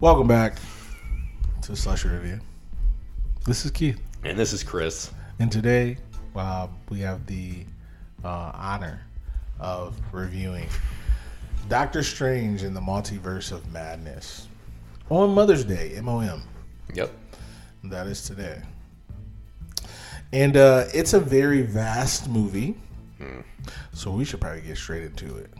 Welcome back to Slushy Review. This is Keith, And this is Chris. and today uh, we have the uh, honor of reviewing Doctor Strange in the Multiverse of Madness on Mother's Day, MOM. Yep. That is today. And uh, it's a very vast movie, so we should probably get straight into it.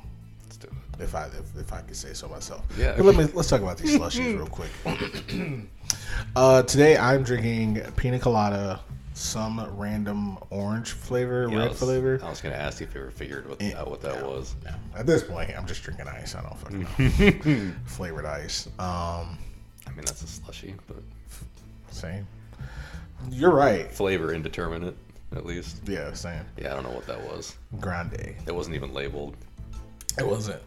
Let's do it. if I if, if I could say so myself. Yeah. But let me let's talk about these slushies real quick. uh, today I'm drinking pina colada, some random orange flavor, Yeah, I red was, flavor. I was going to ask you if you ever figured what, Eh, out what that was. No, At this point, I'm just drinking ice. I don't fucking know. Flavored ice. Um, I mean, that's a slushy, but same. You're right. flavor indeterminate, at least. Yeah, same. Yeah, I don't know what that was. Grande. It wasn't even labeled. It wasn't.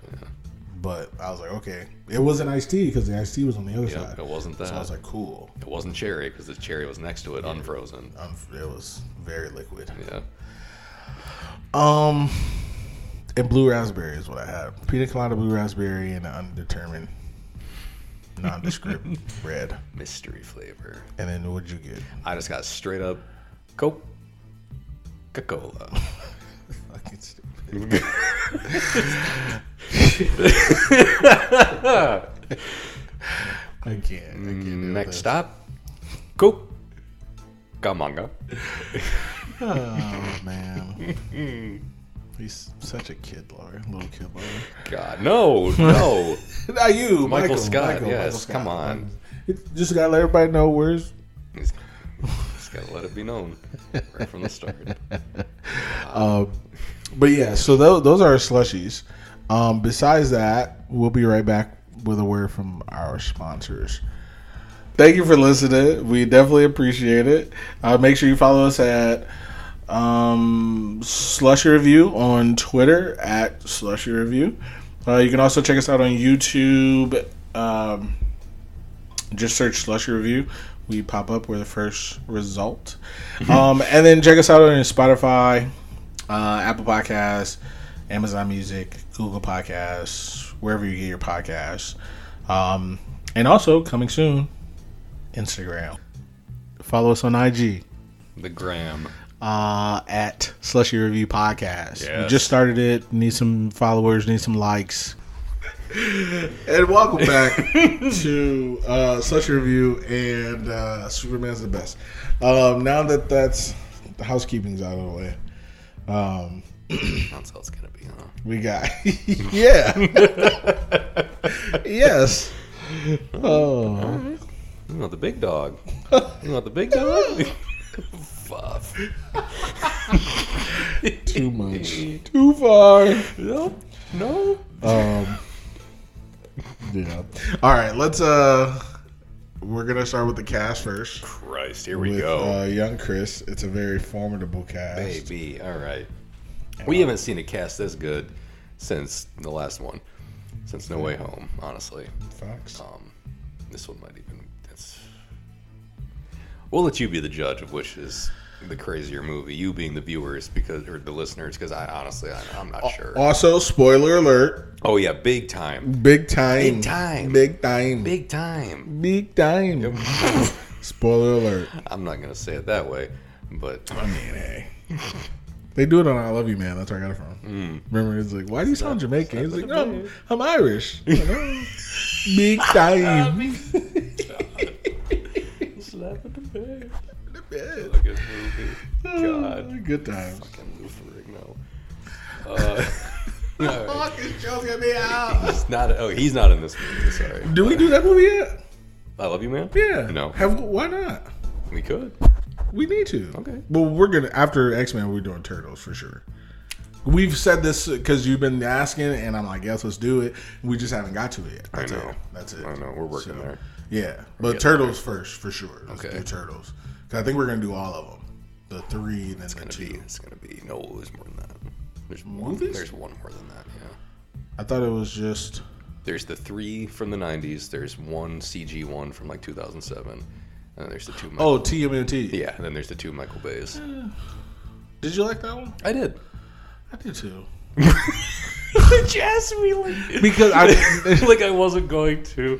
But I was like, okay. It wasn't iced tea because the iced tea was on the other Yep, side. it wasn't that. So I was like, cool. it wasn't cherry because the cherry was next to it, unfrozen. Um, it was very liquid. Yeah. Um, and blue raspberry is what I had. Pina colada, blue raspberry, and an undetermined, nondescript red. Mystery flavor. And then what'd you get? I just got straight up Coke. Coca-Cola. I can't. I can't do Next stop, Coke. Gamanga. Oh man, he's such a kid lover, little kid lover. God, no, no. Not you, Michael Scott, yes, come on. It- Just gotta let everybody know where's He's, he's got to let it be known right from the start. Um, but yeah, so those, those are our slushies. Um, besides that, we'll be right back with a word from our sponsors. Thank you for listening. We definitely appreciate it. Uh, make sure you follow us at um, Slushy Review on Twitter at Slushy Review. Uh, you can also check us out on YouTube. Um, just search Slushy Review. We pop up. We're the first result. um, and then check us out on Spotify, uh, Apple Podcasts, Amazon Music, Google Podcasts, wherever you get your podcasts. Um, and also coming soon, Instagram. Follow us on IG The gram. uh, at Slushy Review Podcast. We Yes. just started it. Need some followers. Need some likes. and welcome back to uh, Slushy Review and uh, Superman's the best. Um, now that that's the housekeeping's out of the way, um, That's how it's to be, huh? we got yeah, yes. Oh, You want the big dog? You want the big dog? Fuff. too much, too far. Nope. No. Um, yeah. All right, let's. uh We're gonna start with the cast first. Christ, here we with go. Uh, young Chris. It's a very formidable cast. Baby. All right. We haven't seen a cast this good since the last one. Since No Way Home, honestly. Facts. Um, this one might even. It's. We'll let you be the judge of which is the crazier movie. You being the viewers because or the listeners because I honestly I, I'm not sure. Also, spoiler alert. Oh yeah, big time, Big time. Big time. Big time. big time. Big time. spoiler alert. I'm not gonna say it that way, but I mean, hey. They do it on I Love You Man. That's where I got it from. Mm. Remember, it's like, why do you sound Jamaican? He's like, no, I'm, I'm Irish. Like, "Oh, Big time. slap at the bed. The bed. A good movie. God, Good times. fucking Lou Ferrigno. Uh, all right. Fuck, this show's gonna be out. He's not. Oh, he's not in this movie. Sorry. Do we do that movie yet? I love you, man. Yeah. No. Have why not? We could. We need to. Okay. Well, we're gonna after X Men, we're doing Turtles for sure. We've said this because you've been asking, and I'm like, yes, let's do it. We just haven't got to it yet. That's I know. It. That's it. I know. We're working So, there. Yeah, but getting Turtles first for sure. Let's Okay. do Turtles. 'Cause I think we're gonna do all of them. The three, and then It's the gonna two. be. It's gonna be. No, there's more than that. There's one. Movies? There's one more than that. Yeah. I thought it was just. There's the three from the '90s. There's one CG one from like 2007, and then there's the two. Michael, Oh, TMNT. yeah, and then there's the two Michael Bays. Did you like that one? I did. I did too. Just me like Because I like I wasn't going to.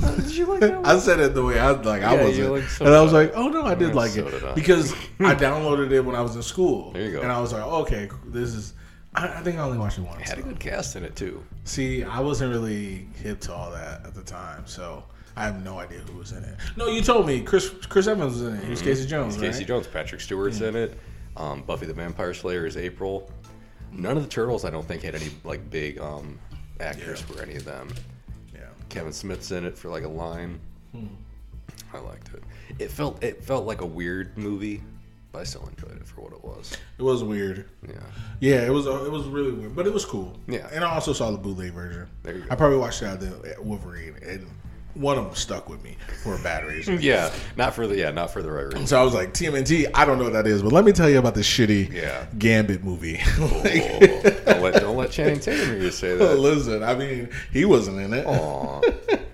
Did you like that one? I said it the way I like. I wasn't, you like- so and I was like, "Oh no, I did Yeah, like so it did I. because I downloaded it when I was in school." There you go. And I was like, oh, "Okay, this is." I, I think I only watched it once. It had a good cast in it too. See, I wasn't really hip to all that at the time, so I have no idea who was in it. No, you told me Chris Chris Evans was in it. He was Casey Jones, It's right? Casey Jones, Patrick Stewart's in it. Um, Buffy the Vampire Slayer is April. None of the turtles, I don't think, had any like big um, actors Yeah. for any of them. Kevin Smith's in it for like a line. Hmm. I liked it. It felt it felt like a weird movie, but I still enjoyed it for what it was. It was weird. Yeah. Yeah, it was uh, it was really weird, but it was cool. Yeah. and I also saw the bootleg version. There you go. I probably watched that at Wolverine, and one of them stuck with me for a bad reason. Yeah, not for the yeah, not for the right reason. So I was like, TMNT, I don't know what that is, but let me tell you about the shitty Yeah. Gambit movie. Oh, Like- don't let don't let Channing Tatum hear you say that. Listen, I mean, he wasn't in it. Aw,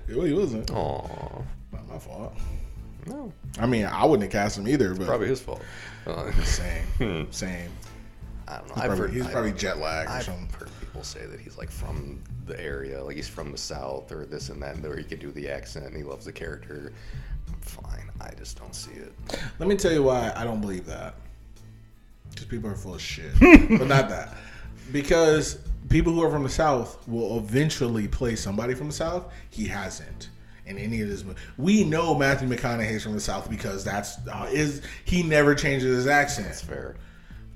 he wasn't. aw, Not my fault. no, I mean, I wouldn't have cast him either, but probably his fault. Uh, same, same. I don't know. He's I've probably, heard, he's probably jet lagged I've something. heard people say that he's like from the area, like he's from the south or this and that, where he can do the accent and he loves the character. Fine, I just don't see it. Let me tell you why I don't believe that. Because people are full of shit. but not that. Because people who are from the South will eventually play somebody from the South. He hasn't in any of his mo- We know Matthew McConaughey's from the South because that's uh, is he never changes his accent. It's fair.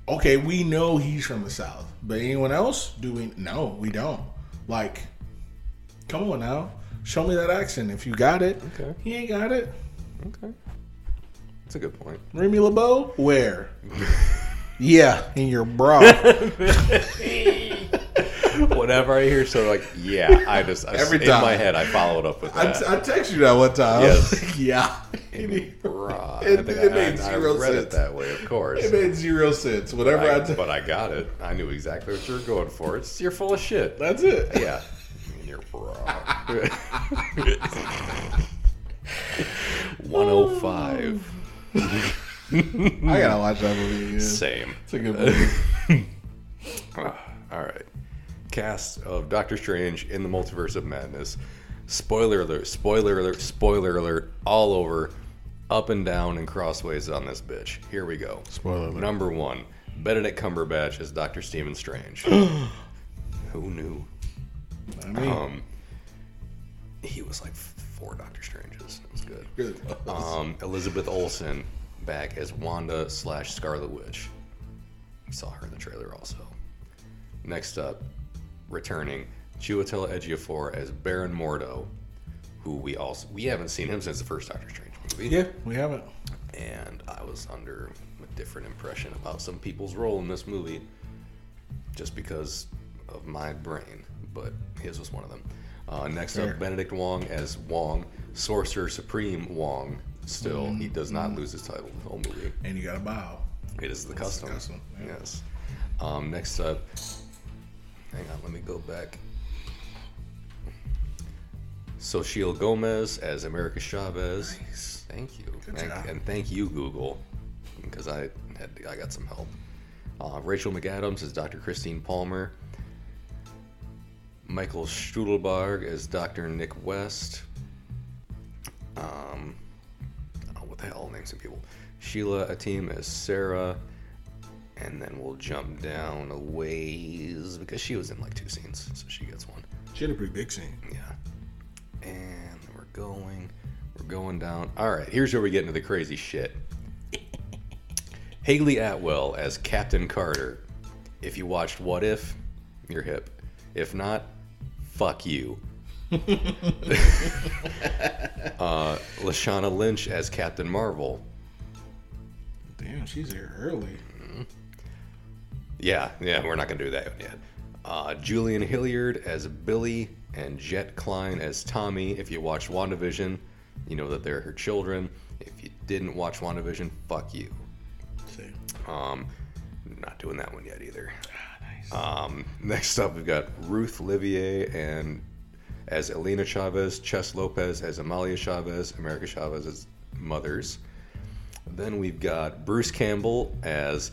Okay, we know he's from the South, but anyone else? Do we? No, we don't. Like, come on now, show me that accent if you got it. Okay. He ain't got it. Okay, that's a good point. Remy LeBeau? Where? yeah, in your bra. Whenever I hear so like, yeah, I just I, Every in time. my head I follow it up with that. I text you that one time. Yes. yeah. Bruh, It- it I, made zero read it sense. that way, of course. It made zero sense. Whatever I, I, t- but I got it. I knew exactly what you were going for. It's you're full of shit. That's it. Yeah. In your bra. 105. I gotta watch that movie again. Same. It's a good movie. Cast of Doctor Strange in the Multiverse of Madness. Spoiler alert, spoiler alert, spoiler alert, all over, up and down and crossways on this bitch. Here we go. Spoiler alert. Number one Benedict Cumberbatch as Dr. Stephen Strange. Who knew? I mean, Um, he was like four Doctor Stranges. It was good. good. Um, Elizabeth Olsen back as Wanda slash Scarlet Witch. We saw her in the trailer also. Next up, returning Chiwetel Ejiofor as Baron Mordo, who we also we haven't seen him since the first Doctor Strange movie. yeah, we haven't. And I was under a different impression about some people's role in this movie, just because of my brain. But his was one of them. Uh, next Fair. up, Benedict Wong as Wong, Sorcerer Supreme Wong. Still, he Mm-hmm. does not lose his title the whole movie. And you gotta bow. It is the It's custom. the custom, yeah. Yes. Um, next up, hang on, let me go back. Xochitl Gomez as America Chavez. Thank you, Thank- and thank you, Google, because I had I got some help. Uh, Rachel McAdams as Dr. Christine Palmer. Michael Strudelberg as Dr. Nick West. Um, oh, what the hell names some people? Sheila Atim as Sarah, and then we'll jump down a ways because she was in like two scenes, so she gets one. She had a pretty big scene. Yeah, and we're going, we're going down. All right, here's where we get into the crazy shit. Hayley Atwell as Captain Carter. If you watched What If, you're hip. If not, fuck you. uh, Lashana Lynch as Captain Marvel. Damn, she's here early. Yeah, yeah, we're not gonna do that yet. Uh, Julian Hilliard as Billy and Jett Klyne as Tommy. If you watched WandaVision, you know that they're her children. If you didn't watch WandaVision, fuck you. See. Um, not doing that one yet either. Nice. Um, next up, we've got Ruth Livier and as Elena Chavez, Ches Lopez as Amalia Chavez, America Chavez as mothers. Then we've got Bruce Campbell as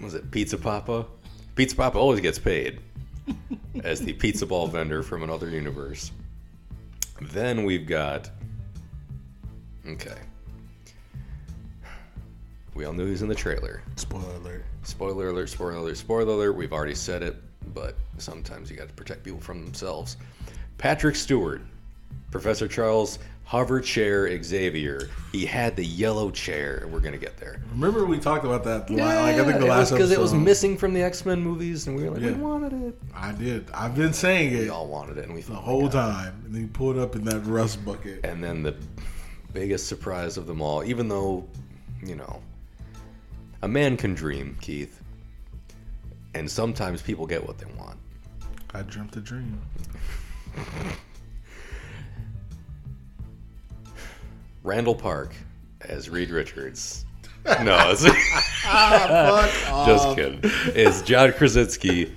was it Pizza Poppa? Pizza Poppa always gets paid as the pizza ball vendor from another universe. Then we've got. Okay. We all knew he was in the trailer. Spoiler alert. Spoiler alert, spoiler alert, spoiler alert. We've already said it, but sometimes you got to protect people from themselves. Patrick Stewart, Professor Charles Hover Chair Xavier. He had the yellow chair, and we're going to get there. Remember we talked about that. la- like I think the last Because it was missing from the X Men movies, and we were like, Yeah. we wanted it. I did. I've been saying it. We all wanted it, and we the whole time, and then you pull it up in that rust bucket. And then the biggest surprise of them all, even though, you know, a man can dream, Keith, and sometimes people get what they want. I dreamt a dream. Randall Park as Reed Richards. No, it's, ah, Fuck just kidding. It's John Krasinski,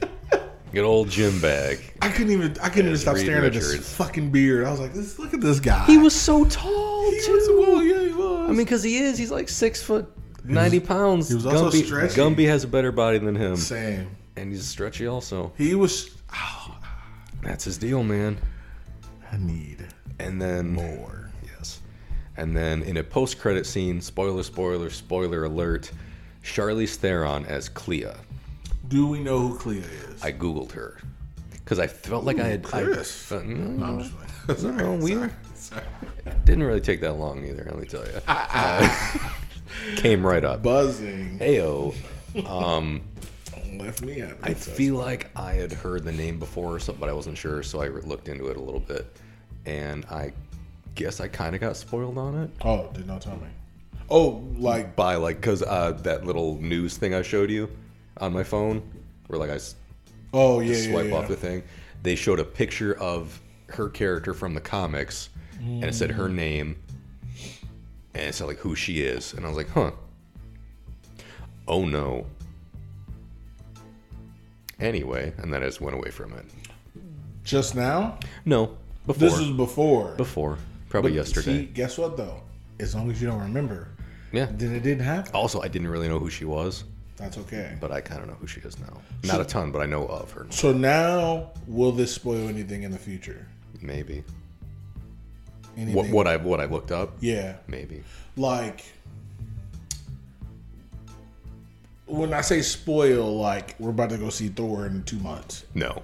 good old gym bag. I couldn't even. I couldn't even stop Reed staring at Richards. this fucking beard. I was like, this, "Look at this guy." He was so tall He too. was. Well, yeah, he was. I mean, because he is. He's like six foot, ninety pounds. he was also Gumby, stretchy. Gumby has a better body than him, same. and he's stretchy also. He was. Oh, That's his deal, man. I need And then more. And then in a post-credit scene, spoiler, spoiler, spoiler alert, Charlize Theron as Clea. Do we know who Clea is? I googled her because I felt like I had. I Chris. felt, No, no, I'm just playing. Sorry, no, we sorry, sorry. didn't really take that long either. Let me tell you. Uh, came right up. Buzzing. Heyo. Um, Left me happy. I feel like I had heard the name before or something, but I wasn't sure, so I looked into it a little bit, and I guess I kind of got spoiled on it. Oh, did not tell me. Oh, like by like because uh, that little news thing I showed you on my phone, where like I s- oh yeah, yeah, swipe yeah. off the thing, they showed a picture of her character from the comics, and it said her Mm. name, and it said like who she is, and I was like, huh. Oh no. Anyway, and then I just went away from it. Just now. No, before. This is before. before, probably But yesterday. See, guess what though? As long as you don't remember, yeah. then it didn't happen. Also, I didn't really know who she was, That's okay. but I kind of know who she is now. Not a ton, but I know of her. So now, will this spoil anything in the future? Maybe. Anything? What what I what I looked up? Yeah, Maybe. like when I say spoil, like we're about to go see Thor in two months. No,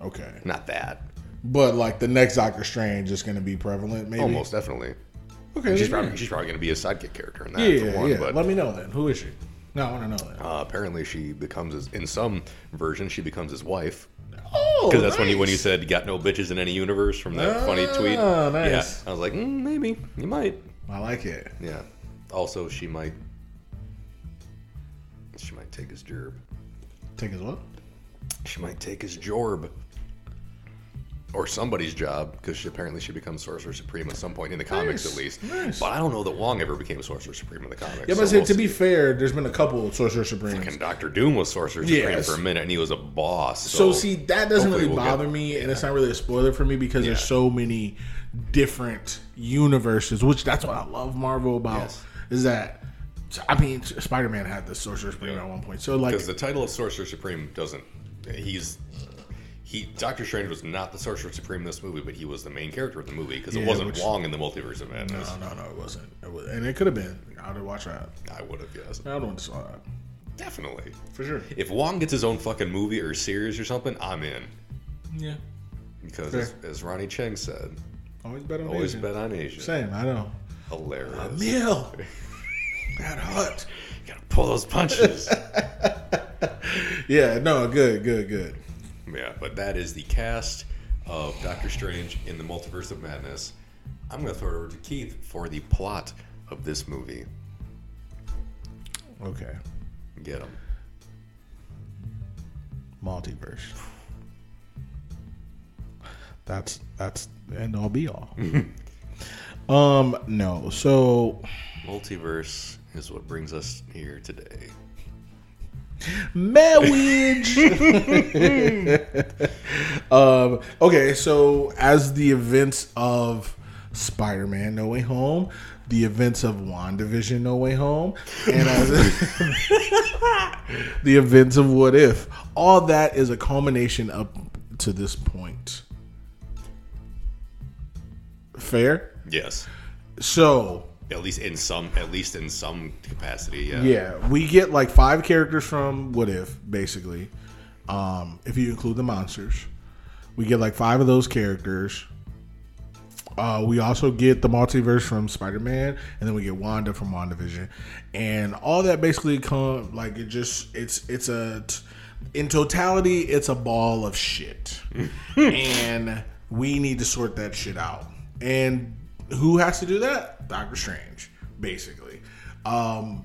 Okay, not that. But like the next Doctor Strange is going to be prevalent. Maybe Almost definitely. Okay, She's probably she's probably gonna be a sidekick character in that yeah, one. yeah. But Let me know then. Who is she? No, I want to know that. uh, apparently she becomes his in some version she becomes his wife Oh, because that's when you when you said you got no bitches in any universe from that funny tweet. Ah, nice. Yeah, I was like mm, maybe you might. I like it. Yeah. Also, she might she might take his gerb. Take his what? She might take his jorb. Or somebody's job, because she, apparently she becomes Sorcerer Supreme at some point in the comics, Nice, at least. nice. But I don't know that Wong ever became Sorcerer Supreme in the comics. Yeah, so but say, we'll to see. be fair, there's been a couple of Sorcerer Supremes. And Doctor Doom was Sorcerer Supreme Yes. for a minute, and he was a boss. So, So, see, that doesn't really we'll get- bother me, and it's not really a spoiler for me because there's so many different universes, which that's what I love Marvel about. Yes. Is that I mean, Spider Man had the Sorcerer Supreme at one point, so like, because the title of Sorcerer Supreme doesn't. He's he. Doctor Strange was not the Sorcerer Supreme in this movie, but he was the main character of the movie because Yeah, it wasn't which- Wong in the Multiverse of Madness. no, no, no, it wasn't. It was, and it could have been. I'd have watched that. I would have guessed. I don't want to saw that Definitely. for sure. If Wong gets his own fucking movie or series or something, I'm in. Yeah, Because as, as Ronny Chieng said, always bet on always Asian. bet on Asia. Same, I know. Hilarious. Meal. That hot. You gotta pull those punches. Yeah, no, good, good, good. Yeah, but that is the cast of Doctor Strange in the Multiverse of Madness. I'm gonna throw it over to Keith for the plot of this movie. Okay, Get him. multiverse. That's that's the end all be all. um, no. So Multiverse is what brings us here today. Marriage. um. Okay. So as the events of Spider-Man: No Way Home, the events of WandaVision: No Way Home, and as the events of What If, all that is a culmination up to this point. Fair. Yes. So At least in some, at least in some capacity. Yeah. yeah, we get like five characters from What If, basically. Um, if you include the monsters, we get like five of those characters. Uh, we also get the multiverse from Spider Man, and then we get Wanda from WandaVision, and all that basically come like it just it's it's a in totality it's a ball of shit, and we need to sort that shit out. And who has to do that? Doctor Strange, basically. Um,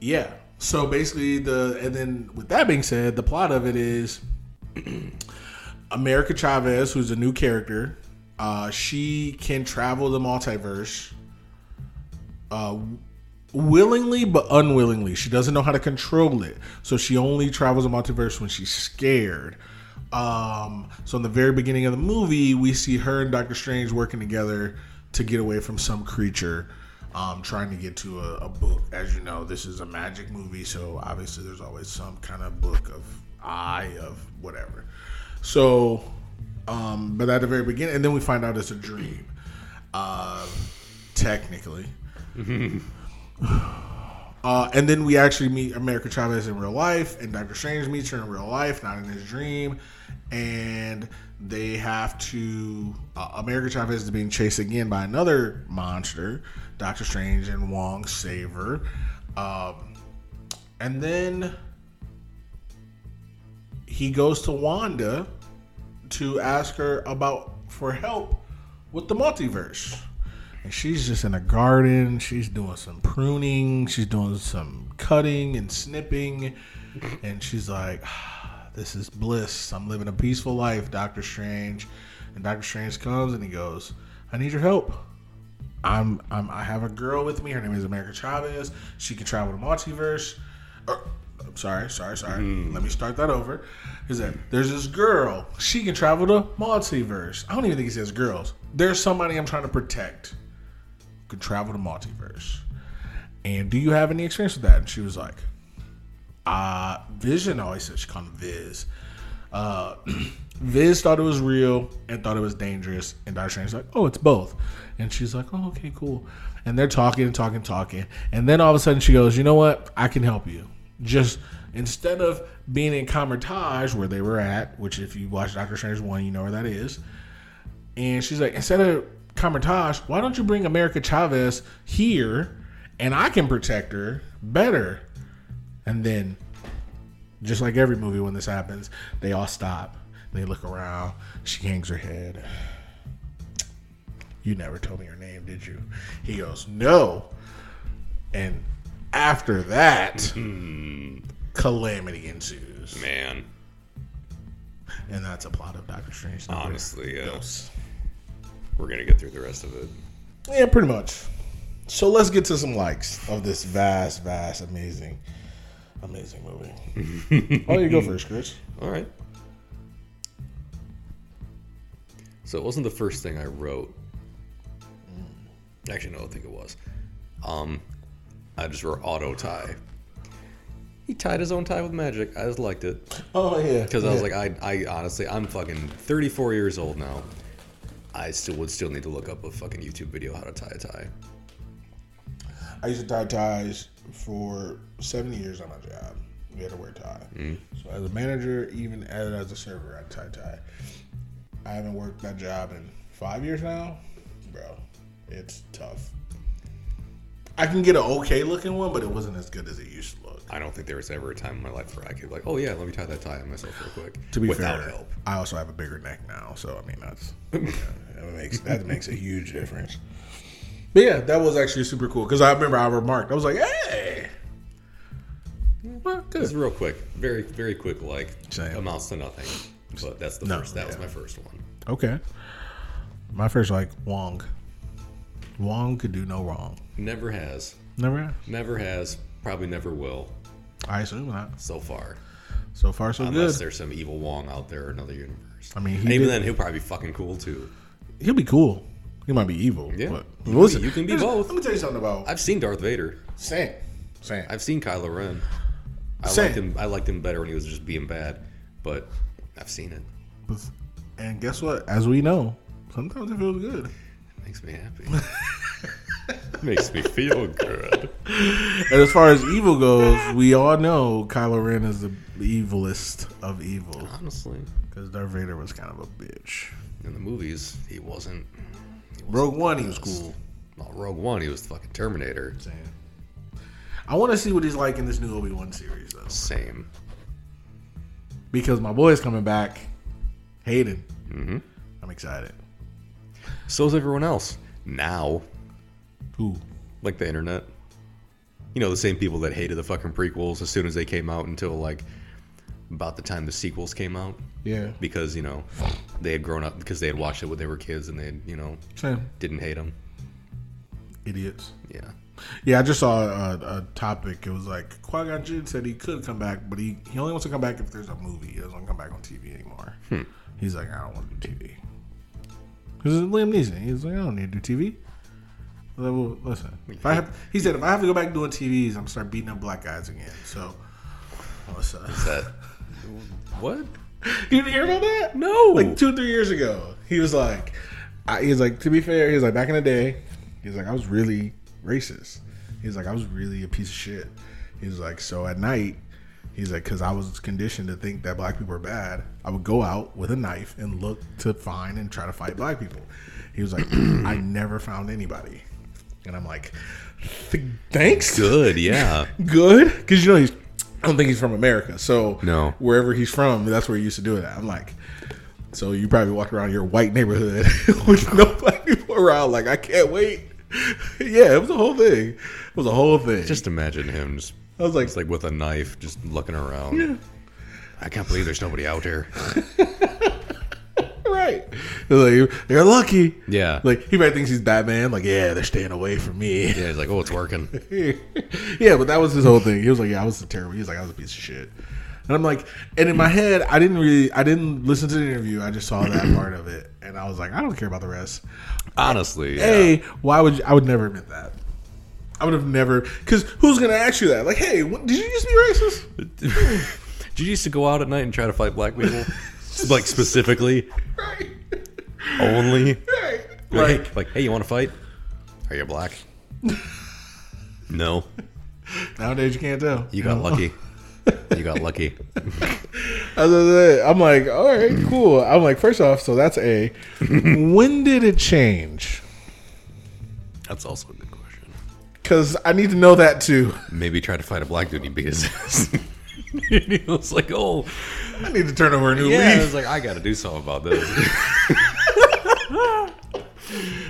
yeah. So basically, the and then with that being said, the plot of it is America Chavez, who's a new character. Uh, she can travel the multiverse uh, willingly but unwillingly. She doesn't know how to control it, so she only travels the multiverse when she's scared. Um, so in the very beginning of the movie, we see her and Doctor Strange working together to get away from some creature, um, trying to get to a, a book. As you know, this is a magic movie, so obviously there's always some kind of book of eye of whatever. So, um, but at the very beginning, and then we find out it's a dream. Uh, technically. Uh, and then we actually meet America Chavez in real life, and Doctor Strange meets her in real life, not in his dream. And they have to. Uh, America Chavez is being chased again by another monster. Doctor Strange and Wong Saver. Um, and then he goes to Wanda to ask her about for help with the multiverse. And she's just in a garden. She's doing some pruning. She's doing some cutting and snipping. And she's like, "Ah, This is bliss. I'm living a peaceful life, Doctor Strange. And Doctor Strange comes and he goes, I need your help. I'm, I'm I have a girl with me. Her name is America Chavez. She can travel the multiverse. Or, I'm sorry, sorry, sorry. Mm-hmm. Let me start that over. Is that there's this girl. She can travel the multiverse. I don't even think he says girls. There's somebody I'm trying to protect. Could travel the multiverse. And do you have any experience with that? And she was like, uh, Vision always said she called him Viz. Uh, Viz thought it was real and thought it was dangerous, and Doctor Strange's like, "Oh, it's both." And she's like, "Oh, okay, cool." And they're talking and talking, and talking, and then all of a sudden she goes, "You know what? I can help you. Just instead of being in Kamar-Taj where they were at, which if you watch Doctor Strange one, you know where that is." And she's like, "Instead of Kamar-Taj, why don't you bring America Chavez here, and I can protect her better?" And then just like every movie when this happens, they all stop. They look around. She hangs her head. You never told me your name, did you? He goes, No. And after that, mm-hmm. calamity ensues. Man, And that's a plot of Doctor Strange. honestly, yeah. dos. We're gonna get through the rest of it. Yeah, pretty much. So let's get to some likes of this vast, vast, amazing, amazing movie. oh, you go first, Chris. All right. So it wasn't the first thing I wrote. Actually, no, I don't think it was. Um, I just wrote auto tie. He tied his own tie with magic. I just liked it Oh yeah, because I was like, I, I honestly, I'm fucking 34 years old now. I still would still need to look up a fucking YouTube video how to tie a tie. I used to tie ties for seven years on my job. We had to wear tie. Mm. So as a manager, even as, a server, I tie tie. I haven't worked that job in five years now, bro. It's tough. I can get an okay looking one, but it wasn't as good as it used to look. I don't think there was ever a time in my life where I could be like, oh yeah, let me tie that tie on myself real quick. To be without fair, help. I also have a bigger neck now, so I mean that's yeah, that makes that makes a huge difference. But yeah, that was actually super cool because I remember I remarked, I was like, "Hey, well, It's good." real quick, very very quick. Like Same. amounts to nothing. But that's the No, first. That was my first one. Okay, my first like Wong. Wong could do no wrong. Never has, Never. have. never has, probably never will. I assume not. So far, So far, so unless good. there's some evil Wong out there in another universe. I mean, even did- then, he'll probably be fucking cool too. He'll be cool. He might be evil. Yeah. but You can listen, be- you can be both. Let me tell you something about I've seen Darth Vader. Sam. Sam. I've seen Kylo Ren. I Same. liked him. I liked him better when he was just being bad. But I've seen it. And guess what? As we know, Sometimes it feels good. It makes me happy. Makes me feel good. And as far as evil goes, we all know Kylo Ren is the evilest of evil Honestly, because Darth Vader was kind of a bitch. in the movies, he wasn't. Rogue One, he was cool. Well, Rogue One, he was the fucking Terminator. Same. I want to see what he's like in this new Obi Wan series though, Same. because my boy's coming back, Hayden. hmm I'm excited. So is everyone else. Now, Who? like the internet. You know, the same people that hated the fucking prequels as soon as they came out until like about the time the sequels came out. Yeah, Because, you know, they had grown up because they had watched it when they were kids and they, had, you know, same didn't hate them. idiots. Yeah. Yeah, I just saw a, a topic. It was like Qui Gon Jinn said he could come back, but he, he only wants to come back if there's a movie. He doesn't want to come back on TV anymore. Hmm. He's like, I don't want to do TV. Because it's Liam Neeson. He's like, I don't need to do TV. Well, listen. If I have, he said, if I have to go back doing TVs, I'm gonna start beating up black guys again. So, what's up? That. what? You didn't hear about that? No. Like two or three years ago, he was like, I, he was like, to be fair, he was like, back in the day, he was like, I was really racist. He was like, I was really a piece of shit. He was like, so at night, he's like, because I was conditioned to think that black people are bad, I would go out with a knife and look to find and try to fight black people. He was like, I never found anybody. And I'm like, thanks. Good, yeah. Good? Because you know he's. I don't think he's from America, so No. Wherever he's from, that's where he used to do it. At. I'm like, so you probably walk around your white neighborhood with no black people around. Like, I can't wait. yeah, it was a whole thing. It was a whole thing. Just imagine him just, I was like, just like with a knife, just looking around. I can't believe there's nobody out here. right. Like, they're lucky. Yeah. Like he might think he's Batman. Like, yeah, they're staying away from me. Yeah, he's like, oh, it's working. yeah, but that was his whole thing. He was like, "Yeah, I was terrible." He was like, "I was a piece of shit," and I'm like, and in my head, I didn't really, I didn't listen to the interview. I just saw that part of it, and I was like, I don't care about the rest. Honestly, yeah. A, why would you, I would never admit that? I would have never, because who's gonna ask you that? Like, hey, what, did you used to be racist? Did you used to go out at night and try to fight black people? like specifically, right, only. right. Like, Like, like, hey, you want to fight? Are you black? no, nowadays you can't tell. you got lucky. You got lucky. I said, I'm like, all right, cool. I'm like, first off, so that's A. when did it change? That's also a good question. Because I need to know that too. Maybe try to fight a black dude and he beat his ass. And he was like, oh, I need to turn over a new yeah. I was like, I got to do something about this.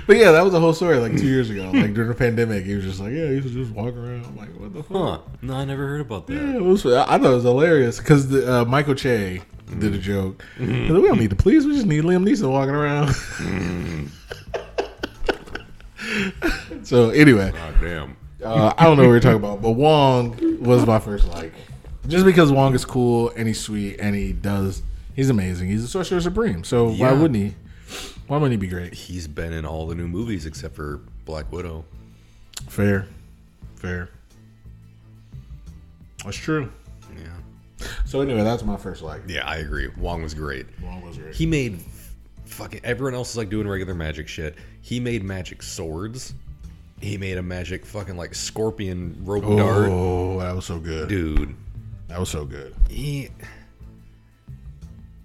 But yeah, that was the whole story like two years ago. Like during the pandemic, he was just like, yeah, he used to just walk around. I'm like, what the fuck? huh? No, I never heard about that. Yeah, it was, I thought it was hilarious because uh, Michael Che did a joke. Said, we don't need the police. We just need Liam Neeson walking around. so anyway, God damn. uh, I don't know what we're talking about, but Wong was my first like. Just because Wong is cool and he's sweet and he does, he's amazing. He's a sorcerer supreme. So why wouldn't he? Why wouldn't he be great? He's been in all the new movies except for Black Widow. Fair, fair. That's true. Yeah. So anyway, that's my first like. Yeah, I agree. Wong was great. Wong was great. He made fucking everyone else is like doing regular magic shit. He made magic swords. He made a magic fucking like scorpion rope dart. Oh, that was so good. Dude, That was so good. he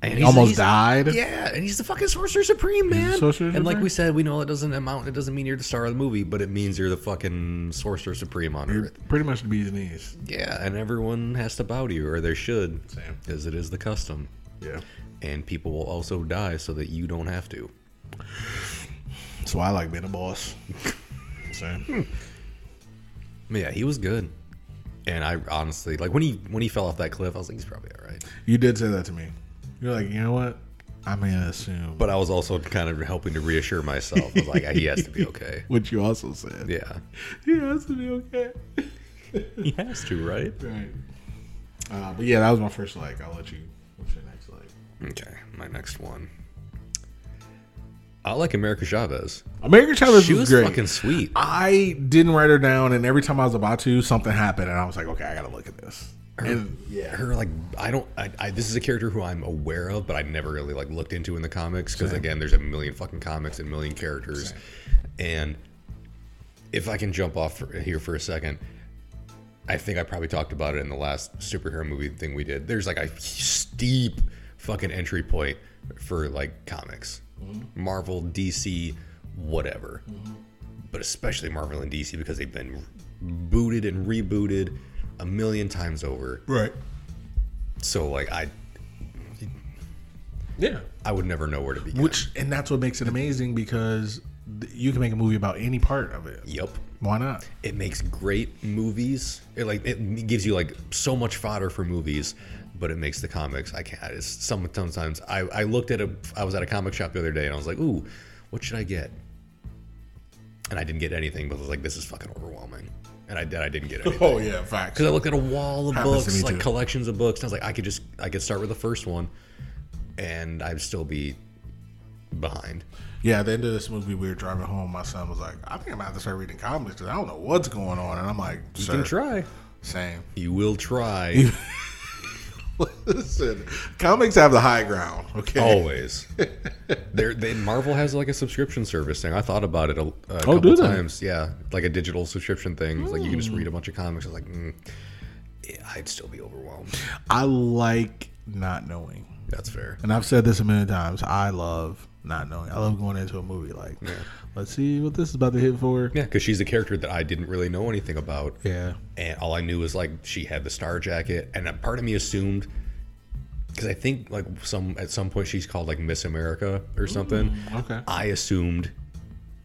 and He he's- almost he's- died. Yeah, and he's the fucking sorcerer supreme, man. Sorcerer and like Supreme? we said, we know it doesn't amount. It doesn't mean you're the star of the movie, but it means you're the fucking sorcerer supreme on You're Earth. pretty much the bee's knees. Yeah, and everyone has to bow to you, or they should, Same. because it is the custom. Yeah. And people will also die so that you don't have to. So I like being a boss. Same. Hmm. But yeah, he was good. And I honestly like when he when he fell off that cliff, I was like, he's probably all right. You did say that to me. You're like, you know what? I'm gonna assume. But I was also kind of helping to reassure myself. I was like, he has to be okay. Which you also said. Yeah, He has to be okay. he has to, right? right. Uh, but yeah, that was my first like. I'll let you. What's your next like? Okay, my next one. I like America Chavez. America Chavez She was, was great. fucking sweet. I didn't write her down, and every time I was about to, something happened, and I was like, okay, I gotta look at this. her, her like I don't I, I this is a character who I'm aware of, but I never really like looked into in the comics because again, there's a million fucking comics and million characters, and if I can jump off for, here for a second. I think I probably talked about it in the last superhero movie thing we did. There's like a steep fucking entry point for like comics, Marvel, DC, whatever, but especially Marvel and DC because they've been booted and rebooted a million times over. Right. So like I Yeah. I would never know where to begin. Which and that's what makes it amazing because you can make a movie about any part of it. yep. Why not? It makes great movies. It like it gives you like so much fodder for movies, but it makes the comics. I can't. It's some sometimes I I looked at a I was at a comic shop the other day and I was like, ooh, what should I get? And I didn't get anything, but I was like, this is fucking overwhelming. And I did. I didn't get oh, anything. Oh yeah, facts. Because I looked at a wall of Happens books, like too. collections of books, and I was like, I could just, I could start with the first one, and I'd still be behind. Yeah, at the end of this movie, we were driving home. My son was like, "I think I'm gonna have to start reading comics because I don't know what's going on." And I'm like, You "Sir, can try. same." You will try. Listen, comics have the high ground. Okay. Always. There, they, Marvel has like a subscription service thing. I thought about it a, a Oh, couple do they? times. Yeah, like a digital subscription thing. It's like you can just read a bunch of comics. I was like, mm, yeah, I'd still be overwhelmed. I like not knowing, That's fair. and I've said this a million times. I love not knowing. I love going into a movie like, let's see what this is about to hit for. Yeah, because she's a character that I didn't really know anything about. Yeah. and all I knew was like she had the star jacket, and a part of me assumed because I think like some at some point she's called like Miss America or mm, something. okay. I assumed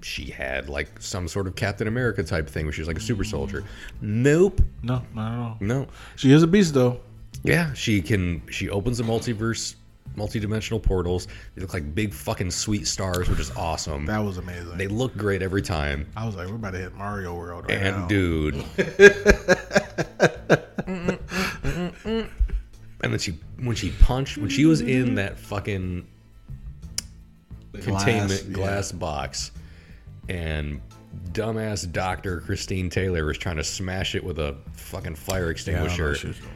she had like some sort of Captain America type thing where she's like a super soldier. Nope, No, not at all. no. She is a beast though. Yeah, she can. She opens the multiverse, multi-dimensional portals. They look like big fucking sweet stars, which is awesome. That was amazing. They look great every time. I was like, we're about to hit Mario World right And now. dude. and then she when she punched when she was in that fucking The containment yeah. glass box and dumbass doctor Christine Taylor was trying to smash it with a fucking fire Yeah, I don't know extinguisher. what she was doing.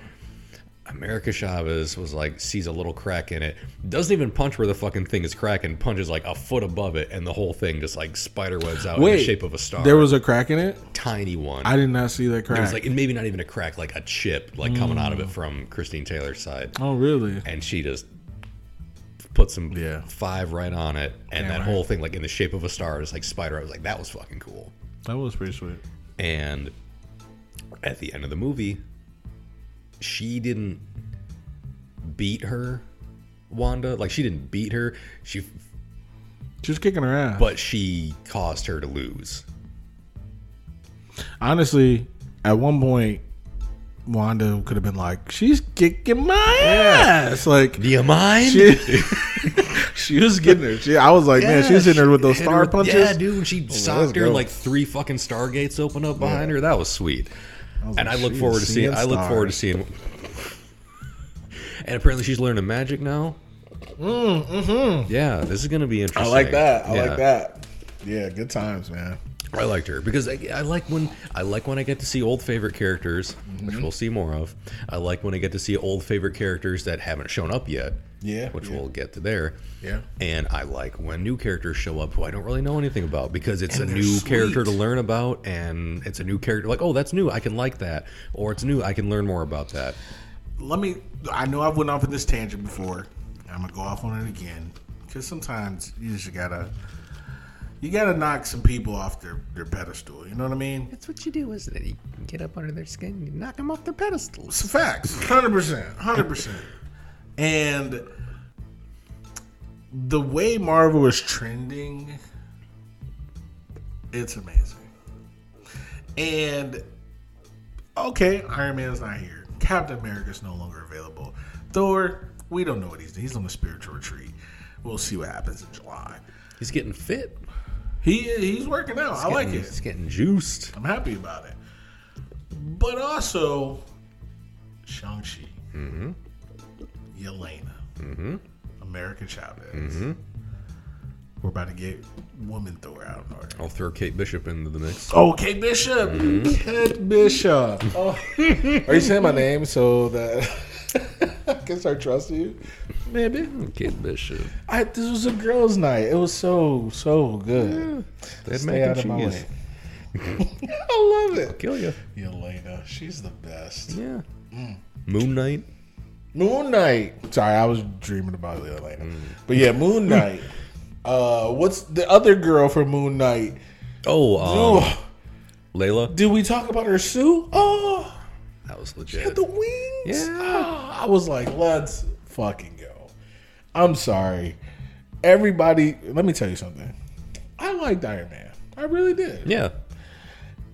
America Chavez was like sees a little crack in it, doesn't even punch where the fucking thing is cracking, punches like a foot above it, and the whole thing just like spider webs out in the shape of a star. There was a crack in it. tiny one. I did not see that crack. It was like and maybe not even a crack, like a chip, like coming out of it mm. from Christine Taylor's side, oh, really? and she just put some Yeah. five right on it, and Damn that right. whole thing, like in the shape of a star, just like spider. I was like, that was fucking cool. That was pretty sweet. And at the end of the movie, she didn't beat her, Wanda. Like she didn't beat her. She, She was kicking her ass. but she caused her to lose. honestly, at one point, Wanda could have been like, "She's kicking my ass." Like Do you mind? she, she was getting her. She, I was like, man, she's hitting her with those star with- punches. Yeah, dude. She let's socked her, go. like three fucking stargates open up behind her. That was sweet. Was and like, I look forward to seeing. seeing I look forward to seeing. And apparently, she's learning magic now. Mm, mm-hmm. Yeah, this is gonna be interesting. I like that. I Yeah. like that. Yeah, good times, man. I liked her because I, I like when I like when I get to see old favorite characters, which Mm-hmm. we'll see more of. I like when I get to see old favorite characters that haven't shown up yet. Yeah, which yeah. we'll get to there. Yeah. And I like when new characters show up who I don't really know anything about because it's And a they're new character to learn about and it's a new character like, oh, that's new, I can like that. Or it's new, I can learn more about that. Let me. I know I've went off in this tangent before. I'm gonna go off on it again because sometimes you just gotta. You gotta knock some people off their, their pedestal. You know what I mean? That's what you do, isn't it? You get up under their skin and you knock them off their pedestals. It's facts. Hundred percent. Hundred percent. And the way Marvel is trending, it's amazing. And okay, Iron Man's not here. Captain America's no longer available. Thor, we don't know what he's doing. he's on a spiritual retreat. We'll see what happens in July. He's getting fit. He he's working out. I like it. He's getting juiced. I'm happy about it. But also, Shang-Chi, Mm-hmm. Yelena, Mm-hmm. American Chavez. Mm-hmm. we're about to get woman Thor out in order. I'll throw Kate Bishop into the mix. Oh, Kate Bishop. Kate Bishop. Oh. Are you saying my name so that I can start trusting you? Maybe. Kate Bishop. I, this was a girls' night. It was so so good. They had Stay out of my way. I love it. I'll Kill you. Elena, she's the best. Yeah. Mm. Moon Knight. Moon Knight. Sorry, I was dreaming about the Yelena. But yeah, Moon Knight. uh, what's the other girl from Moon Knight? Oh, um, Oh, Layla. did we talk about her suit? Oh, That was had legit. the wings. Yeah. Ah, I was like, let's fucking go. I'm sorry. Everybody, let me tell you something. I liked Iron Man. I really did. Yeah.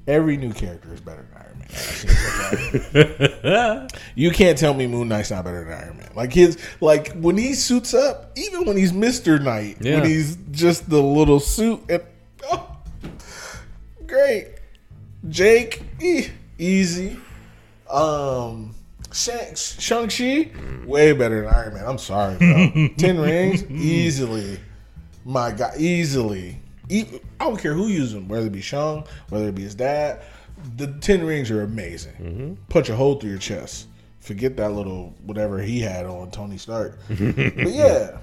Every new character is better than Iron Man. you can't tell me Moon Knight's not better than Iron Man. Like his, like when he suits up, even when he's Mister Knight, Yeah. when he's just the little suit, and oh, great. Jake, eh, easy. Um, Shang Shang Chi, way better than Iron Man. I'm sorry, bro. Ten rings, easily. My God, easily. I don't care who uses them, whether it be Shang, whether it be his dad. The ten rings are amazing. Mm-hmm. Punch a hole through your chest. Forget that little whatever he had on Tony Stark. but yeah,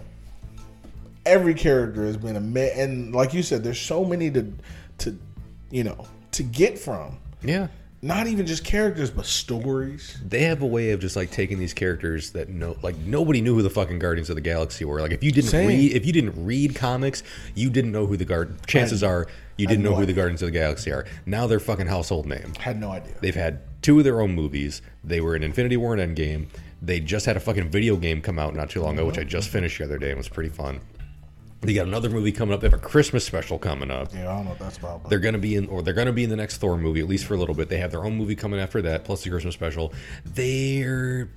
every character has been a ma- and like you said, there's so many to to you know to get from. Yeah. Not even just characters, but stories. They have a way of just like taking these characters that no, like nobody knew who the fucking Guardians of the Galaxy were. Like if you didn't Same. read, if you didn't read comics, you didn't know who the guard. Chances are you didn't no know who the. Guardians of the Galaxy are. Now they're fucking household name. Had no idea. They've had two of their own movies. They were in Infinity War and Endgame. They just had a fucking video game come out not too long ago, which I just finished the other day and was pretty fun. They got another movie coming up. They have a Christmas special coming up. Yeah, I don't know what that's about. But They're gonna be in, or they're gonna be in the next Thor movie at least for a little bit. They have their own movie coming after that, plus the Christmas special. They're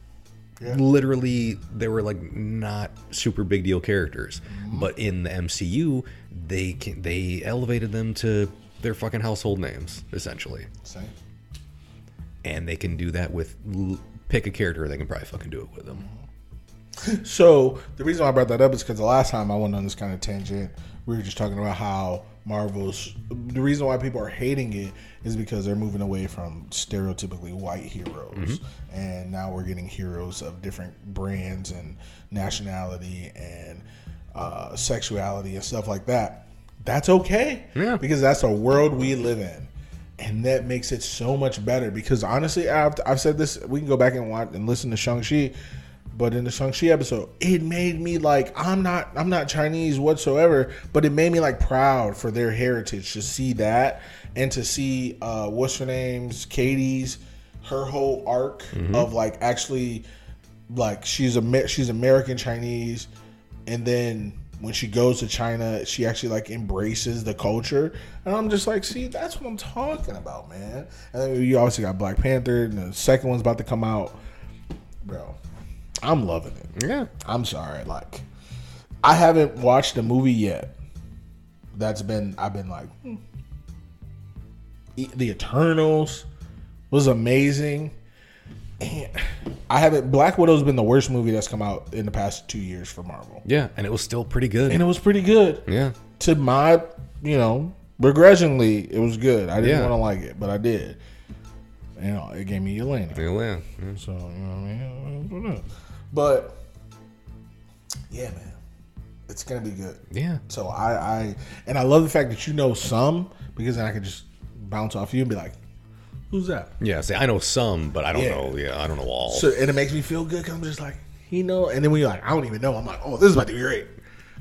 Yeah. literally they were like not super big deal characters, mm-hmm. but in the MCU, they can, they elevated them to their fucking household names essentially, Same. and they can do that with l- pick a character. They can probably fucking do it with them. So the reason why I brought that up is because the last time I went on this kind of tangent, we were just talking about how Marvel's. The reason why people are hating it is because they're moving away from stereotypically white heroes, and now we're getting heroes of different brands and nationality and uh, sexuality and stuff like that. That's okay, Yeah. because that's a world we live in. And that makes it so much better because honestly, I've, I've said this. We can go back and watch and listen to Shang Chi, but in the Shang Chi episode, it made me like I'm not I'm not Chinese whatsoever, but it made me like proud for their heritage to see that and to see uh, what's her name's Katie's her whole arc of like actually like she's a she's American Chinese, and then when she goes to China, she actually like embraces the culture, and I'm just like, see, that's what I'm talking about, man. And then you obviously got Black Panther, and the second one's about to come out, bro. I'm loving it. Yeah, I'm sorry, like I haven't watched a movie yet. That's been I've been like hmm. The Eternals was amazing. And I haven't Black Widow's been the worst movie that's come out in the past two years for Marvel. yeah, and it was still pretty good. And it was pretty good. yeah, To my you know, begrudgingly it was good. I didn't Yeah. want to like it, but I did. You know, it gave me Yelena. yeah, yeah. So you know what I mean. But yeah, man, it's gonna be good. yeah. So I, I and I love the fact that you know some because then I can just bounce off you and be like, "Who's that?" Yeah, see, I know some, but I don't Yeah. know. Yeah, I don't know all. So and it makes me feel good because I'm just like, he know. And then when you're like, I don't even know, I'm like, oh, this is about to be great.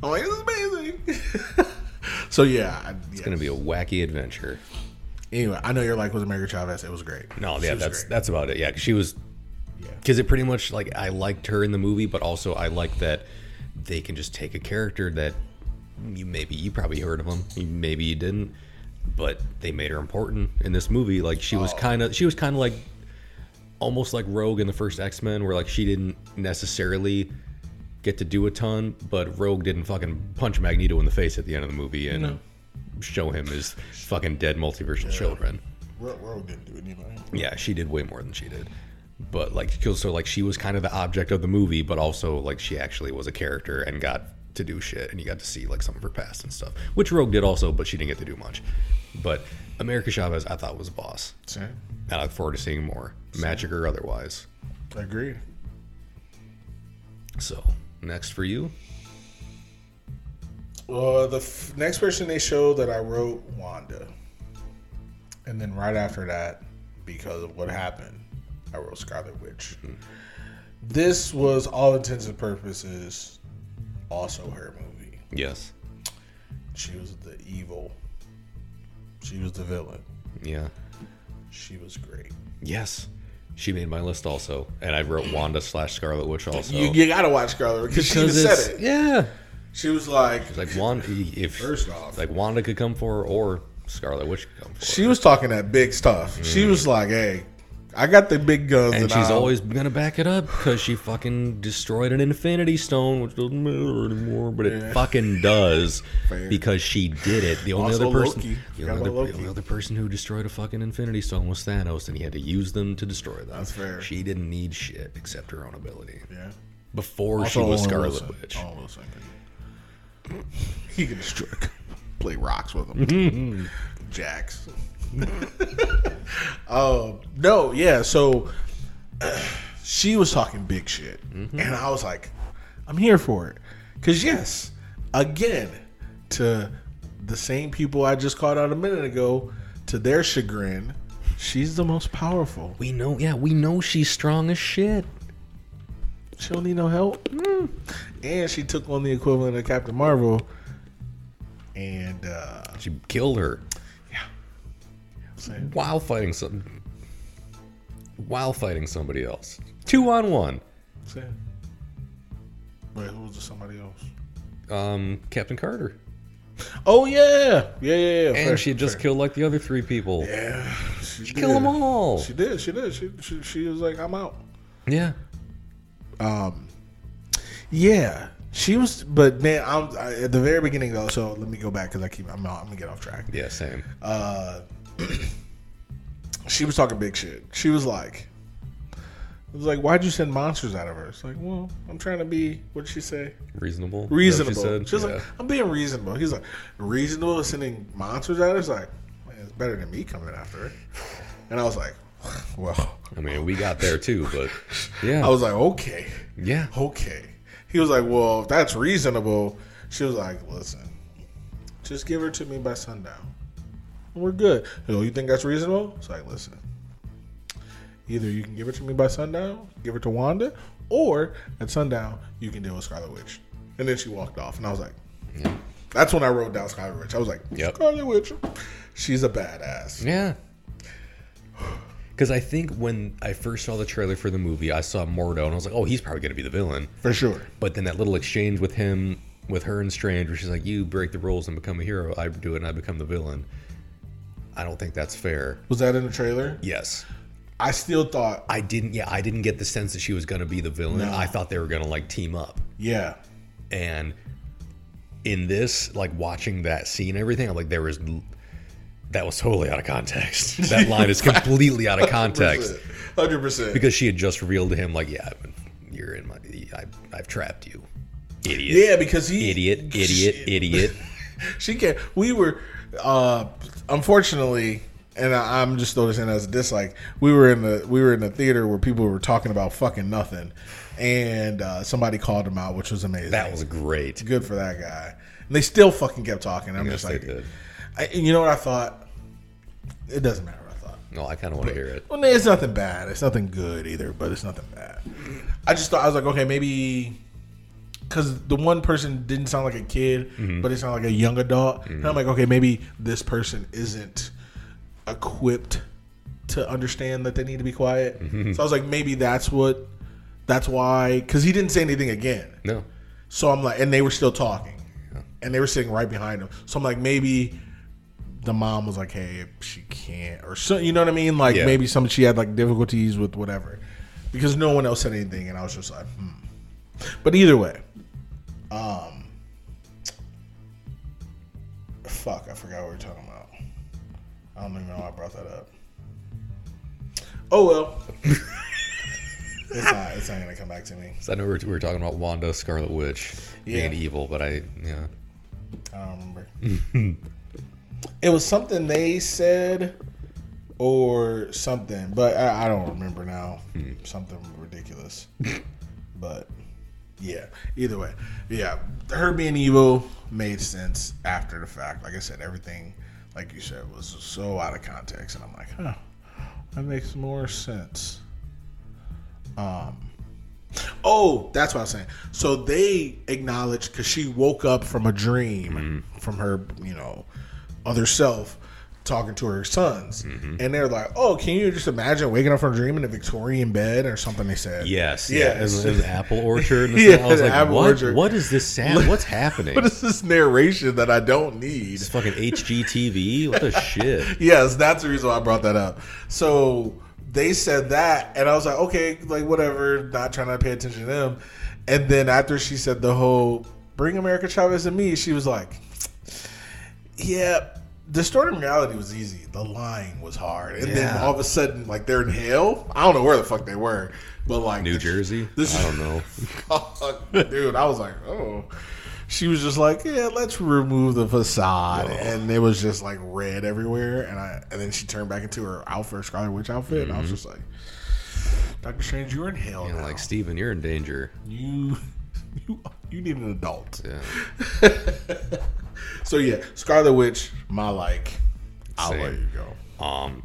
I'm like, this is amazing. so yeah, I, it's gonna be a wacky adventure. Anyway, I know you're like, was America Chavez? It was great. No, She yeah, was that's great. that's about it. Yeah, 'cause she was Yeah. because it pretty much like I liked her in the movie, but also I like that they can just take a character that you maybe you probably heard of them, maybe you didn't, but they made her important in this movie. Like she was oh. kind of she was kind of like almost like Rogue in the first X Men, where like she didn't necessarily get to do a ton, but Rogue didn't fucking punch Magneto in the face at the end of the movie and show him his fucking dead multiversal children. Ro- Rogue didn't do anything. Yeah, she did way more than she did. But like, so like she was kind of the object of the movie, but also like she actually was a character and got to do shit, and you got to see like some of her past and stuff, which Rogue did also, but she didn't get to do much. But America Chavez, I thought was a boss, Same. and I look forward to seeing more, magic or otherwise. Agreed. So next for you, Well, the f- next person they showed that I wrote Wanda, and then right after that, because of what happened, I wrote Scarlet Witch. Hmm. This was all intents and purposes also her movie. yes, She was the evil. She was the villain. yeah, She was great. yes. She made my list also, and I wrote Wanda slash Scarlet Witch also. You, you gotta watch Scarlet Witch because she it's- said it. Yeah, She was like, like Wanda. If First off. like Wanda could come for, her, or Scarlet Witch could come for. her. she was talking that big stuff. She was mm. like, "Hey, I got the big guns," And she's I'll- always gonna back it up because she fucking destroyed an Infinity Stone, which doesn't matter anymore, but it Yeah. fucking does Fair. because she did it. The only Also other person, the only, other, the only other person who destroyed a fucking Infinity Stone was Thanos, and he had to use them to destroy them. That's fair. She didn't need shit except her own ability yeah. before she was Scarlet Wilson. Witch. Owen Wilson He can destroy, play rocks with him. Jacks. Oh no, yeah. So she was talking big shit, mm-hmm. and I was like, I'm here for it. Cause yes, again, to the same people I just called out a minute ago, to their chagrin, she's the most powerful. We know, yeah, we know she's strong as shit. She don't need no help. Mm. And she took on the equivalent of Captain Marvel. And uh She killed her saying, while fighting some, while fighting somebody else. Two on one. saying. Wait, who was? Somebody else? Um, Captain Carter. Oh yeah, yeah, yeah, yeah. And Fair, she had just fair. killed like the other three people. Yeah, she, killed them all. She did. She did. She, she she was like, I'm out. Yeah. Um, yeah, she was. But man, I'm I, at the very beginning though. So let me go back because I keep. I'm, I'm gonna get off track. Yeah, same. Uh, she was talking big shit. She was like, "It was like, why'd you send monsters out of her?" It's like, well, I'm trying to be. What did she say? Reasonable. Is that what Reasonable. She said? She was yeah. like, I'm being reasonable. He's like, reasonable is sending monsters out. of her? It's like, man, it's better than me coming after her. And I was like, well, I mean, we got there too, but yeah. I was like, okay, yeah. okay. He was like, well, if that's reasonable. She was like, listen, just give her to me by sundown. We're good. You, know, you think that's reasonable? It's like, listen, either you can give it to me by sundown, give it to Wanda, or at sundown you can deal with Scarlet Witch. And then she walked off, and I was like, Yeah. that's when I wrote down Scarlet Witch. I was like, Yep. Scarlet Witch, she's a badass. Yeah. Because I think when I first saw the trailer for the movie, I saw Mordo and I was like, oh, he's probably going to be the villain. For sure. But then that little exchange with him, with her and Strange, where she's like, you break the rules and become a hero. I do it and I become the villain. I don't think that's fair. Was that in the trailer? Yes. I still thought, I didn't, yeah, I didn't get the sense that she was going to be the villain. No. I thought they were going to like team up. yeah. and in this like watching that scene and everything i'm like there was that was totally out of context that line is completely out of context 100%. because she had just revealed to him like yeah you're in my I, i've trapped you idiot yeah, because he. idiot idiot idiot she can't. We were, uh, unfortunately, and I, I'm just noticing as a dislike. We were in the we were in the theater where people were talking about fucking nothing, and uh, somebody called him out, which was amazing. that was great good for that guy. And they still fucking kept talking. I'm Yes, just like. I, you know what I thought? It doesn't matter what I thought. no i kind of want to hear it Well, it's nothing bad. It's nothing good either, but it's nothing bad. I just thought I was like, okay, maybe because the one person didn't sound like a kid, mm-hmm. but it sounded like a young adult, and I'm mm-hmm. like, okay, maybe this person isn't equipped to understand that they need to be quiet. Mm-hmm. So I was like, maybe that's what, that's why, because he didn't say anything again. no So I'm like, and they were still talking, and they were sitting right behind him. So I'm like, maybe the mom was like, "Hey, she can't," or so. You know what I mean? Like Yeah. maybe some she had like difficulties with whatever, because no one else said anything, and I was just like, hmm. But either way, um, fuck, I forgot what we were talking about. I don't even know why I brought that up. Oh well. It's not. It's not gonna come back to me. So I know we were, we were talking about Wanda, Scarlet Witch being evil, but I yeah. I don't remember. it was something they said or something, but I, I don't remember now. Something ridiculous. but yeah, either way, yeah, her being evil made sense after the fact. Like I said, everything, like you said, was so out of context, and I'm like, huh, that makes more sense. Um. Oh, that's what I was saying. So they acknowledged because she woke up from a dream from her, you know, other self talking to her sons, mm-hmm. and they're like, "Oh, can you just imagine waking up from a dream in a Victorian bed or something?" They said, Yes, Yes. in the apple orchard. And Yeah. I was like, apple what? orchard. What is this sound? What's happening? What is this narration that I don't need? It's fucking HGTV. What the shit? Yes, that's the reason why I brought that up. So they said that, and I was like, okay, like whatever, not trying to pay attention to them. And then after she said the whole "Bring America Chavez and me," she was like, yeah. Distorting reality was easy. The lying was hard, and then all of a sudden, like they're in hell. I don't know where the fuck they were, but like New Jersey? This- I don't know. dude. I was like, oh. She was just like, yeah, let's remove the facade, and it was just like red everywhere. And I, and then she turned back into her outfit, Scarlet Witch outfit, and I was mm-hmm. just like, Doctor Strange, you're in hell And now. like Steven, you're in danger. you, you, you need an adult. Yeah. So yeah, Scarlet Witch, my like. I'll Same. let you go. Um,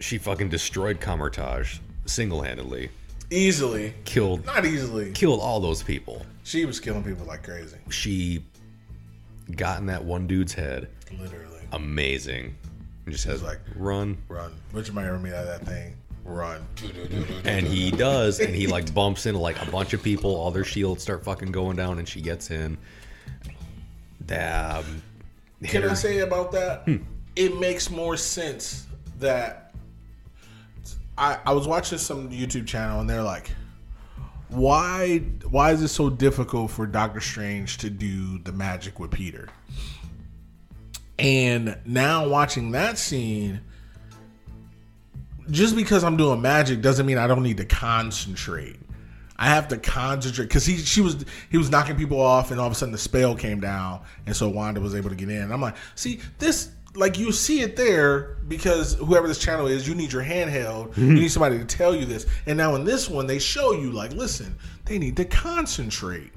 she fucking destroyed Kamar-Taj single handedly. Easily, Killed not easily. killed all those people. She was killing people like crazy, She got in that one dude's head. literally. Amazing. And just has like- like run. Run, which reminded me of that thing. Run. And he does, and he like bumps into like a bunch of people. All their shields start fucking going down, and she gets in. Damn. Can I say about that? It makes more sense that I I was watching some YouTube channel and they're like, why why is it so difficult for Doctor Strange to do the magic with Peter? And now watching that scene, just because I'm doing magic doesn't mean I don't need to concentrate. I have to concentrate because he she was he was knocking people off, and all of a sudden the spell came down, and so Wanda was able to get in. I'm like, see this. Like you see it there because whoever this channel is, you need your handheld. You mm-hmm. need somebody to tell you this. And now in this one, they show you like, listen, they need to concentrate.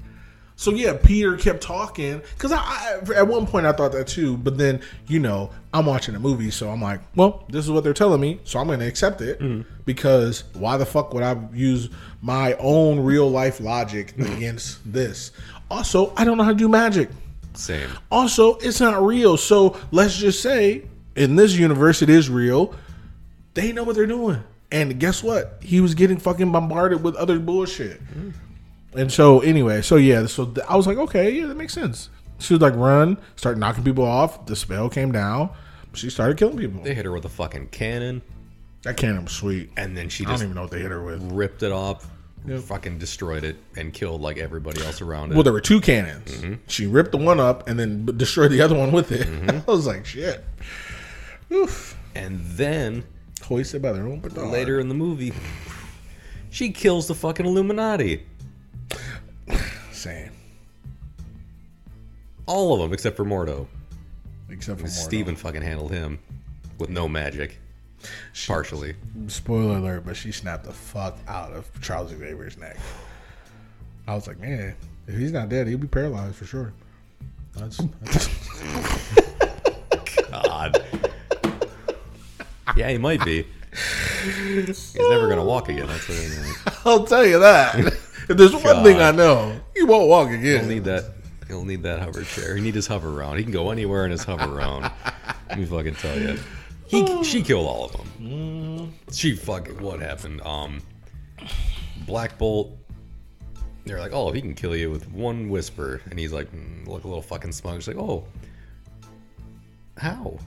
So yeah, Peter kept talking because I, I at one point I thought that too, but then you know I'm watching a movie, so I'm like, well, this is what they're telling me, so I'm going to accept it mm-hmm. because why the fuck would I use my own real life logic against this? Also, I don't know how to do magic. Same. Also, it's not real. So let's just say in this universe it is real. They know what they're doing. And guess what? He was getting fucking bombarded with other bullshit. Mm. And so anyway, so yeah, so th- I was like, okay, yeah, that makes sense. She was like, run, start knocking people off. The spell came down. She started killing people. They hit her with a fucking cannon, That cannon was sweet. and then she I don't just even know what they hit her with. ripped it off, fucking destroyed it, and killed like everybody else around it. Well, there were two cannons. Mm-hmm. She ripped the one up and then b- destroyed the other one with it. Mm-hmm. I was like, shit. Oof. and then Hoisted by their own petard. later in the movie, she kills the fucking Illuminati. Same. All of them except for Mordo. Except for Mordo. Steven fucking handled him with no magic. Partially. Spoiler alert, but she snapped the fuck out of Charles Xavier's neck. I was like, man, if he's not dead, he'll be paralyzed for sure. That's, that's God. yeah, he might be. He's never gonna walk again. That's what I mean. I'll tell you that. if there's one thing I know, he won't walk again. He'll need that. He'll need that hover chair. He need his hover round. He can go anywhere in his hover round. Let me fucking tell you. He she killed all of them. She fucking what happened? Um, Black Bolt. They're like, oh, he can kill you with one whisper, and he's like, mm, look a little fucking smug. He's like, oh, how?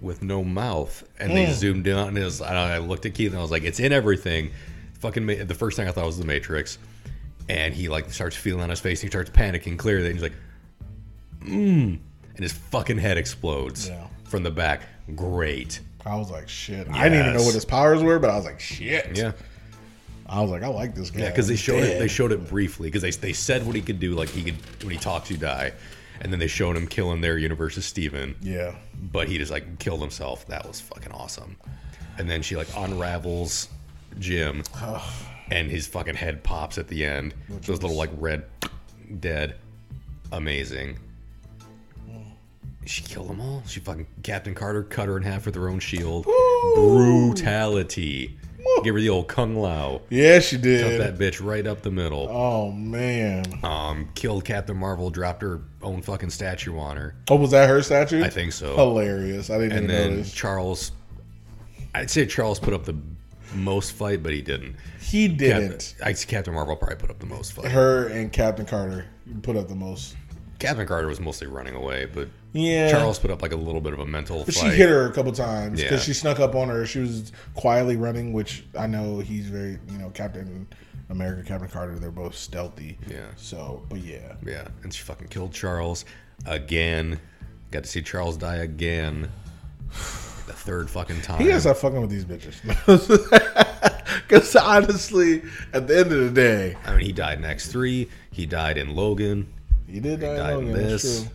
With no mouth, and they zoomed in on his. And I looked at Keith and I was like, it's in everything. Fucking ma- the first thing I thought was the Matrix, and he like starts feeling on his face. And he starts panicking clearly. And he's like, mm, and his fucking head explodes Yeah. from the back. Great. I was like, shit. I didn't even know Yes. what his powers were, but I was like, shit. Yeah. I was like, I like this guy. Yeah, because they showed it. They showed it briefly because they they said what he could do. Like he could when he talks, you die, and then they showed him killing their universe's Steven. Yeah. but he just like killed himself. That was fucking awesome. And then she like unravels Jim, and his fucking head pops at the end. Those little like red dead, amazing. She killed them all. She fucking Captain Carter cut her in half with her own shield. Brutality. Give her the old Kung Lao. Yeah, she did. that bitch right up the middle. Oh man. Um, killed Captain Marvel. Dropped her own fucking statue on her. Oh, was that her statue? I think so. Hilarious. I didn't and even then notice. Charles, I'd say Charles put up the most fight, but he didn't. He didn't. I Captain Marvel probably put up the most fight. Her and Captain Carter put up the most. Captain Carter was mostly running away, but Yeah. Charles put up like a little bit of a mental But she hit her a couple times because Yeah. she snuck up on her. She was quietly running, which I know he's very, you know, Captain America, Captain Carter. They're both stealthy. Yeah. So, but yeah, Yeah, and she fucking killed Charles again. Got to see Charles die again. The third fucking time. he gotta stop fucking with these bitches. Because honestly, at the end of the day, I mean, he died in X three. He died in Logan. he did die died in in Logan. That's this.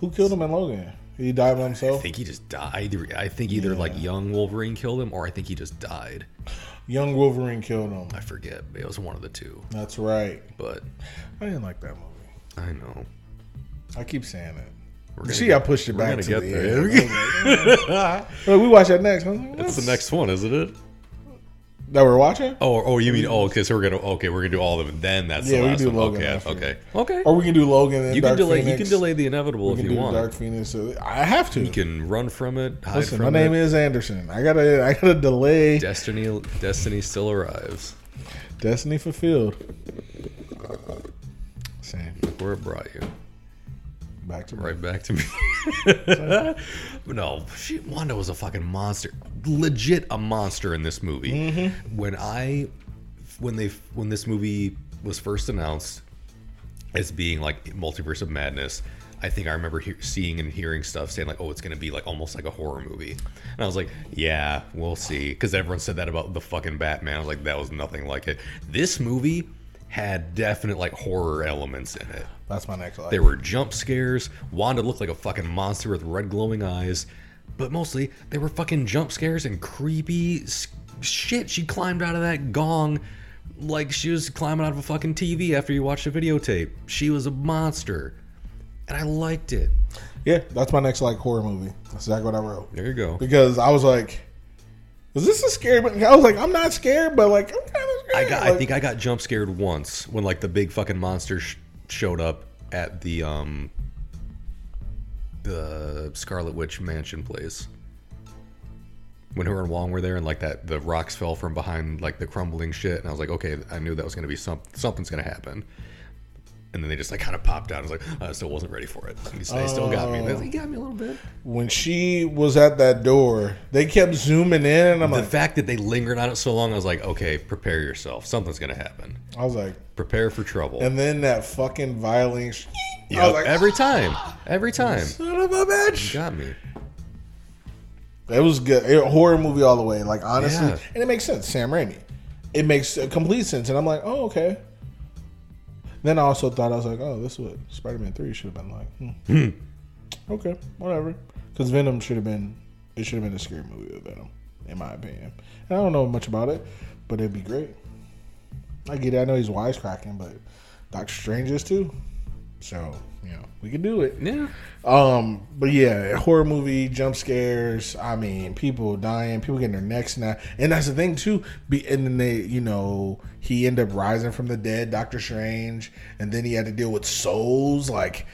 Who killed him in Logan? He died by himself. I think he just died. I think either like young Wolverine killed him, or I think he just died. Young Wolverine killed him. I forget. It was one of the two. That's right. But I didn't like that movie. I know. I keep saying it. We're See, get- I pushed it back gonna get the there. end. I Well, we watch that next. I was That's the next one, isn't it? that we're watching. Oh, oh, you mean oh? Okay, so we're gonna okay, we're gonna do all of them. Then that's Yeah, the we last do one. Logan okay, after. okay, okay. Or we can do Logan and You Dark can delay. Phoenix. You can delay the inevitable We if you do want. Dark Phoenix. So I have to. You can run from it. Hide Listen, from my name it. is Anderson. I gotta, I gotta delay. Destiny. Destiny still arrives. Destiny fulfilled. Same. Look where it brought you. Back to me. Right back to me. no, she, Wanda was a fucking monster. Legit a monster in this movie. Mm-hmm. When I, when they, when this movie was first announced as being like multiverse of madness, I think I remember he- seeing and hearing stuff saying like, "Oh, it's gonna be like almost like a horror movie," and I was like, "Yeah, we'll see," because everyone said that about the fucking Batman. I was like, "That was nothing like it." This movie had definite like horror elements in it. That's my next life. There were jump scares. Wanda looked like a fucking monster with red glowing eyes. But mostly, they were fucking jump scares and creepy shit. She climbed out of that gong like she was climbing out of a fucking TV after you watched a videotape. She was a monster. And I liked it. Yeah, that's my next like horror movie. That's exactly what I wrote. There you go. Because I was like, "Is this a scary?" movie? I was like, "I'm not scared, but like, I'm kind of I scared." got. I think I got jump scared once when like the big fucking monster sh- showed up at the um the Scarlet Witch mansion place. When her and Wong were there, and like that, the rocks fell from behind like the crumbling shit, and I was like, okay, I knew that was gonna be some something's gonna happen. And then they just like kind of popped out. I was like, I still wasn't ready for it. They still got me. They got me a little bit. when she was at that door, they kept zooming in, and I'm The like, fact that they lingered on it so long, I was like, okay, prepare yourself. Something's gonna happen. I was like, Prepare for trouble. and then that fucking violin. sh- Yep, like, every time, every time, son of a bitch. got me. It was good. Horror movie all the way. Like honestly, Yeah. and it makes sense. Sam Raimi. It makes uh, complete sense, and I'm like, oh okay. Then I also thought I was like, oh, this is what Spider-Man Three should have been like. Hmm. okay, whatever. Because Venom should have been. It should have been a scary movie with Venom, in my opinion. And I don't know much about it, but it'd be great. I get it. I know he's wisecracking, but Doctor Strange is too. So you know, we can do it. Yeah, Um, but yeah, horror movie, jump scares. I mean, people dying, people getting their necks snapped, and that's the thing too. Be and then they, you know, he ended up rising from the dead, Doctor Strange, and then he had to deal with souls. Like,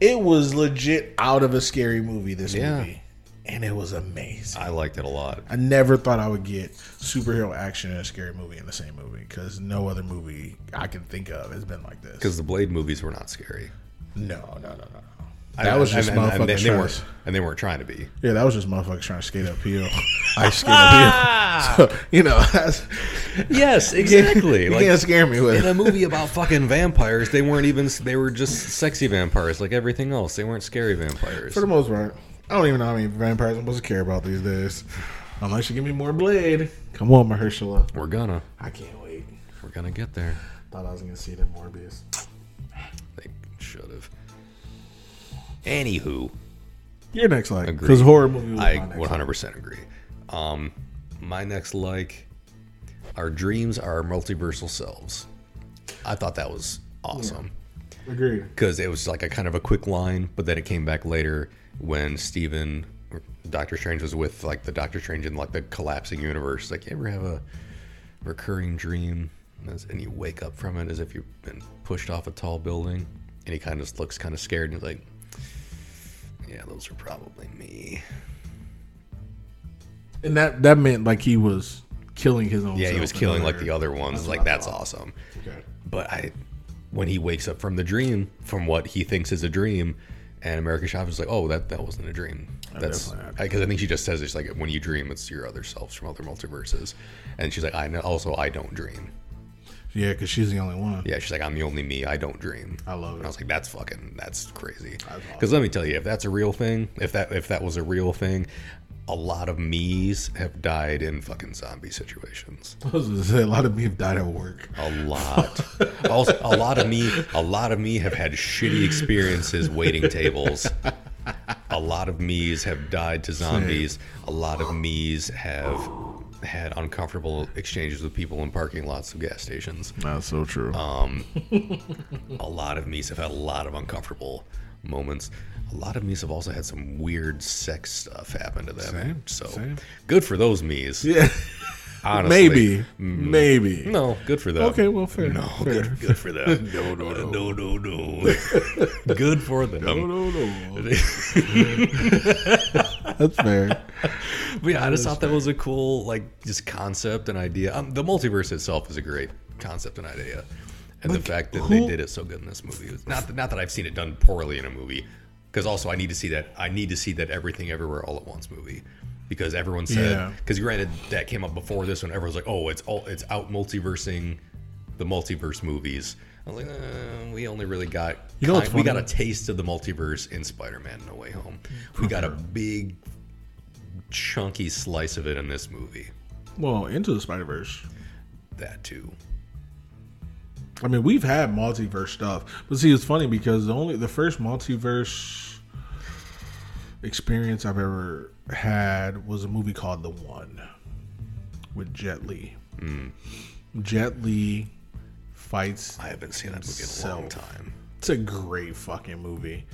it was legit out of a scary movie. This Yeah. movie, and it was amazing. I liked it a lot. I never thought I would get superhero action and a scary movie in the same movie because no other movie I can think of has been like this. Because the Blade movies were not scary. No, no, no, no, no. I- That was and- just and, and, motherfuckers they, they trying weren't, and they weren't trying to be. Yeah, that was just motherfuckers trying to skate uphill. I skate uphill. Ah! So, you know, that's, Yes, exactly. you can't scare me with in a movie about fucking vampires, they weren't even. They were just sexy vampires, like everything else. They weren't scary vampires. For the most part. I don't even know how many vampires I'm supposed to care about these days. Unless you give me more Blade. Come on, Mahershala. We're gonna. I can't wait. We're gonna get there. Thought I was gonna see in Morbius. Should have. Anywho, Your next like because horror movie. I my next like. 100% agree. Um, my next like, our dreams are our multiversal selves. I thought that was awesome Agreed. because it was like a kind of a quick line, but then it came back later when Stephen, Doctor Strange was with like the Doctor Strange in like the collapsing universe. Like, you ever have a recurring dream and you wake up from it as if you've been pushed off a tall building? And he kind of looks kind of scared and he's like, "Yeah, those are probably me." And that that meant like he was killing his own. Yeah, he was killing like the other ones. That's like that's awesome. Okay. But I, when he wakes up from the dream, from what he thinks is a dream, and America Chavez is like, "Oh, that that wasn't a dream." That's because I think she just says it's like when you dream, it's your other selves from other multiverses, and she's like, "I know." Also, I don't dream. Yeah, because she's the only one. Yeah, she's like, "I'm the only me. I don't dream." I love And it. I was like, "That's fucking. That's crazy." awesome. Because let me tell you, if that's a real thing, if that if that was a real thing, a lot of me's have died in fucking zombie situations. I was gonna say a lot of me have died at work. A lot. also, a lot of me, a lot of me have had shitty experiences waiting tables. A lot of me's have died to zombies. A lot of me's have had uncomfortable exchanges with people in parking lots of gas stations. That's so true. Um, A lot of me's have had a lot of uncomfortable moments. A lot of me's have also had some weird sex stuff happen to them. Same, so same. good for those me's. yeah, Honestly. maybe, maybe. No, good for them. Okay, well, fair. No, fair. good, good for them. No, no, no. no, no, no. good for them. No, no, no. That's fair. But yeah, I just thought that was a cool, like, just concept and idea. Um, the multiverse itself is a great concept and idea, and the fact that they did it so good in this movie. was- Not, that- not that I've seen it done poorly in a movie, because also I need to see that. I need to see that everything everywhere all at once movie, because everyone said. Yeah. Because granted, that came up before this one. Everyone's like, "Oh, it's all it's out multiversing the multiverse movies." I was like, uh, "We only really got You know we got a taste of the multiverse in Spider-Man: No Way Home. We got a big chunky slice of it in this movie. Well, into the Spider Verse. That too. I mean, we've had multiverse stuff, but see, it's funny because the only the first multiverse experience I've ever had was a movie called The One with Jet Li. Jet Li fights. I haven't seen that movie in a long time. It's a great fucking movie,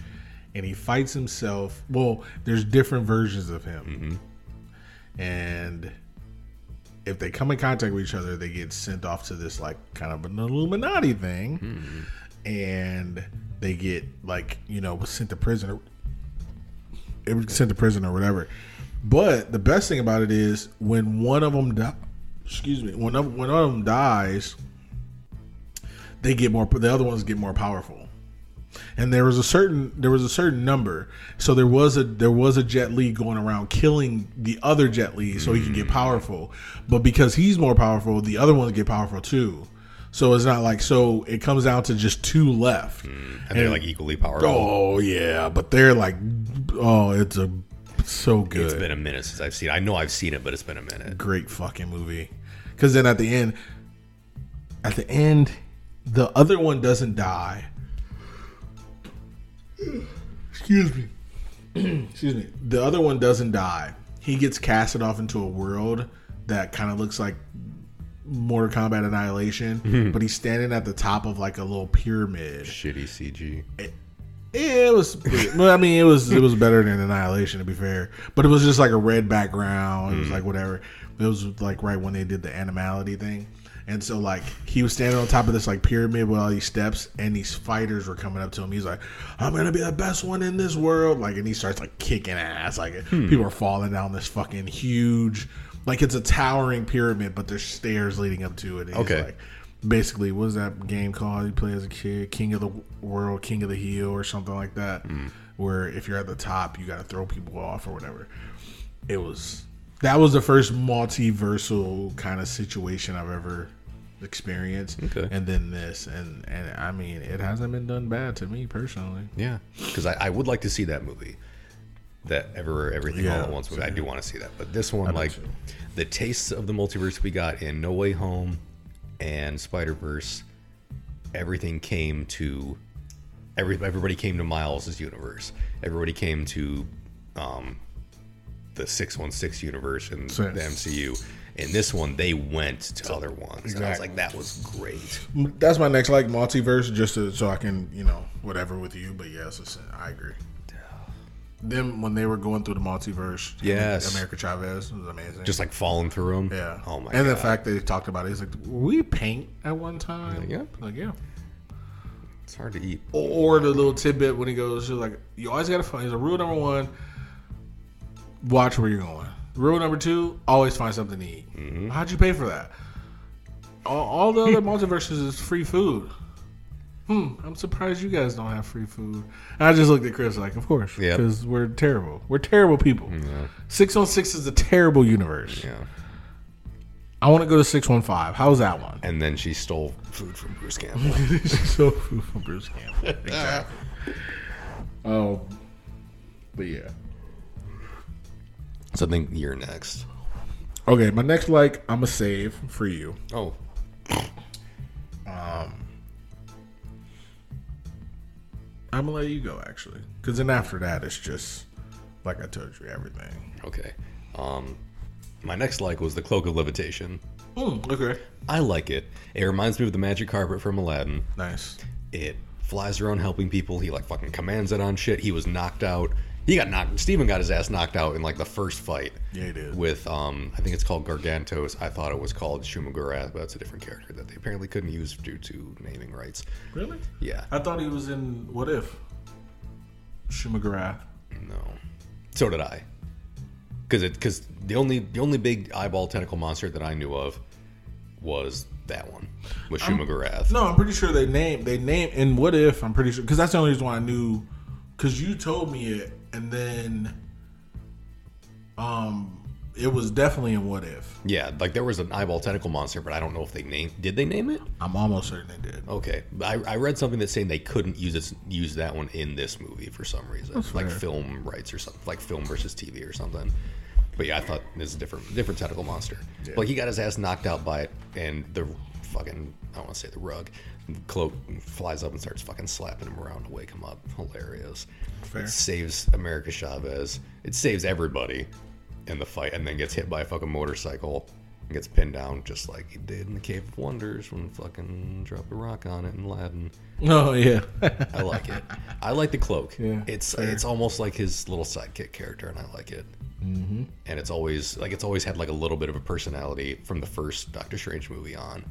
and he fights himself. Well, there's different versions of him, mm-hmm. and if they come in contact with each other, they get sent off to this like kind of an Illuminati thing, mm-hmm. and they get like you know sent to prison it was sent to prison or whatever. But the best thing about it is when one of them, excuse me, when of- when one of them dies, they get more. The other ones get more powerful. And there was a certain there was a certain number. So there was a there was a Jet Li going around killing the other Jet Li so he can get mm. powerful. But because he's more powerful, the other ones get powerful too. So it's not like so it comes down to just two left. Hmm. And, they're like equally powerful. Oh yeah, but they're like oh it's a so good. It's been a minute since I've seen. it. I know I've seen it, but it's been a minute. great fucking movie. Because then at the end, at the end, the other one doesn't die. Excuse me. Excuse me. The other one doesn't die. He gets casted off into a world that kind of looks like Mortal Kombat Annihilation, mm-hmm. but he's standing at the top of like a little pyramid. Shitty CG. Yeah, it was. Well, I mean, it was it was better than Annihilation to be fair, but it was just like a red background. It was mm-hmm. like whatever. It was like right when they did the animality thing, and so like he was standing on top of this like pyramid with all these steps, and these fighters were coming up to him. He's like, "I'm gonna be the best one in this world!" Like, and he starts like kicking ass. Like hmm. people are falling down this fucking huge, like it's a towering pyramid, but there's stairs leading up to it. And Okay. like, basically what is that game called you play as a kid king of the world king of the hill or something like that hmm. where if you're at the top you got to throw people off or whatever it was that was the first multiversal kind of situation i've ever experienced Okay. and then this and and i mean it hasn't been done bad to me personally Yeah, because I, I would like to see that movie. That Everywhere Everything All at Once movie. I do want to see that, but this one, do like the tastes of the multiverse we got in No Way Home and Spider Verse, everything came to every everybody came to Miles's universe. Everybody came to um, the six one six universe and the MCU. In this one, they went to other ones. And I was like, that was great. That's my next like multiverse, just to, so I can you know whatever with you. But yes, it's, I agree. Them when they were going through the multiverse, Yes. America Chavez was amazing. Just like falling through them. yeah. Oh my god. and god. the fact that they talked about it, he's like, we paint at one time?" Like, yeah. like yeah. it's hard to eat. Or, or the little tidbit when he goes, like, "You always gotta find." He's a rule number one: watch where you're going. Rule number two: always find something to eat. Mm-hmm. How'd you pay for that? All, all the other multiverses is free food. Hmm, I'm surprised you guys don't have free food. And I just looked at Chris like, of course, Yep. because we're terrible. We're terrible people. Six one six is a terrible universe. Yeah. I want to go to six one five. How's that one? And then she stole food from Bruce Campbell. so food from Bruce Campbell. Exactly. Oh, but yeah. so I think you're next. Okay, my next like I'm a save for you. Oh, I'm gonna let you go actually, because then after that it's just like I told you everything. okay. Um, my next like was the Cloak of Levitation. Mm, okay, I like it. It reminds me of the magic carpet from Aladdin. nice. It flies around helping people. He like fucking commands it on shit. He was knocked out. He got knocked. Steven got his ass knocked out in like the first fight. Yeah, he did. With um, I think it's called Gargantos. I thought it was called Shuma-Gorath, but that's a different character that they apparently couldn't use due to naming rights. Really? Yeah, I thought he was in What If. Shuma-Gorath. Uh. no. So did I. Because it because the only the only big eyeball tentacle monster that I knew of was that one with Shuma-Gorath. No, I'm pretty sure they named they named in What If. I'm pretty sure because that's the only reason why I knew. Because you told me it, and then, um, it was definitely in What If. Yeah, like there was an eyeball tentacle monster, but I don't know if they named. Did they name it? I'm almost certain they did. Okay, I, I read something that's saying they couldn't use it, use that one in this movie for some reason, like fair. film rights or something, like film versus TV or something. But yeah, I thought this is a different different tentacle monster. But he got his ass knocked out by it, and the fucking I don't want to say the rug cloak flies up and starts fucking slapping him around to wake him up. Hilarious. Fair. It saves America Chavez. It saves everybody in the fight, and then gets hit by a fucking motorcycle and gets pinned down just like he did in the Cave of Wonders when fucking dropped a rock on it in Aladdin. Oh yeah. I like it. I like the cloak. Yeah, it's fair. it's almost like his little sidekick character, and I like it. Mm-hmm. And it's always like it's always had like a little bit of a personality from the first Doctor Strange movie on,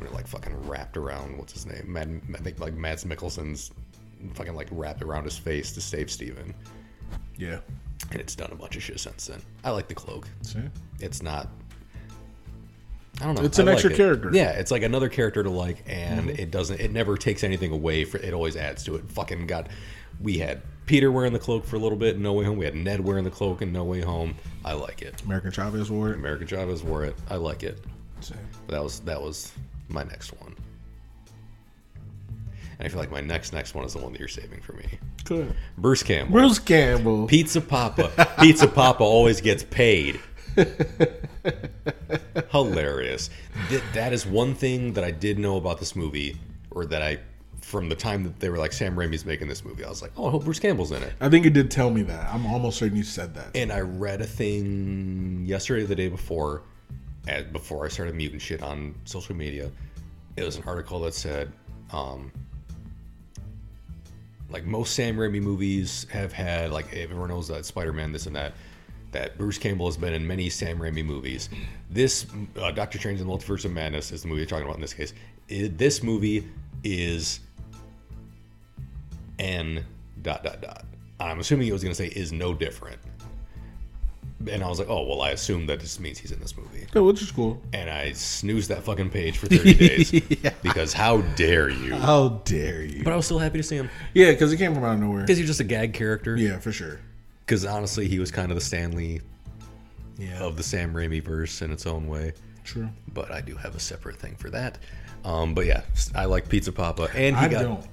when it like fucking wrapped around what's his name, Mad, I think like Mads Mikkelsen's fucking like wrapped around his face to save Steven. yeah. and it's done a bunch of shit since then. I like the cloak. See? It's not. I don't know. It's an I like extra it. character. Yeah, it's like another character to like, and mm-hmm. it doesn't. It never takes anything away. For it always adds to it. Fucking got. We had Peter wearing the cloak for a little bit in No Way Home. We had Ned wearing the cloak in No Way Home. I like it. American Chavez wore it. American Chavez wore it. I like it. But that was that was my next one. And I feel like my next next one is the one that you're saving for me. Good. Bruce Campbell. Bruce Campbell. Pizza Poppa. Pizza Poppa always gets paid. Hilarious. Th- that is one thing that I did know about this movie, or that I, from the time that they were like, Sam Raimi's making this movie, I was like, oh, I hope Bruce Campbell's in it. I think you did tell me that. I'm almost certain you said that. And I read a thing yesterday, or the day before, at, before I started muting shit on social media. It was an article that said, um, like most Sam Raimi movies have had, like everyone knows that Spider Man, this and that. That Bruce Campbell has been in many Sam Raimi movies. This uh, Doctor Strange and the Multiverse of Madness is the movie you're talking about in this case. It, this movie is N dot dot dot. I'm assuming he was going to say is no different. And I was like, oh well, I assume that this means he's in this movie. Yeah, which is cool. And I snoozed that fucking page for 30 days because how dare you? How dare you? But I was still happy to see him Yeah, because he came from out of nowhere. because he's just a gag character. Yeah, for sure. Because honestly, he was kind of the Stanley Yeah, of the Sam Raimi verse in its own way. true. But I do have a separate thing for that. Um, but yeah, I like Pizza Poppa, and he I got. don't.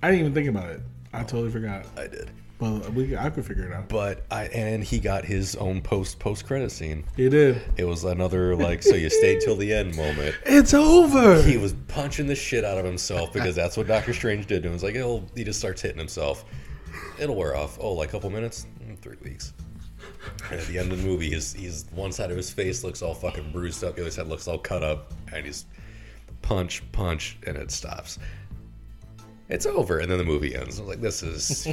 I didn't even think about it. I totally forgot. I did. Well, we I could figure it out. But I and he got his own post post credit scene. He did. It was another like so you stayed till the end moment. It's over. He was punching the shit out of himself because that's what Doctor Strange did to him. It's like he'll he just starts hitting himself. It'll wear off. Oh, like a couple minutes, Mm, three weeks. And at the end of the movie, his he's one side of his face looks all fucking bruised up, the other side looks all cut up, and he's punch, punch, and it stops. It's over, and then the movie ends. I'm like, this is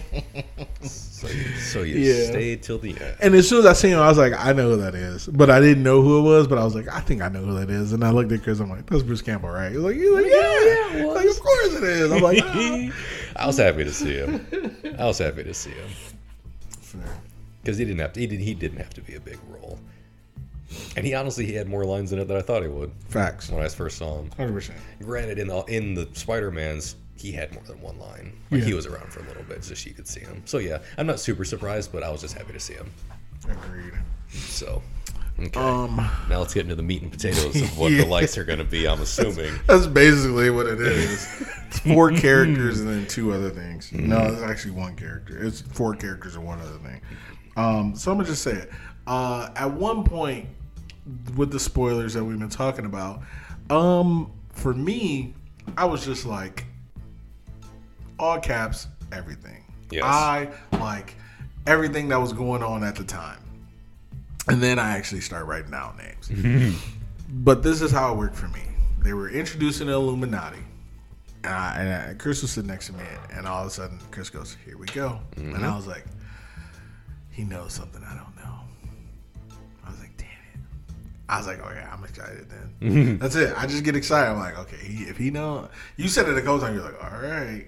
so you, so you Yeah. stayed till the end. And as soon as I seen him, I was like, I know who that is. But I didn't know who it was. But I was like, I think I know who that is. And I looked at Chris. I'm like, that's Bruce Campbell, right? He's like, he's like, yeah, yeah, Like, of course it is. I'm like, ah. I was happy to see him. I was happy to see him because he didn't have to. He, did, he didn't have to be a big role, and he honestly he had more lines in it than I thought he would facts, when I first saw him. hundred percent. Granted, in the in the Spider Man's, he had more than one line. Like Yeah. he was around for a little bit, just you could see him. So yeah, I'm not super surprised, but I was just happy to see him. Agreed. So okay, Um, now let's get into the meat and potatoes of what Yeah. the lights are going to be. I'm assuming. that's basically what it is. It's four characters and then two other things. No, it's actually one character. It's four characters and one other thing. Um, so I'm gonna just say it. Uh, at one point, with the spoilers that we've been talking about, um, for me, I was just like, all caps, everything. Yes. I like everything that was going on at the time. And then I actually start writing out names. Mm-hmm. but this is how it worked for me. They were introducing the Illuminati. And, I, and I, Chris was sitting next to me, and all of a sudden, Chris goes, Here we go. And mm-hmm. I was like, He knows something I don't know. I was like, Damn it. I was like, Oh, yeah, I'm excited then. Mm-hmm. That's it. I just get excited. I'm like, Okay, he, if he know, you said it a couple times, you're like, All right.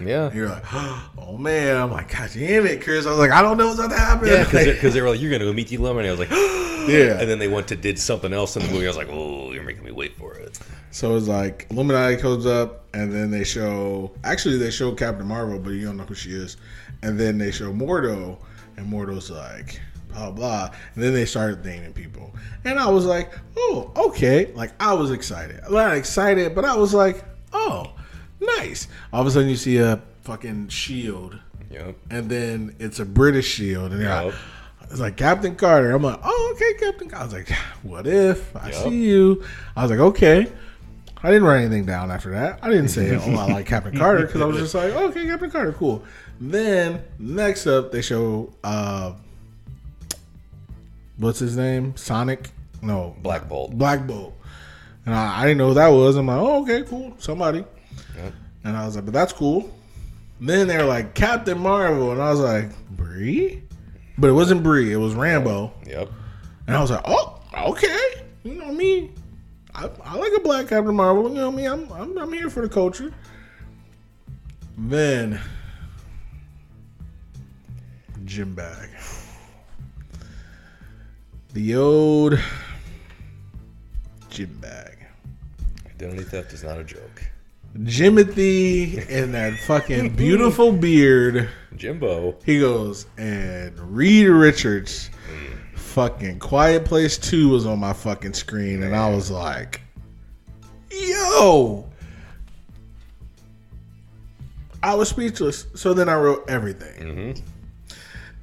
Yeah. And you're like, Oh, man. I'm like, God damn it, Chris. I was like, I don't know what's about to happen. Yeah, because they were like, "You're going to go meet the Illuminati." I was like, Yeah. And then they went to did something else in the movie. I was like, "Oh, you're making me wait for it." So it's like Illuminati comes up, and then they show. Actually, they show Captain Marvel, but you don't know who she is. And then they show Mordo, and Mordo's like blah blah. And then they started naming people, and I was like, oh, okay. Like I was excited. Not excited, but I was like, oh, nice. All of a sudden, you see a fucking shield, Yep. and then it's a British shield, and Yep. it's like Captain Carter. I'm like, oh, okay, Captain. Carter. I was like, what if I Yep. see you? I was like, okay. I didn't write anything down after that. I didn't say, oh, I like Captain Carter because I was just like, okay, Captain Carter, cool. Then next up, they show uh, what's his name? Sonic? No, Black Bolt. Black Bolt. And I, I didn't know who that was. I'm like, oh, okay, cool, somebody. And I was like, but that's cool. Then they were like Captain Marvel, and I was like, Brie? But it wasn't Brie, it was Rambeau. Yep. And I was like, oh, okay. You know me. I, I like a black Captain Marvel. You know me. I'm, I'm I'm here for the culture. Then Jim Bag. The old Jim Bag. Identity theft is not a joke. Jimothy and that fucking beautiful beard. Jimbo. He goes, and Reed Richards, fucking Quiet Place 2 was on my fucking screen, and I was like, yo. I was speechless. So then I wrote everything. Mm-hmm.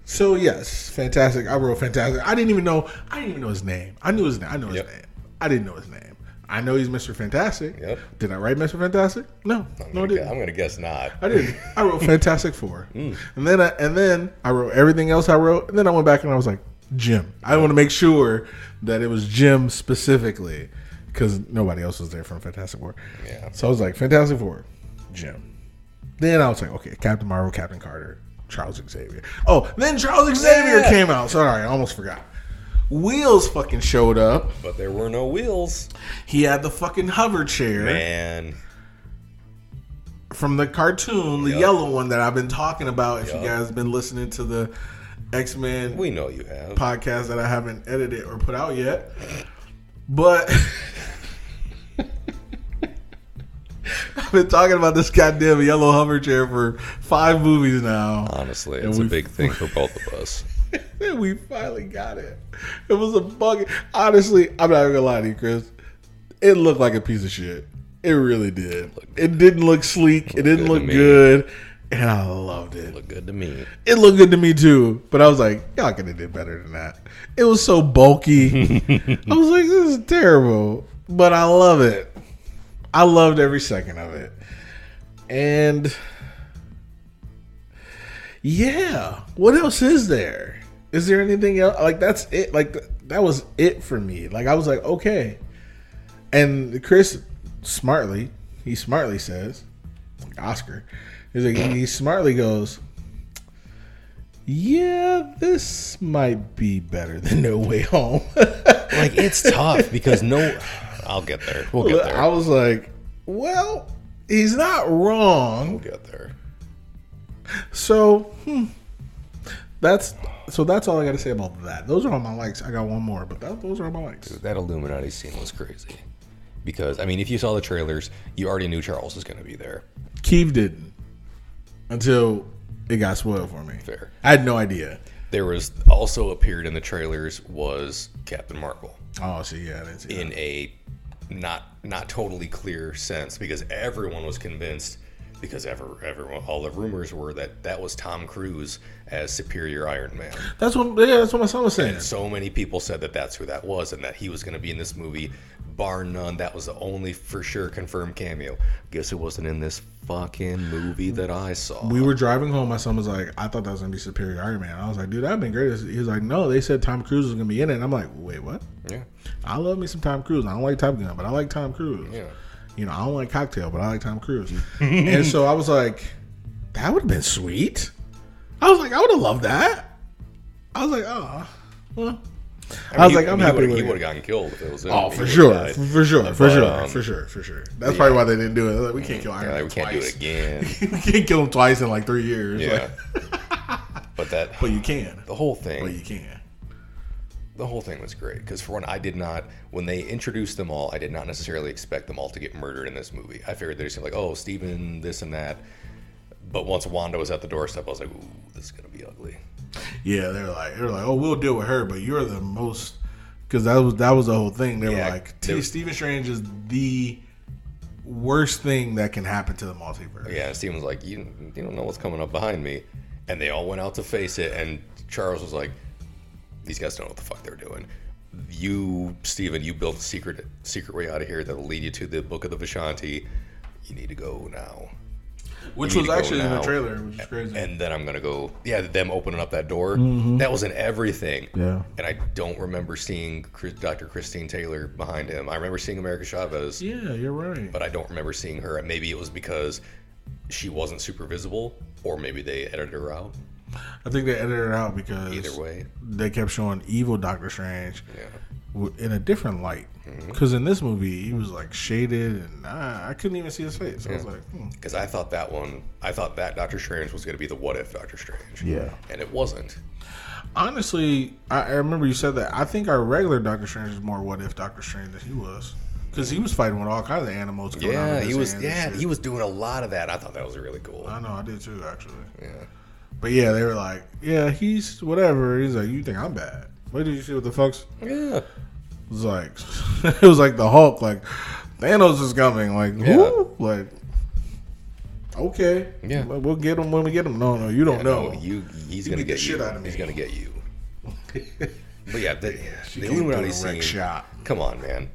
So yes, fantastic. I wrote fantastic. I didn't even know. I didn't even know his name. I knew his name. I know his Yep. name. I didn't know his name. I know he's Mr. Fantastic. Yep. Did I write Mr. Fantastic? No, I'm no, I didn't. gu- I'm gonna guess not. I didn't. I wrote Fantastic Four, Mm. and then I, and then I wrote everything else I wrote, and then I went back and I was like Jim. I want to make sure that it was Jim specifically because nobody else was there from Fantastic Four. Yeah. So I was like Fantastic Four, Jim. Then I was like, okay, Captain Marvel, Captain Carter, Charles Xavier. Oh, then Charles Xavier Yeah. came out. Sorry, I almost forgot. Wheels fucking showed up. But there were no wheels. He had the fucking hover chair. Man. from the cartoon, the Yup. yellow one that I've been talking about. If you Yup. guys been listening to the X Men We know you have. podcast that I haven't edited or put out yet, but I've been talking about this goddamn yellow hover chair for five movies now. Honestly, it's a big thing for both of us. And we finally got it. It was a bug. Honestly, I'm not even gonna lie to you, Chris. It looked like a piece of shit. It really did. It didn't look sleek. It didn't good look good. and I loved it. Look good to me. It looked good to me too, but I was like, y'all could have did better than that. It was so bulky. I was like, this is terrible, but I love it. I loved every second of it, and yeah, what else is there? Is there anything else? Like that's it. Like that was it for me. Like I was like, okay. And Chris smartly, he smartly says, like Oscar, he's like he smartly goes, yeah, this might be better than No Way Home. Like it's tough because no. I'll get there. We'll get there. I was like, well, he's not wrong. We'll get there. So hmm, that's so that's all I got to say about that. Those are all my likes. I got one more, but that, those are all my likes. That Illuminati scene was crazy. Because I mean, if you saw the trailers, you already knew Charles was going to be there. Keeve didn't until it got spoiled for me. Fair. I had no idea. There was also appeared in the trailers was Captain Marvel Oh, see, yeah, I didn't see in a not not totally clear sense because everyone was convinced because ever everyone all the rumors were that that was Tom Cruise as Superior Iron Man. That's what. Yeah, that's what my son was saying. So many people said that that's who that was and that he was going to be in this movie. Bar none, that was the only for sure confirmed cameo. Guess it wasn't in this fucking movie that I saw. We were driving home. My son was like, "I thought that was gonna be Superior Iron Man." I was like, "Dude, that'd been great." He was like, "No, they said Tom Cruise was gonna be in it." And I'm like, "Wait, what?" yeah, I love me some Tom Cruise. I don't like Top Gun, but I like Tom Cruise. yeah. You know, I don't like Cocktail, but I like Tom Cruise. and so I was like, "That would have been sweet." I was like, "I would have loved that." I was like, "Oh, well." I, was he- like, "I'm he happy with He would have gotten killed if it was him. Oh, for sure, for sure, for sure, um, for sure, for sure. That's probably why they didn't do it. Like, we can't kill Iron Yeah, Man we can't do it again. we can't kill him twice in like three years. Yeah. Like, but that but you can. the whole thing. But you can. The whole thing was great because for one, I did not when they introduced them all, I did not necessarily expect them all to get murdered in this movie. I figured they'd just be like, oh, Stephen, this and that. But once Wanda was at the doorstep, I was like, ooh, this is gonna be ugly. Yeah, they're like they're like, oh, we'll deal with her, but you're the most because that was that was the whole thing. They Yeah, were like, they- T- Stephen Strange is the worst thing that can happen to the multiverse. Yeah, Stephen was like, you, you don't know what's coming up behind me. And they all went out to face it. And Charles was like, these guys don't know what the fuck they're doing. You, Stephen, you built a secret secret way out of here that'll lead you to the Book of the Vishanti. You need to go now. which was need to go actually in the trailer, which is crazy. And then I'm gonna go. Yeah, them opening up that door. Mm-hmm. That was in everything. Yeah. And I don't remember seeing Dr. Christine Taylor behind him. I remember seeing America Chavez, yeah, you're right. but I don't remember seeing her. And maybe it was because she wasn't super visible, or maybe they edited her out. I think they edited it out because Either way, they kept showing evil Doctor Strange yeah. in a different light. Mm-hmm. Because in this movie, he was like shaded, and I, I couldn't even see his face. I was like, hmm. Because I thought that one, I thought that Doctor Strange was going to be the what if Doctor Strange. Yeah. And it wasn't. honestly, I, I remember you said that. I think our regular Doctor Strange is more what if Doctor Strange than he was. Because he was fighting with all kinds of animals. coming out of Yeah, his he was. Yeah, he was doing a lot of that. I thought that was really cool. I know, I did too, actually. Yeah. But yeah, they were like, yeah, he's whatever. He's like, you think I'm bad? Wait, did you see what the fuck's? Yeah. It was like, it was like the Hulk, like Thanos is coming, like who? Like, okay, Yeah. We'll get him when we get him. No, no, you don't know. No, you. He's You gonna get shit you. out of me. He's gonna get you. But yeah, the, She the Illuminati scene. shot. Come on, man.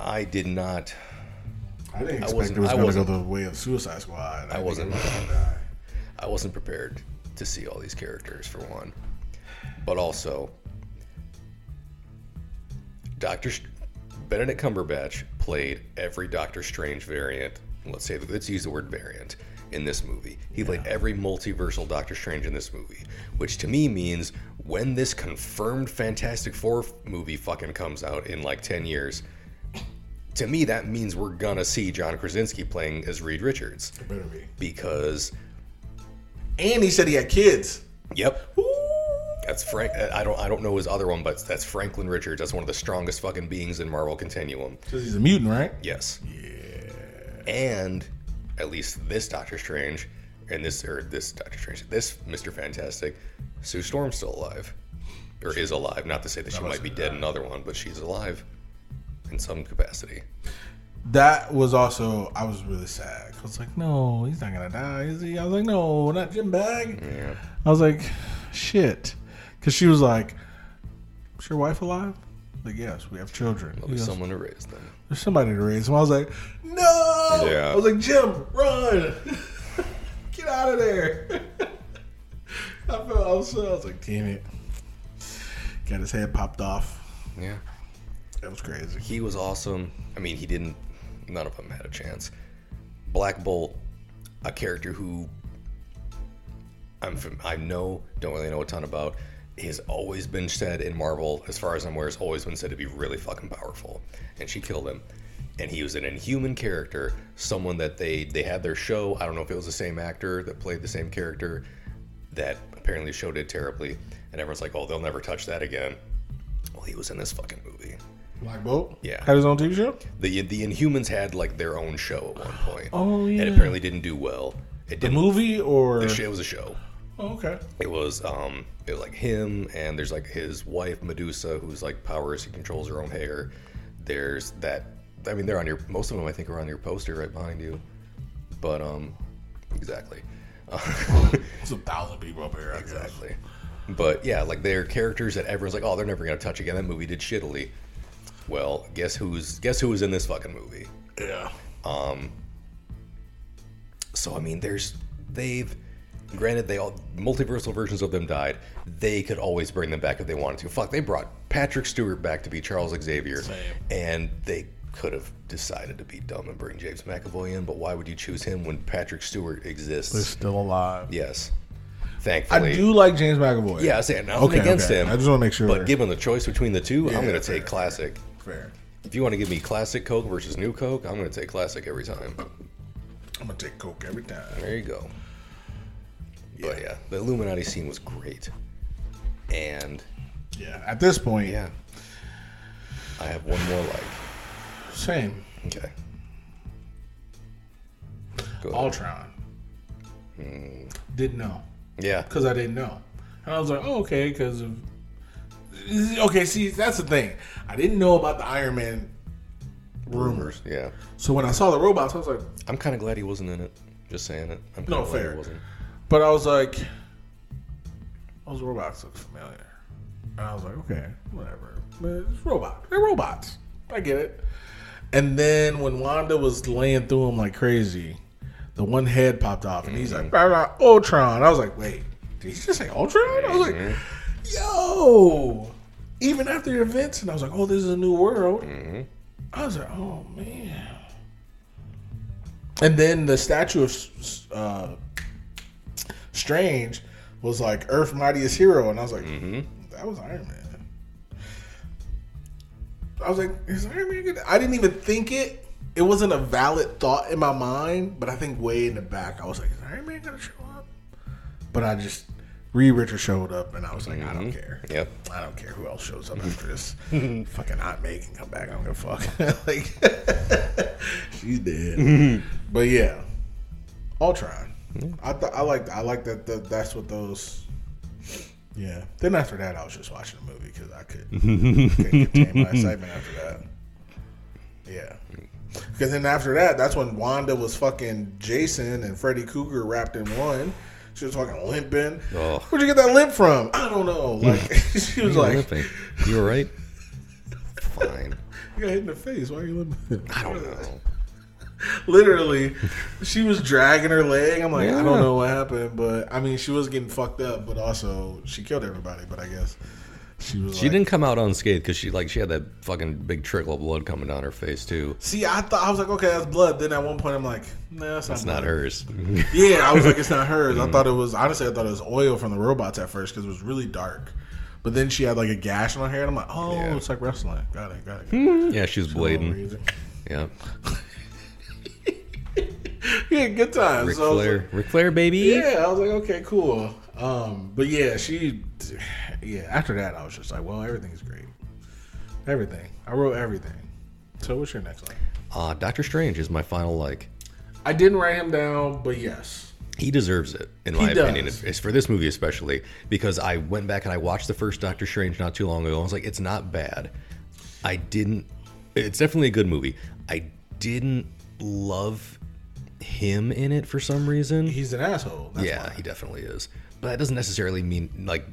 I did not. I didn't expect wasn't- it was going to go the way of Suicide Squad. I wasn't- I wasn't prepared to see all these characters for one, but also Doctor Benedict Cumberbatch played every Doctor Strange variant. Let's say let's use the word variant in this movie. He played every multiversal Doctor Strange in this movie, which to me means when this confirmed Fantastic Four movie fucking comes out in like ten years. To me, that means we're gonna see John Krasinski playing as Reed Richards It better be. because And he said he had kids. Yep. That's Frank. I don't. I don't know his other one, but that's Franklin Richards. That's one of the strongest fucking beings in Marvel Continuum. Because he's a mutant, right? Yes. Yeah. And at least this Doctor Strange, and this or this Doctor Strange, this Mister Fantastic, Sue Storm's still alive, or is alive. Not to say that she might be dead in another one, but she's alive in some capacity. That was also I was really sad. I was like, no, he's not gonna die, is he? I was like, no, not Jim Bag. Yeah. I was like, shit, because she was like, "Is your wife alive?" Like, yes, we have children. There'll He be goes, someone to raise them. There's somebody to raise them. I was like, no. Yeah. I was like, Jim, run, get out of there. I felt I was, I was like, damn it. Got his head popped off. Yeah. That was crazy. He was awesome. I mean, he didn't. None of them had a chance. Black Bolt, a character who I'm fam- I know don't really know a ton about. Has always been said in Marvel, as far as I'm aware, has always been said to be really fucking powerful. And she killed him. And he was an inhuman character, someone that they they had their show. I don't know if it was the same actor that played the same character. That apparently the show did terribly, and everyone's like, "Oh, they'll never touch that again." Well, he was in this fucking movie. Black Bolt. Yeah. Had his own TV show. The the Inhumans had like their own show at one point. Oh, yeah. And apparently didn't do well. It The didn't. movie or The show it was a show. Oh, okay. It was um it was like him and there's like his wife Medusa who's like powers. He controls her own hair. There's that. I mean, they're on your. Most of them I think are on your poster right behind you. But um, exactly. It's a thousand people up here. I guess. Exactly. But yeah, like they're characters that everyone's like, oh, they're never gonna touch again. That movie did shittily. Well, guess who's guess who was in this fucking movie? Yeah. Um. So I mean, there's they've granted they all multiversal versions of them died. They could always bring them back if they wanted to. Fuck, they brought Patrick Stewart back to be Charles Xavier, Same. and they could have decided to be dumb and bring James McAvoy in. But why would you choose him when Patrick Stewart exists? They're still alive. yes, Thankfully. I do like James McAvoy. Yeah, I say nothing Okay, against okay. him. I just want to make sure. But given the choice between the two, Yeah, I'm going to fair, take classic. Fair. If you want to give me classic Coke versus new Coke, I'm going to take classic every time. I'm gonna take Coke every time. There you go. But yeah, the Illuminati scene was great. And Yeah. At this point, yeah, I have one more like. same. Okay. Go. Ultron. Hmm. Didn't know Yeah. because I didn't know, and I was like, oh, okay, because of. Okay, see, that's the thing. I didn't know about the Iron Man rumors. Mm, yeah. So when I saw the robots, I was like, I'm kind of glad he wasn't in it. Just saying it. I'm No, fair. He wasn't. but I was like, those robots look familiar. And I was like, okay, whatever. But it's robot. They're robots. I get it. And then when Wanda was laying through him like crazy, the one head popped off, and he's like, mm-hmm. blah, blah, Ultron. I was like, wait, did he just say Ultron? I was like, mm-hmm. yo. Even after the events, and I was like, oh, this is a new world. I was like, oh man. And then the statue of uh, Strange was like Earth Mightiest Hero, and I was like, that was Iron Man. I was like, is Iron Man good? I didn't even think it. It wasn't a valid thought in my mind, but I think way in the back, I was like, is Iron Man gonna show up? But I just Reed Richards showed up, and I was like, I don't mm-hmm. care. Yep. I don't care who else shows up after this. Fucking Aunt May can come back. I don't give a fuck. like she's dead. Mm-hmm. but yeah, Ultron. I thought I like I like that, that. That's what those. Yeah. Then after that, I was just watching the movie because I could couldn't contain my excitement after that. Yeah. Because then after that, that's when Wanda was fucking Jason and Freddy Krueger wrapped in one. She was fucking limping. Oh. Where'd you get that limp from? I don't know. Like she was like, limping. You all right? Fine. you got hit in the face. Why are you limping? I don't know. Literally, she was dragging her leg. I'm like, I don't know what happened, but I mean, she was getting fucked up, but also she killed everybody. But I guess she was. She like, didn't come out unscathed because she like she had that fucking big trickle of blood coming down her face too. See, I thought I was like, okay, that's blood. Then at one point, I'm like, nah, that's not. It's not hers. Yeah, I was like, it's not hers. I mm-hmm. thought it was honestly, I thought it was oil from the robots at first because it was really dark. But then she had like a gash on her hair, and I'm like, oh, Yeah. it's like wrestling. Got it, got it. Got it. yeah, she was For no blading. Yeah. yeah, good times. Ric So Flair. like- Ric Flair, baby. yeah, I was like, okay, cool. Um, but yeah, she, yeah. After that, I was just like, well, everything's great. Everything. I wrote everything. So what's your next line? Uh, Doctor Strange is my final like. I didn't write him down, but yes. He deserves it, in my He opinion. does. It's for this movie especially because I went back and I watched the first Doctor Strange not too long ago. And I was like, it's not bad. I didn't. It's definitely a good movie. I didn't love him in it for some reason. He's an asshole. That's yeah, why. he definitely is. But that doesn't necessarily mean like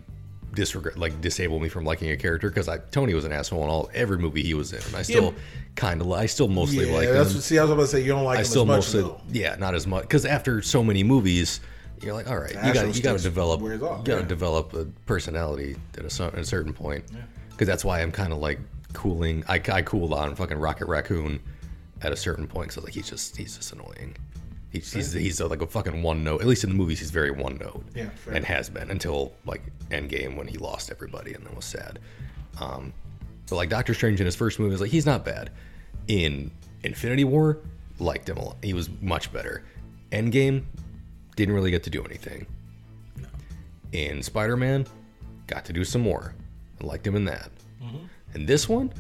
disregard, like disable me from liking a character because I Tony was an asshole in all every movie he was in. And I still kind of, I still mostly Yeah, like that's him. what, see. I was about to say you don't like I him still as much mostly, though. yeah, not as much because after so many movies, you're like, all right, you got you got to develop, you got to yeah. develop a personality at a, at a certain point. Because that's why I'm kind of like cooling. I, I cooled on fucking Rocket Raccoon at a certain point because like he's just he's just annoying. He's he's, he's like a fucking one note. At least in the movies, he's very one note. Yeah, fair. and has been until like Endgame when he lost everybody and then was sad. Um, but like Doctor Strange in his first movie was like he's not bad. In Infinity War, liked him a lot. He was much better. Endgame didn't really get to do anything. In Spider Man, got to do some more. I liked him in that. And this one,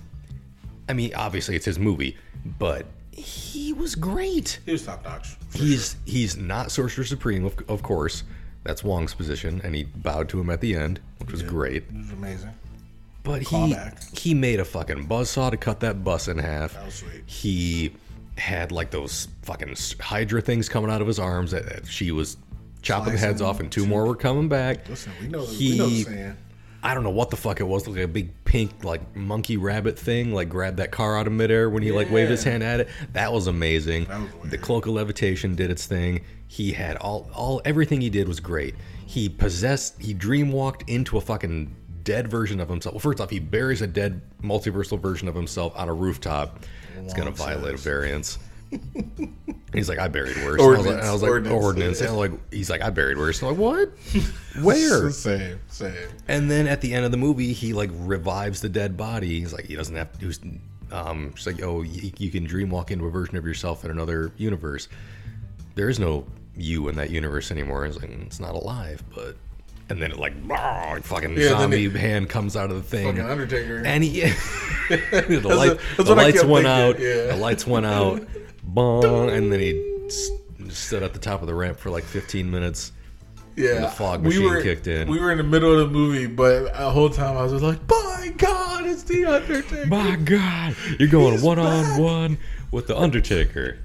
I mean, obviously it's his movie, but he was great. He was top notch. He's he's not Sorcerer Supreme, of, of course. That's Wong's position, and he bowed to him at the end, which was great. It was amazing. But he Callback. he made a fucking buzzsaw to cut that bus in half. That was sweet. He had like those fucking Hydra things coming out of his arms that, that she was chopping the heads off, and two more were coming back. Listen, we know. He- we know the saying. I don't know what the fuck it was, like a big pink like monkey rabbit thing, like grabbed that car out of midair when he like waved his hand at it. That was amazing. That was the cloak of levitation did its thing. He had all all everything he did was great. He possessed he dream walked into a fucking dead version of himself. Well, first off, he buries a dead multiversal version of himself on a rooftop. It's gonna violate a variance. He's like, I buried worse. And I was like, I was like Ordinance. ordinance. And I'm like, he's like, I buried worse. I'm like, what? Where? same, same. And then at the end of the movie, he like revives the dead body. He's like, he doesn't have to do. Um, she's like, oh, you, you can dream walk into a version of yourself in another universe. There is no you in that universe anymore. It's like it's not alive, but. And then it like, "Bah," fucking Yeah, zombie it- hand comes out of the thing. Fucking Undertaker. And he, the, light, the I lights went thinking, out. yeah. The lights went out. Bong, and then he stood at the top of the ramp for like 15 minutes. yeah, the fog machine we were, kicked in. We were in the middle of the movie, but the whole time I was just like, "My God, it's the Undertaker!" My God, you're going He's one back. on one with the Undertaker.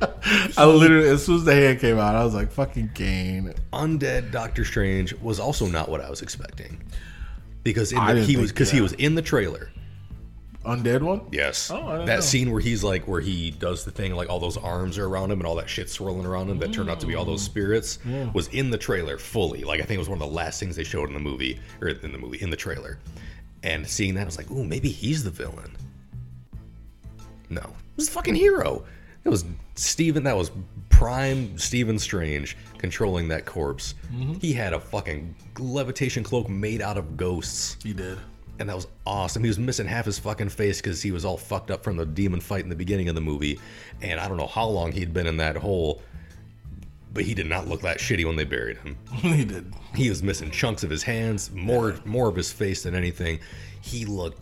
I literally, as soon as the hand came out, I was like, "Fucking Kane." Undead Doctor Strange was also not what I was expecting because the, he was because he was in the trailer. Undead one. Yes, Oh, I that know. scene where he's like where he does the thing like all those arms are around him and all that shit swirling around him that turned out to be all those mm. spirits was in the trailer fully. Like I think it was one of the last things they showed in the movie or in the movie in the trailer. And seeing that, I was like, "Ooh, maybe he's the villain." No, it was a fucking hero. It was Stephen. That was prime Stephen Strange controlling that corpse. Mm-hmm. He had a fucking levitation cloak made out of ghosts, He did. And that was awesome. He was missing half his fucking face because he was all fucked up from the demon fight in the beginning of the movie, and I don't know how long he'd been in that hole. But he did not look that shitty when they buried him. he did. He was missing chunks of his hands, more more of his face than anything. He looked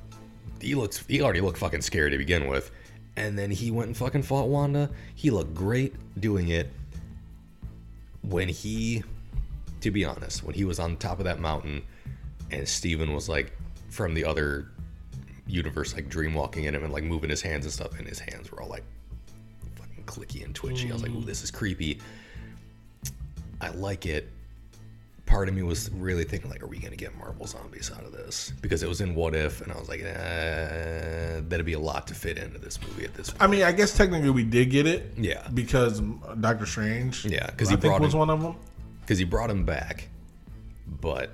he looks he already looked fucking scary to begin with. And then he went and fucking fought Wanda. He looked great doing it. When he to be honest, when he was on top of that mountain and Stephen was like from the other universe like dream walking in him and like moving his hands and stuff and his hands were all like fucking clicky and twitchy. I was like, "Ooh, this is creepy." I like it. Part of me was really thinking, like, are we gonna get Marvel zombies out of this? Because it was in What If, and I was like, eh, that'd be a lot to fit into this movie at this point. I mean, I guess technically we did get it. Yeah. Because Doctor Strange. Yeah, 'cause I he think was in- one of them. Because he brought him back, but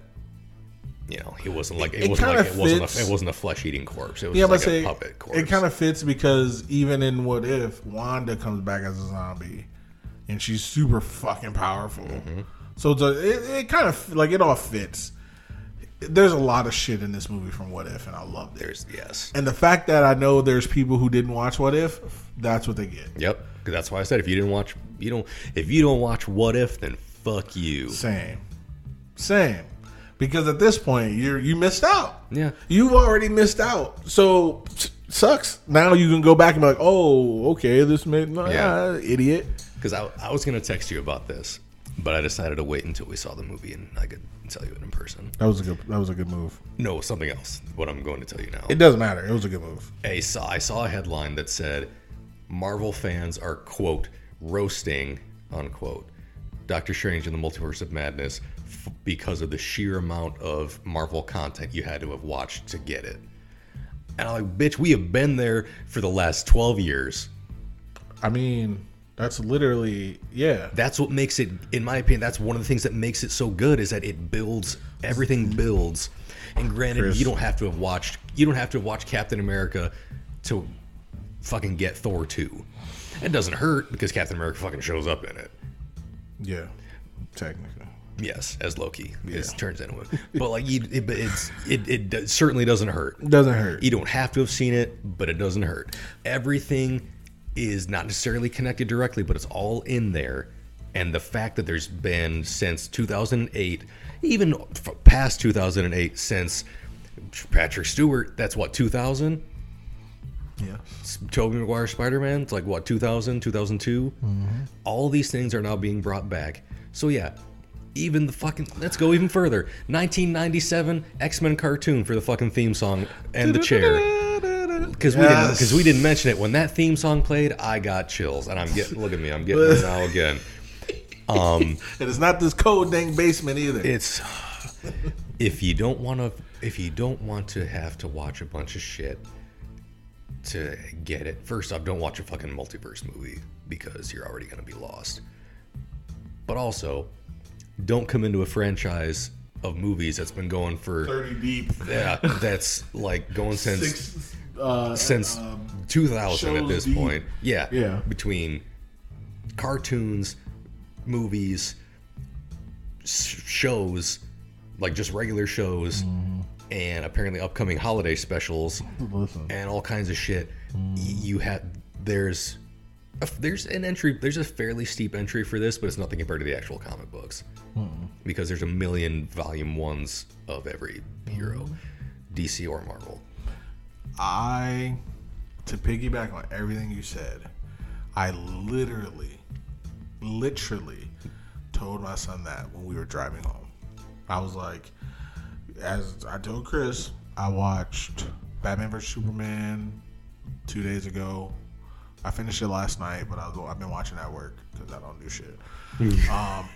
you know, it wasn't like it, It wasn't like it wasn't a, it wasn't a flesh eating corpse. It was Yeah, like say a puppet corpse. it kind of fits because even in What If, Wanda comes back as a zombie, and she's super fucking powerful. Mm-hmm. So it's a, it, it kind of like it all fits. There's a lot of shit in this movie from What If, and I love it. there's yes, And the fact that I know there's people who didn't watch What If, that's what they get. yep. that's why I said if you didn't watch, you don't. If you don't watch What If, then fuck you. Same, same. Because at this point, you're you missed out. Yeah. You've already missed out. So sucks. Now you can go back and be like, oh, okay, this made no, Yeah. yeah, idiot. Because I, I was gonna text you about this, but I decided to wait until we saw the movie and I could tell you it in person. That was a good. That was a good move. No, something else. What I'm going to tell you now. It doesn't matter. It was a good move. I saw I saw a headline that said Marvel fans are quote roasting unquote Doctor Strange in the Multiverse of Madness f- because of the sheer amount of Marvel content you had to have watched to get it. And I'm like, bitch, we have been there for the last 12 years. I mean, that's literally yeah. That's what makes it, in my opinion, that's one of the things that makes it so good is that it builds, everything builds. And granted, Chris. you don't have to have watched, you don't have to have watched Captain America to fucking get Thor 2. It doesn't hurt because Captain America fucking shows up in it. Yeah. Technically. Yes, as Loki is turns into it. But like, you, it, but it's it, it do- certainly doesn't hurt. It doesn't hurt. You don't have to have seen it, but it doesn't hurt. Everything is not necessarily connected directly, but it's all in there. And the fact that there's been since 2008, even f- past 2008, since Patrick Stewart, that's what 2000. Yeah. Tobey Maguire Spider Man, it's like what 2000, 2002. Mm-hmm. All these things are now being brought back. So yeah, even the fucking let's go even further. 1997 X Men cartoon for the fucking theme song and the chair. Because we didn't because we didn't mention it when that theme song played. I got chills, and I'm getting look at me, I'm getting it now again. Um, And it's not this cold dang basement either. it's if you don't want to if you don't want to have to watch a bunch of shit to get it first off don't watch a fucking multiverse movie because you're already going to be lost but also don't come into a franchise of movies that's been going for 30 deep. yeah that's like going since Six, uh, since um, 2000 at this deep. point. Yeah. Yeah. Between cartoons, movies, shows, like just regular shows, Mm-hmm. and apparently upcoming holiday specials listen. and all kinds of shit. Mm. You have there's there's an entry there's a fairly steep entry for this, but it's nothing compared to the actual comic books hmm. because there's a million volume ones of every hero, hmm. DC or Marvel. I, to piggyback on everything you said, I literally, literally told my son that when we were driving home. I was like, as I told Chris, I watched Batman vs Superman two days ago. I finished it last night, but I was, I've been watching at work because I don't do shit. um,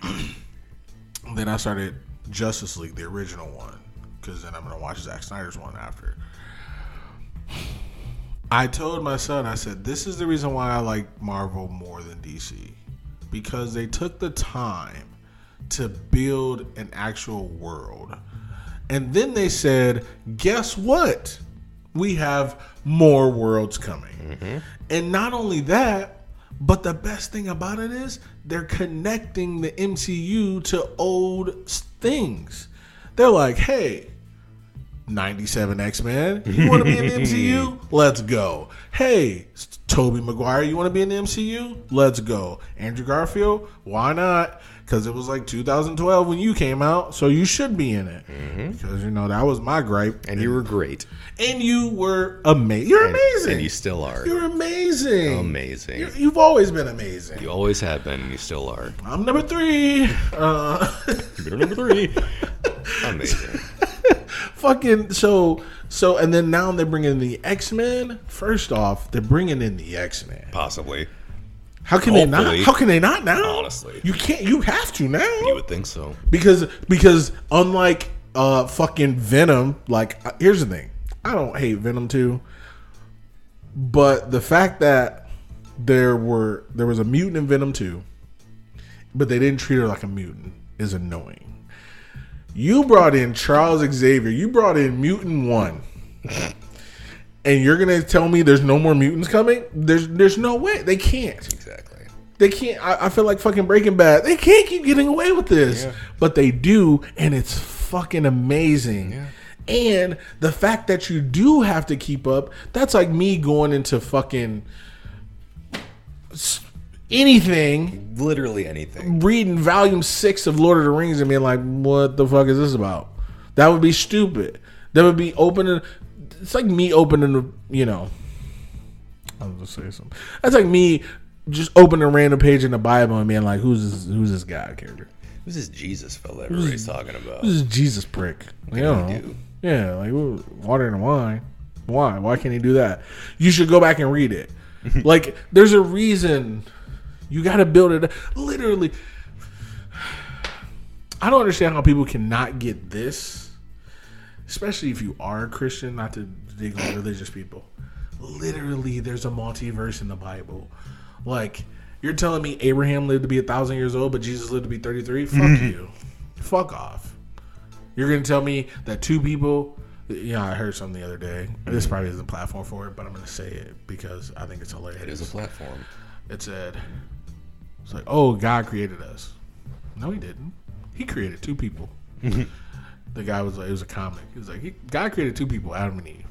then I started Justice League, the original one, because then I'm gonna watch Zack Snyder's one after. I told my son, I said, this is the reason why I like Marvel more than DC. Because they took the time to build an actual world. And then they said, guess what? We have more worlds coming. And not only that, but the best thing about it is they're connecting the MCU to old things. They're like, hey, 97 X Men. You want to be in the MCU? Let's go. Hey, Tobey Maguire, you want to be in the MCU? Let's go. Andrew Garfield? Why not? Because it was like 2012 when you came out, so you should be in it. Because you know that was my gripe, And you were great. and you were amazing. You're amazing. And you still are. You're amazing. Amazing. You- You've always been amazing. You always have been, and you still are. I'm number three. Uh, You're number three. Amazing. fucking so so, and then now they're bringing in the X Men. First off, they're bringing in the X Men. Possibly. How can they not? How can they not now? Honestly. you can't. You have to now You would think so. because because unlike uh fucking Venom, like uh, here's the thing, I don't hate Venom too, but the fact that there were there was a mutant in Venom two, but they didn't treat her like a mutant is annoying. You brought in Charles Xavier. You brought in Mutant One. And you're gonna tell me there's no more mutants coming? There's there's no way. They can't. Exactly. They can't. I, I feel like fucking Breaking Bad. They can't keep getting away with this, Yeah. but they do, and it's fucking amazing. Yeah. And the fact that you do have to keep up, that's like me going into fucking anything, Literally anything. reading volume six of Lord of the Rings and being like, what the fuck is this about? That would be stupid. That would be opening. It's like me opening, the, you know. I'll just say something. That's like me just opening a random page in the Bible and being like, "Who's this? Who's this God character? Who's this Jesus fella everybody's talking about? Who's this Jesus prick?" You know? do? Yeah, like water and wine. Why? Why can't he do that? You should go back and read it. like, there's a reason you got to build it. Literally, I don't understand how people cannot get this, especially if you are a Christian. Not to dig on religious people. Literally, there's a multiverse in the Bible. Like, you're telling me Abraham lived to be a thousand years old, but Jesus lived to be 33? Fuck mm-hmm. you. Fuck off. You're gonna tell me that two people. Yeah, I heard something the other day. This mm-hmm. probably isn't a platform for it, but I'm gonna say it because I think it's hilarious. It is a platform. It said, "It's like, oh, God created us." No, He didn't. He created two people. Mm-hmm. The guy was like, it was a comic. He was like, he, God created two people, Adam and Eve.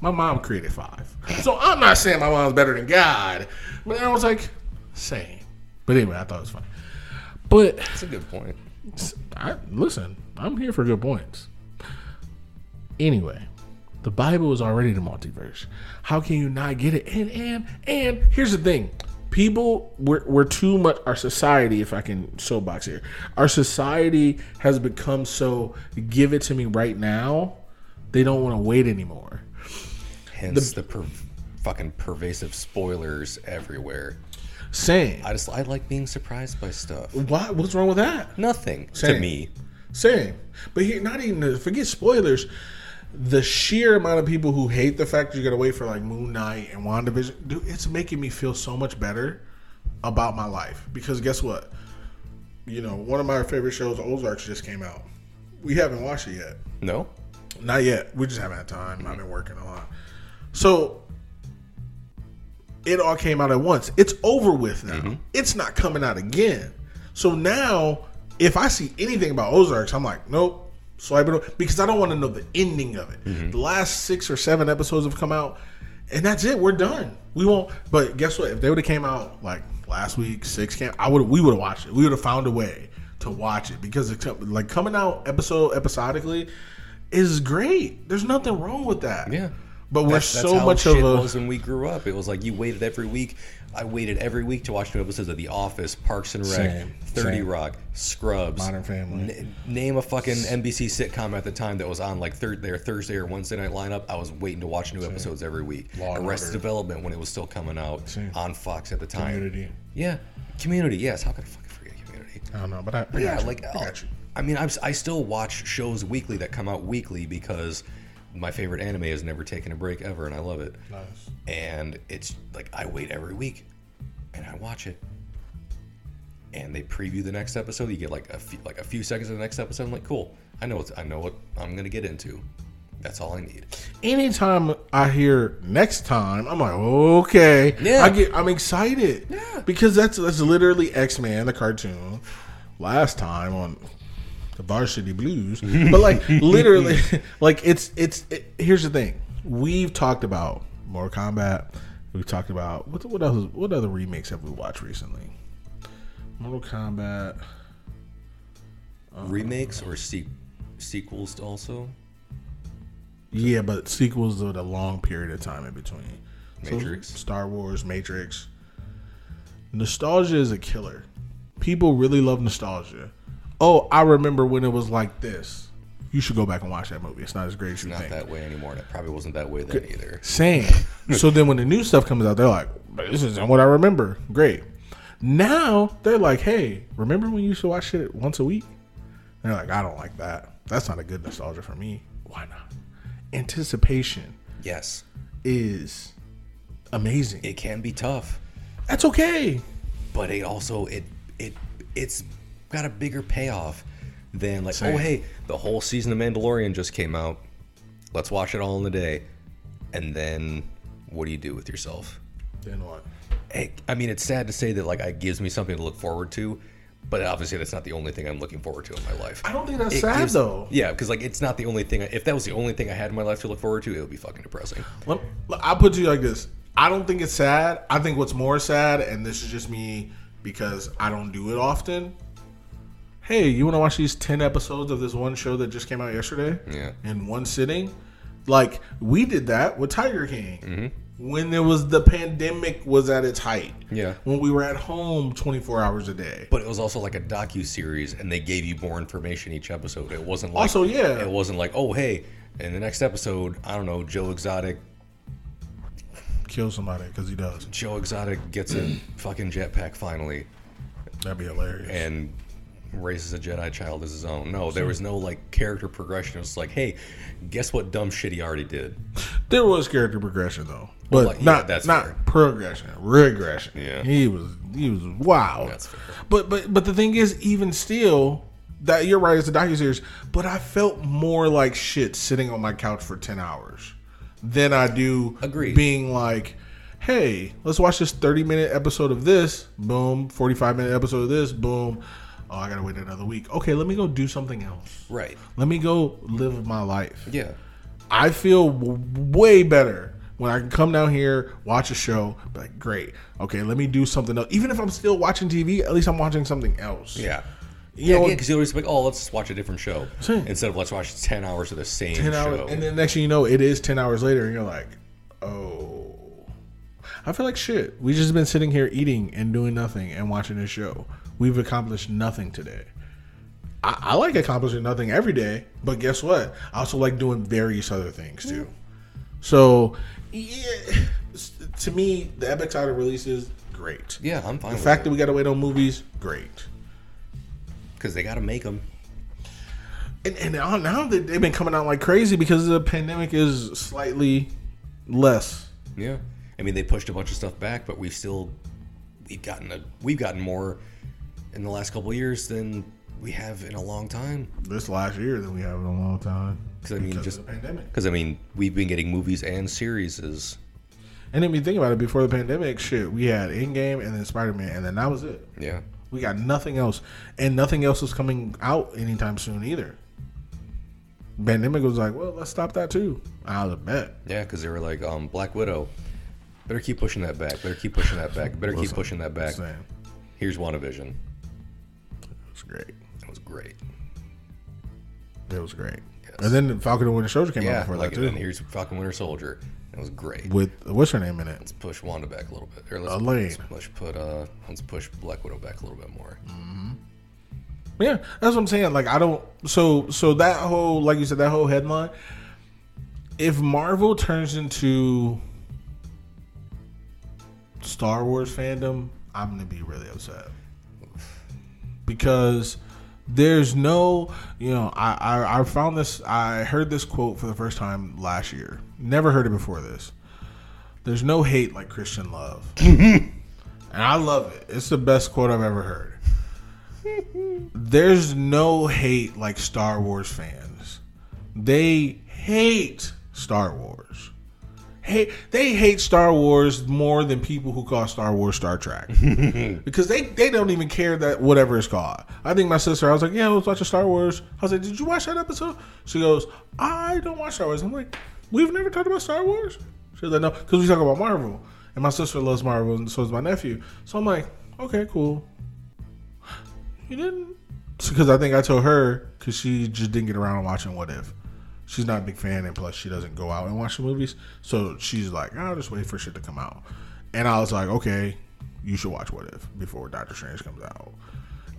My mom created five. So I'm not saying my mom's better than God, but I was like, same. But anyway, I thought it was funny. But That's a good point. I, listen, I'm here for good points. Anyway, the Bible is already the multiverse. How can you not get it? And and and here's the thing: people, we're we're too much. Our society, if I can soapbox here, our society has become so give it to me right now. They don't want to wait anymore. Hence the, per- fucking pervasive spoilers everywhere. Same. I just I like being surprised by stuff. Why? What's wrong with that? Nothing to me. Same. But here, not even forget spoilers. The sheer amount of people who hate the fact that you gotta wait for like Moon Knight and WandaVision, dude, it's making me feel so much better about my life. Because guess what? You know, one of my favorite shows, Ozarks, just came out. We haven't watched it yet. No. Not yet. We just haven't had time. I've been working a lot. So it all came out at once. It's over with now. Mm-hmm. It's not coming out again. So now, if I see anything about Ozarks, I'm like, nope, swipe it over, because I don't want to know the ending of it. Mm-hmm. The last six or seven episodes have come out, and that's it. We're done. We won't. But guess what? If they would have came out like last week, six came, I would. We would have watched it. We would have found a way to watch it because it's like coming out episode episodically is great. There's nothing wrong with that. Yeah. But we're That's- that's so much of a was when we grew up. It was like you waited every week. I waited every week to watch new episodes of The Office, Parks and Rec, Same, Thirty same. Rock, Scrubs, Modern Family. N- name a fucking NBC sitcom at the time that was on like thir- their Thursday or Wednesday night lineup. I was waiting to watch new episodes every week. Law Arrested Order. Development when it was still coming out Same. on Fox at the time. community. Yeah, Community. Yes, how could I fucking forget Community? I don't know, but I, I yeah, got you. like I uh, you. I mean, I'm, I still watch shows weekly that come out weekly because my favorite anime has never taken a break ever, and I love it. Nice. And it's like I wait every week, and I watch it. And they preview the next episode. You get like a few, like a few seconds of the next episode. I'm like, cool. I know what I know what I'm gonna get into. That's all I need. Anytime I hear next time, I'm like, okay. Yeah. I get I'm excited. Yeah. Because that's that's literally X Men, the cartoon. Last time on the Varsity Blues. but like literally like it's it's it, here's the thing. We've talked about Mortal Kombat. We've talked about what what else what other remakes have we watched recently? Mortal Kombat. Um, remakes or se- sequels also. Yeah, but sequels with a long period of time in between. So, Matrix. Star Wars, Matrix. Nostalgia is a killer. People really love nostalgia. Oh, I remember when it was like this. You should go back and watch that movie. It's not as great as you Not think. that way anymore. and It probably wasn't that way then either. Same. so then when the new stuff comes out, they're like, this isn't what I remember. Great. Now they're like, hey, remember when you used to watch shit once a week? they're like, I don't like that. That's not a good nostalgia for me. Why not? Anticipation Yes, is amazing. it can be tough. That's okay. but it also it it it's got a bigger payoff than like oh, Same. oh hey the whole season of Mandalorian just came out let's watch it all in a day and then what do you do with yourself Then what? hey, I mean it's sad to say that like it gives me something to look forward to but obviously that's not the only thing I'm looking forward to in my life I don't think that's It sad gives- though. yeah because like it's not the only thing if that was the only thing I had in my life to look forward to it would be fucking depressing Let- I'll put you like this. I don't think it's sad. I think what's more sad, and this is just me because I don't do it often. Hey, you want to watch these 10 episodes of this one show that just came out yesterday? Yeah. In one sitting? Like, we did that with Tiger King. Mm-hmm. When there was the pandemic was at its height. Yeah. When we were at home 24 hours a day. but it was also like a docu series, and they gave you more information each episode. It wasn't like Also, yeah. it wasn't like oh hey, in the next episode, I don't know, Joe Exotic kill somebody because he does. Joe Exotic gets a fucking jetpack finally That'd be hilarious. and raises a Jedi child as his own. No, there was no like character progression. It was like, hey, guess what dumb shit he already did? There was character progression though, but like, yeah, not that's not fair. progression, regression. Yeah. he was he was wow. That's fair. But but but the thing is, even still, that you're right. It's a docu series, but I felt more like shit sitting on my couch for ten hours than I do Agreed. being like. Hey, let's watch this 30 minute episode of this. Boom. 45 minute episode of this. Boom. Oh, I gotta wait another week. Okay, let me go do something else. Right. Let me go live my life. Yeah. I feel w- way better when I can come down here, watch a show, be like, great. Okay, let me do something else. Even if I'm still watching TV, at least I'm watching something else. Yeah. You Yeah, know, because you always be like, oh, let's just watch a different show Same. instead of let's watch ten hours of the same 10 hours. show. And then next thing you know, it is 10 hours later, and you're like, oh. I feel like shit. We just been sitting here eating and doing nothing and watching this show. We've accomplished nothing today. I, I like accomplishing nothing every day, but guess what? I also like doing various other things too. So, yeah, to me, the Epic Title releases great. yeah, I'm fine The fact that we got to wait on movies, great. because they got to make them. And, and now, now that they've been coming out like crazy because the pandemic is slightly less. Yeah. I mean, they pushed a bunch of stuff back, but we've still we've gotten a we've gotten more in the last couple years than we have in a long time. this last year than we have in a long time. 'Cause, I mean, because just- of the pandemic. Because I mean, we've been getting movies and series. And then you think about it, before the pandemic, shit, we had Endgame and then Spider Man, and then that was it. Yeah. We got nothing else, and nothing else is coming out anytime soon either. Pandemic was like, well, let's stop that too. I was a bet. Yeah, because they were like, um, Black Widow. Better keep pushing that back. Better keep pushing that back. Better keep pushing that back. Here's WandaVision. It's great. That was great. It was great. Yes. And then Falcon and Winter Soldier came out before like that and too, here's Falcon Winter Soldier. That was great. with what's her name in it? Let's push Wanda back a little bit. Or let's, Elaine. let's push put uh let's push Black Widow back a little bit more. Yeah, that's what I'm saying. Like I don't. So so that whole like you said that whole headline. If Marvel turns into Star Wars fandom, I'm gonna be really upset because there's no you know I, I I found this I heard this quote for the first time last year. Never heard it before this. There's no hate like Christian love, and I love it. It's the best quote I've ever heard there's no hate like Star Wars fans. They hate Star Wars. Hate they hate Star Wars more than people who call Star Wars Star Trek because they they don't even care that whatever it's called. I think my sister. I was like, yeah, let's watch a Star Wars. I was like, did you watch that episode? She goes, I don't watch Star Wars. I'm like, we've never talked about Star Wars. She's like, no, because we talk about Marvel, and my sister loves Marvel, and so does my nephew. So I'm like, okay, cool. You didn't? Because I think I told her because she just didn't get around to watching What If. She's not a big fan, and plus she doesn't go out and watch the movies. So she's like, I'll just wait for shit to come out. And I was like, okay, you should watch What If before Doctor Strange comes out,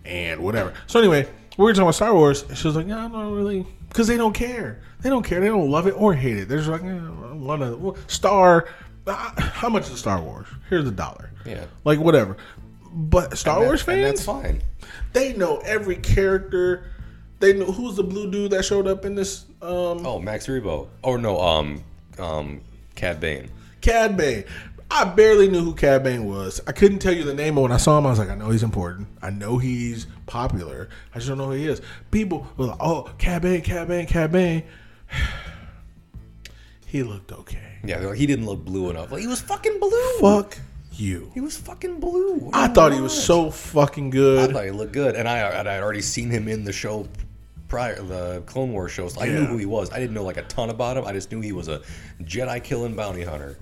and whatever. So anyway, we were talking about Star Wars, and she was like, yeah, I don't really, because they don't care. They don't care. They don't love it or hate it. They're just like, yeah, I want to Star. uh, How much is Star Wars? Here's a dollar. Yeah. Like whatever. But Star Wars that- and fans, that's fine. they know every character. They know who's the blue dude that showed up in this um Oh, Max Rebo. Oh no, um um Cad Bane. Cad Bane. I barely knew who Cad Bane was. I couldn't tell you the name, but when I saw him, I was like, I know he's important. I know he's popular. I just don't know who he is. People were like, oh, Cad Bane, Cad Bane, Cad Bane. he looked okay. Yeah, like, he didn't look blue enough. Like he was fucking blue. Fuck you. He was fucking blue. What I thought he was so fucking good. I thought he looked good, and I and I had already seen him in the show prior, the Clone Wars shows. I knew Yeah. who he was. I didn't know like a ton about him. I just knew he was a Jedi killing bounty hunter.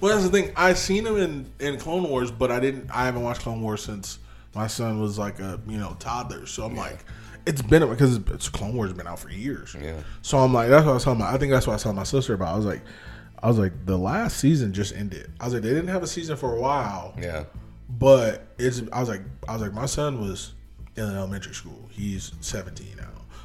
Well, that's the thing. I seen him in in Clone Wars, but I didn't. I haven't watched Clone Wars since my son was like a you know toddler. So I'm like, it's been because it's Clone Wars been out for years. Yeah. So I'm like, that's what I was talking about. I think that's what I was telling my sister about. I was like, I was like, the last season just ended. I was like, they didn't have a season for a while, Yeah, but it's. I was like, I was like, my son was in elementary school. He's 17 now.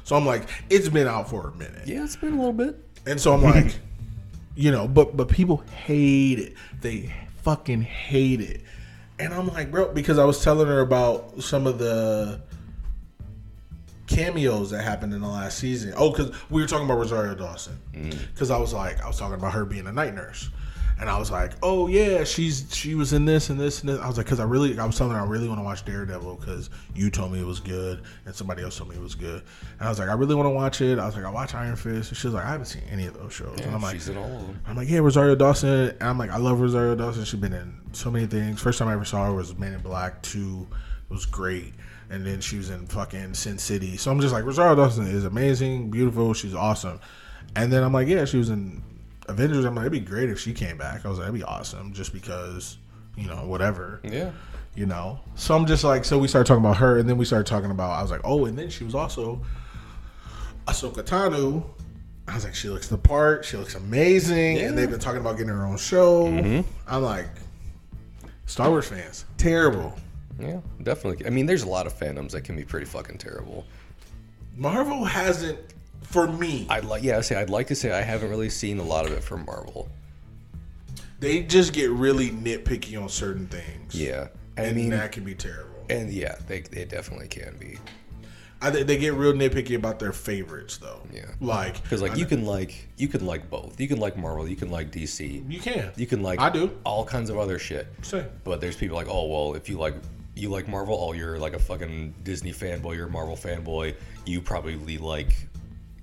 So I'm like, it's been out for a minute. yeah, it's been a little bit. And so I'm like, you know, but but people hate it. They fucking hate it. And I'm like, bro, because I was telling her about some of the cameos that happened in the last season. Oh, because we were talking about Rosario Dawson. Mm. Because I was like, I was talking about her being a night nurse. And I was like, oh yeah, she's she was in this and this and this. I was like, because I really, I was telling her I really want to watch Daredevil because you told me it was good and somebody else told me it was good. And I was like, I really want to watch it. I was like, I watch Iron Fist. And she was like, I haven't seen any of those shows. and I'm like, she's in all of them. I'm like, yeah, Rosario Dawson. And I'm like, I love Rosario Dawson. She's been in so many things. First time I ever saw her was Men in Black 2. It was great. And then she was in fucking Sin City. So I'm just like, Rosario Dawson is amazing, beautiful. She's awesome. And then I'm like, yeah, she was in Avengers. I'm like, it'd be great if she came back. I was like, that'd be awesome just because, you know, whatever Yeah. you know. So I'm just like, so we started talking about her, and then we started talking about. I was like, oh, and then she was also Ahsoka Tano. I was like, she looks the part. She looks amazing, and they've been talking about getting her own show. Mm-hmm. I'm like, Star Wars fans, terrible. Yeah, definitely. I mean, there's a lot of fandoms that can be pretty fucking terrible. Marvel hasn't, for me, I'd like, yeah, I say I'd like to say I haven't really seen a lot of it from Marvel. they just get really nitpicky on certain things. Yeah, I and mean, that can be terrible. and yeah, they they definitely can be. I think they get real nitpicky about their favorites, though. Yeah. like Because like I you know- can like you can like both. You can like Marvel. You can like DC. you can, You can like I do. all kinds of other shit. Same. But there's people like, oh well, if you like you like Marvel, oh you're like a fucking Disney fanboy, you're a Marvel fanboy. You probably like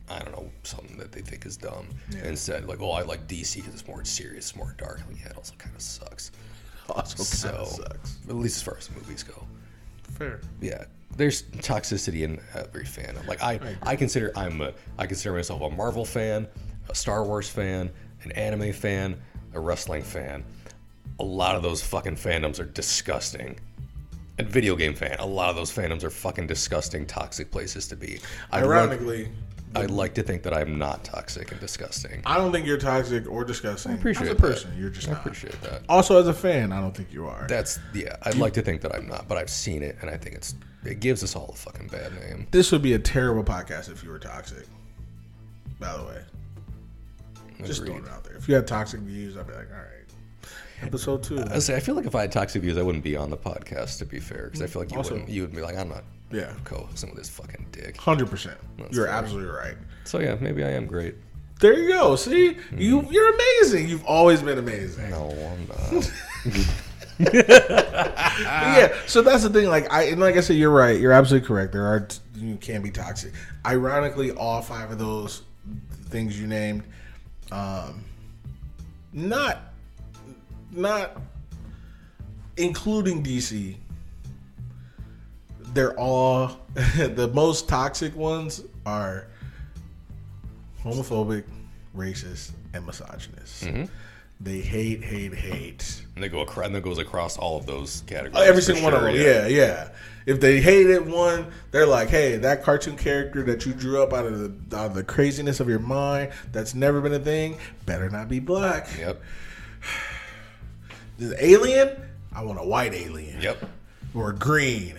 I don't know something that they think is dumb. Instead, like, oh I like DC because it's more serious, more dark. Like, yeah, it also kind of sucks. also So kind of sucks. at least as far as movies go. Fair. yeah there's toxicity in every fandom like i i, consider i'm a i consider myself a marvel fan a star wars fan an anime fan a wrestling fan a lot of those fucking fandoms are disgusting and video game fan a lot of those fandoms are fucking disgusting toxic places to be i Ironically, i like to think that i'm not toxic and disgusting I don't think you're toxic or disgusting. I appreciate as a that. person, you're just i not. appreciate that Also, as a fan, I don't think you are. that's yeah i'd like to think that i'm not but i've seen it and i think it's it gives us all a fucking bad name this would be a terrible podcast if you were toxic. By the way, just Agreed. throwing it out there. If you had toxic views, I'd be like, all right. Episode two. I say I feel like if I had toxic views, I wouldn't be on the podcast. To be fair, because I feel like you Also- wouldn't. You would be like, I'm not yeah, co-hosting with this fucking dick. hundred percent. That's You're fair. absolutely right. So yeah, maybe I am great. There you go. See, you you're amazing. You've always been amazing. No, I'm not. yeah, so that's the thing. Like I and like I said, you're right. You're absolutely correct. There are you can be toxic. Ironically, all five of those things you named, um, not not including DC. They're all the most toxic ones are homophobic, racist, and misogynist. Mm-hmm. They hate, hate, hate. and they go across. And that goes across all of those categories. Every single one of them, yeah, yeah. If they hated one, they're like, "Hey, that cartoon character that you drew up out of the out of the craziness of your mind, that's never been a thing, better not be black. Yep. This alien, I want a white alien, Yep. or green.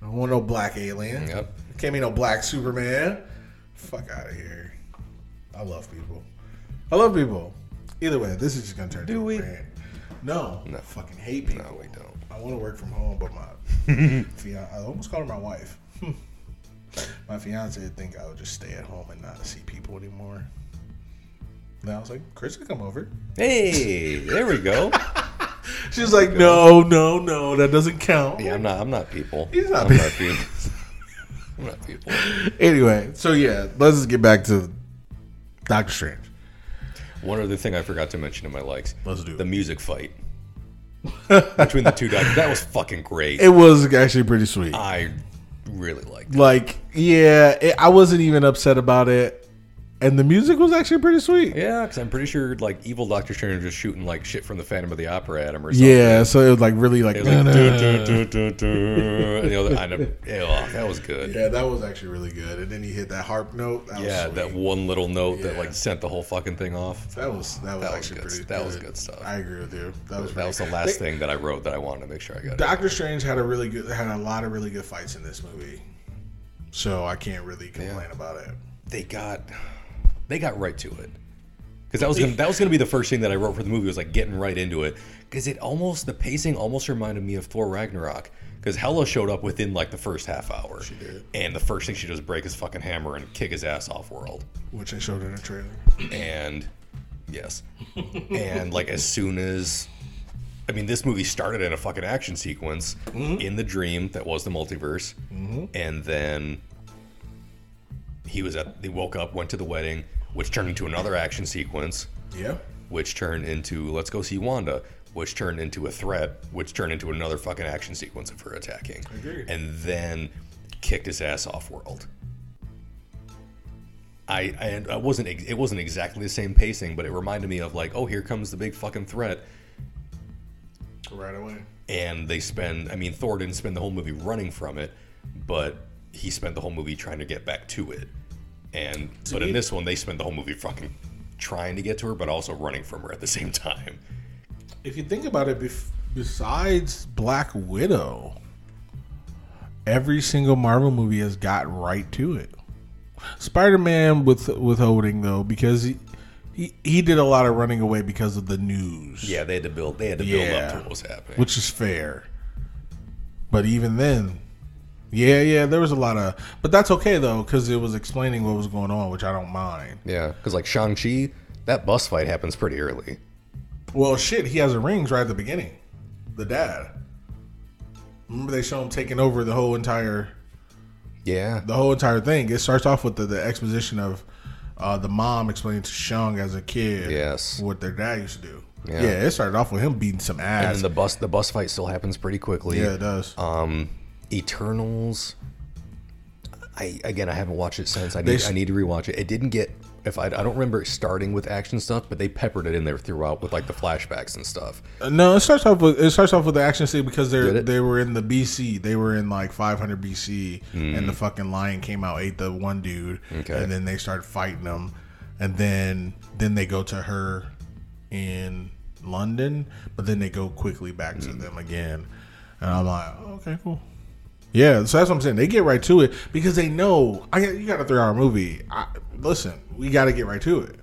I don't want no black alien. Yep. Can't be no black Superman. Fuck out of here. I love people. I love people. Either way, this is just gonna turn. Do into a we? rant. No, I fucking hate people. No, we don't. I want to work from home, but my fiance, I almost called her my wife. my fiance would think I would just stay at home and not see people anymore. Then I was like, Chris could come over. Hey, there we go. She's like, no, no, no, that doesn't count. Yeah, I'm not. I'm not people. He's not I'm people. not people. I'm not people. Anyway, so yeah, let's just get back to Doctor Strange. One other thing I forgot to mention in my likes. Let's do it. the music fight between the two doctors. That was fucking great. It was actually pretty sweet. I really liked it. Like, yeah, it, I wasn't even upset about it, and the music was actually pretty sweet. Yeah, because I'm pretty sure like evil Doctor Strange was just shooting like shit from the Phantom of the Opera at him or something. Yeah, so it was like really like, was and the other, I know, ew, oh, that was good. yeah, that was actually really good. And then he hit that harp note. That Yeah, that one little note that like sent the whole fucking thing off. that was that was That was actually good- pretty. that was good. good stuff. I agree with you. That was That was the last They- thing that I wrote that I wanted to make sure I got. it. Doctor Strange had a really good had a lot of really good fights in this movie, so I can't really complain about it. They got, they got right to it. because that was gonna, that was going to be the first thing that I wrote for the movie was like getting right into it because it almost the pacing almost reminded me of Thor Ragnarok because Hela showed up within like the first half hour. She did. and the first thing she does is break his fucking hammer and kick his ass off world. which I showed in a trailer. and yes and like as soon as i mean this movie started in a fucking action sequence mm-hmm. in the dream that was the multiverse mm-hmm. and then he was at he woke up went to the wedding which turned into another action sequence Yeah. which turned into let's go see wanda which turned into a threat which turned into another fucking action sequence of her attacking Agreed. and then kicked his ass off world I, I I wasn't it wasn't exactly the same pacing, but it reminded me of like, oh, here comes the big fucking threat, Right away. and they spend. I mean, Thor didn't spend the whole movie running from it, but he spent the whole movie trying to get back to it. And but in this one, they spent the whole movie fucking trying to get to her, but also running from her at the same time. If you think about it, bef- besides Black Widow, every single Marvel movie has got right to it. Spider-Man with withholding though because he, he he did a lot of running away because of the news. Yeah, they had to build. They had to build up to what was happening. which is fair. But even then, yeah, yeah, there was a lot of, but that's okay though because it was explaining what was going on, which I don't mind. yeah, because like Shang Chi, that bus fight happens pretty early. Well, shit, he has the rings right at the beginning. The dad. Remember they show him taking over the whole entire Yeah, the whole entire thing. It starts off with the, the exposition of uh, the mom explaining to Shang as a kid Yes. what their dad used to do. Yeah. Yeah, it started off with him beating some ass. And the bus the bus fight still happens pretty quickly. yeah, it does. Um, Eternals. I again, I haven't watched it since. I need s- I need to rewatch it. It didn't get if I I don't remember it starting with action stuff, but they peppered it in there throughout with like the flashbacks and stuff. Uh, No, it starts off with it starts off with the action scene because they they were in the BC. They were in like 500 BC, Mm. and the fucking lion came out ate the one dude, Okay. and then they started fighting them, and then then they go to her in London, but then they go quickly back Mm. to them again, and I'm like, okay, cool. Yeah, so that's what I'm saying. They get right to it because they know I got- you got a three hour movie. I, listen, we got to get right to it.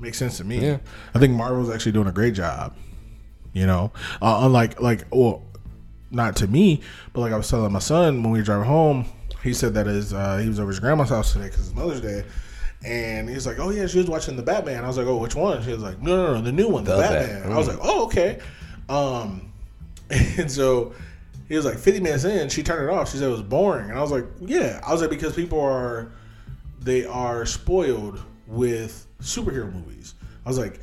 Makes sense to me. Yeah. I think Marvel's actually doing a great job. You know, uh, unlike like well, not to me, but like I was telling my son when we were driving home, he said that his uh, he was over his grandma's house today because it's Mother's Day, and he's like, "Oh yeah, she was watching the Batman." I was like, "Oh, which one?" She was like, "No, no, no, the new one, the, The Batman." Bat- I was like, "Oh, okay." Um, and so he was like, 50 minutes in, she turned it off. She said it was boring, and I was like, "Yeah." I was like, because people are they are spoiled with superhero movies. I was like,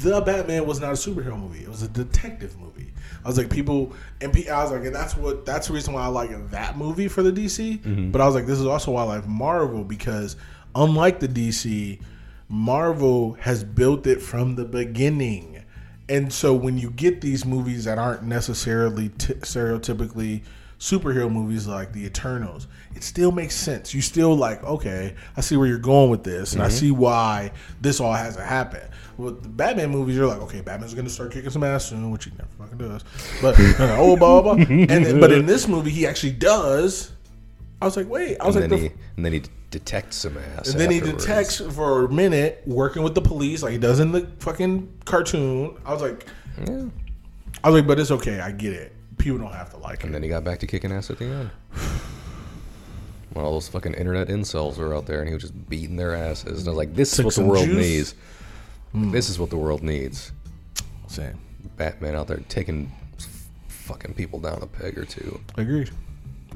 the Batman was not a superhero movie; it was a detective movie. I was like, people, and I was like, and that's what that's the reason why I like that movie for the DC. Mm-hmm. But I was like, this is also why I like Marvel because unlike the DC, Marvel has built it from the beginning. And so when you get these movies that aren't necessarily t- stereotypically superhero movies like the Eternals, it still makes sense. You still like, okay, I see where you're going with this, and I mm-hmm. see why this all has to happen. With the Batman movies, you're like, okay, Batman's gonna start kicking some ass soon, which he never fucking does. But uh, oh, blah blah. blah. And then, but in this movie, he actually does. I was like, wait, I was And like, then the he and then he detects some ass. and then he detects for a minute, working with the police like he does in the fucking cartoon. I was like, Yeah. I was like, but it's okay. I get it. People don't have to like And it. then he got back to kicking ass at the end. When all those fucking internet incels were out there, and he was just beating their asses. And I was like, "This is Took what the world juice. needs. Hmm. This is what the world needs." Same. Batman out there taking fucking people down a peg or two, Agreed.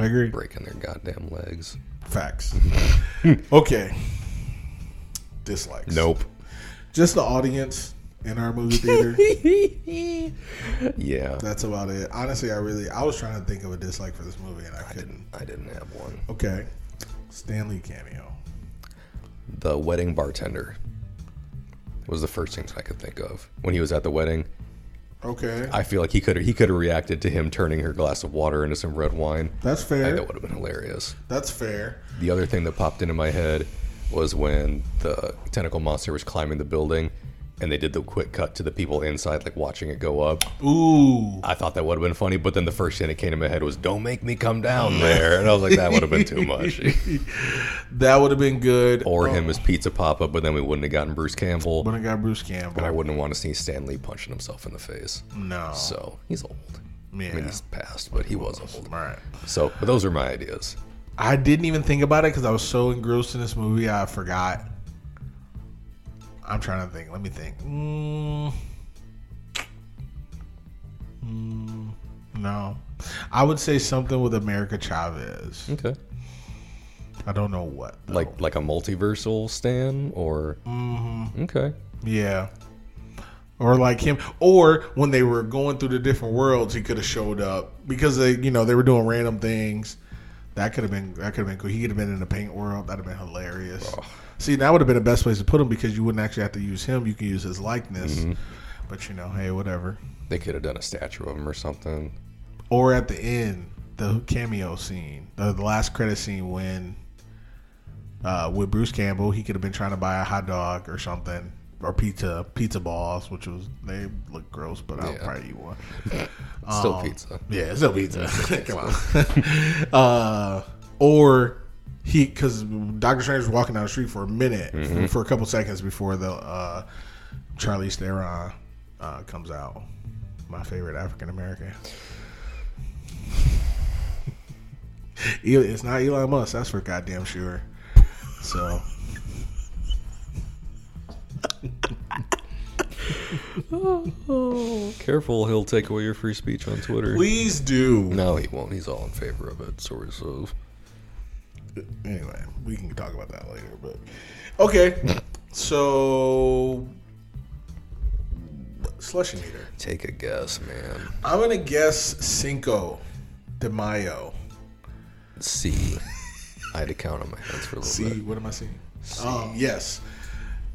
Agreed. breaking their goddamn legs. Facts. okay. Dislikes. Nope. Just the audience in our movie theater. Yeah, That's about it. Honestly, I really I was trying to think of a dislike for this movie and I couldn't. I didn't have one. Okay. Stan Lee cameo. The wedding bartender was the first thing I could think of when he was at the wedding. Okay. I feel like he could have he could have reacted to him turning her glass of water into some red wine. That's fair. that would have been hilarious. That's fair. The other thing that popped into my head was when the tentacle monster was climbing the building and they did the quick cut to the people inside, like watching it go up. Ooh, I thought that would have been funny, but then the first thing that came to my head was, "Don't make me come down there," and I was like, that would have been too much. that would have been good. or him oh. as Pizza Poppa, but then we wouldn't have gotten Bruce Campbell, But I got Bruce Campbell. and I wouldn't want to see Stan Lee punching himself in the face. no. So he's old. I yeah. mean, he's passed, but he was old. All right. So, but those are my ideas. I didn't even think about it because I was so engrossed in this movie. I forgot. I'm trying to think. Let me think. Mm. Mm, no, I would say something with America Chavez. Okay. I don't know what. though. Like like a multiversal Stan, or Mm-hmm. okay. yeah, or like him, or when they were going through the different worlds, he could have showed up because they, you know, they were doing random things. That could have been that could have been cool. He could have been in the paint world. That'd have been hilarious. See, that would have been the best place to put him because you wouldn't actually have to use him. You can use his likeness. But you know, hey, whatever. They could have done a statue of him or something. Or at the end, the cameo scene, the, the last credit scene when uh, with Bruce Campbell, he could have been trying to buy a hot dog or something or pizza, pizza balls, which was they look gross, but I'll Yeah. probably eat one. Still Um, pizza. Yeah, still pizza. Come on. uh, or he, because Doctor Strange was walking down the street for a minute, Mm-hmm. for a couple seconds before the uh, Charlize Theron uh, comes out. My favorite African American. Eli- It's not Elon Musk. That's for goddamn sure. So Careful, he'll take away your free speech on Twitter. please do. No, he won't. He's all in favor of it. Sort of. Anyway, we can talk about that later. But okay, so slushy meter. Take a guess, man. I'm gonna guess Cinco de Mayo. C. I had to count on my hands for a little See, bit. what am I seeing? Um, yes,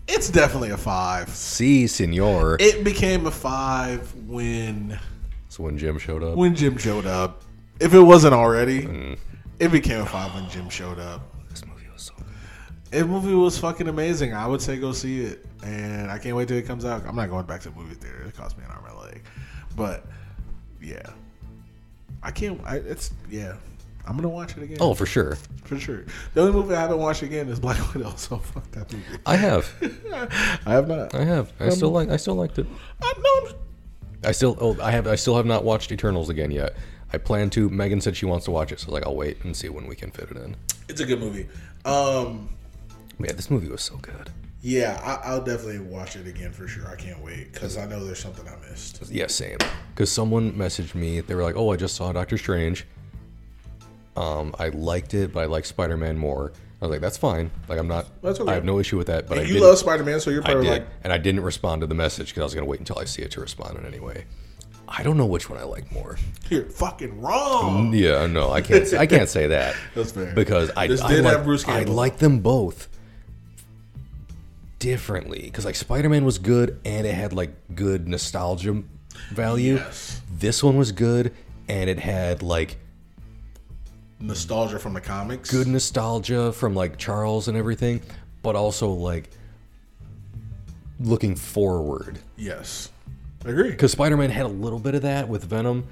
it's definitely a five. C, senor. It became a five when So when Jim showed up. when Jim showed up. If it wasn't already, Mm. It became a five when Jim showed up. This movie was so good. It movie was fucking amazing. I would say go see it, and I can't wait till it comes out. I'm not going back to the movie theater. It cost me an arm and a leg, but yeah, I can't. I, it's yeah. I'm gonna watch it again. Oh, for sure. for sure. The only movie I haven't watched again is Black Widow. So fuck that movie. I have. I have not. I have. I still um, like. I still liked it. I, no, I'm- I still. Oh, I have. I still have not watched Eternals again yet. I plan to. Megan said she wants to watch it, so like I'll wait and see when we can fit it in. it's a good movie. Um, Man, this movie was so good. yeah, I, I'll definitely watch it again for sure. I can't wait because I know there's something I missed. Yeah, same. Because someone messaged me. They were like, "Oh, I just saw Doctor Strange. Um, I liked it, but I like Spider Man more." I was like, "That's fine. Like, I'm not. That's okay. I have no issue with that." But I you love Spider Man, so you're I probably did, like, and I didn't respond to the message because I was gonna wait until I see it to respond in anyway. I don't know which one I like more. you're fucking wrong. Yeah, no, I can't. I can't say that. That's fair. Because I, This I did like, have Bruce Campbell. I like them both differently. Because like Spider Man was good and it had like good nostalgia value. Yes. This one was good and it had like Nostalgia from the comics. good nostalgia from like Charles and everything, but also like looking forward. Yes, I agree. Because Spider Man had a little bit of that with Venom,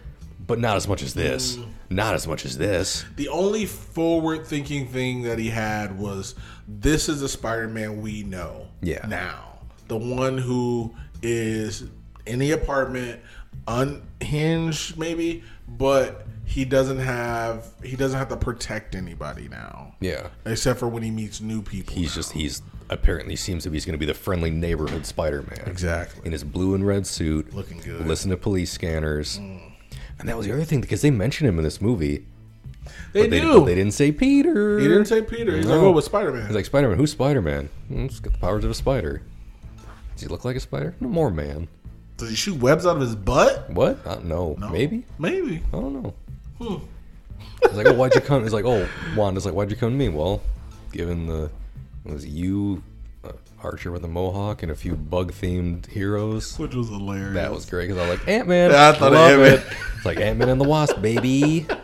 but not as much as this. Mm. Not as much as this. The only forward-thinking thing that he had was this is the Spider-Man we know. Yeah. Now, the one who is in the apartment, unhinged, maybe, but he doesn't have he doesn't have to protect anybody now, Yeah. except for when he meets new people. He's just he's apparently seems to be he's going to be the friendly neighborhood Spider-Man. exactly In his blue and red suit, looking good. listen to police scanners. And that was the other thing because they mentioned him in this movie. they they, do. but they didn't say Peter. he didn't say Peter. He's like, No. oh, with Spider-Man. He's like Spider-Man. Who's Spider-Man? Hmm, He's got the powers of a spider. Does he look like a spider? No more man. Does he shoot webs out of his butt? What? Uh, no. Maybe. Maybe. I don't know. Hmm. He's like, oh, why'd you come? He's like, oh, Wanda's like, why'd you come to me? Well, given the it was you, uh, Archer with a mohawk, and a few bug-themed heroes. Which was hilarious. That was great because I was like Ant Man. Yeah, I thought of Ant-Man. it. It's like Ant Man and the Wasp, baby.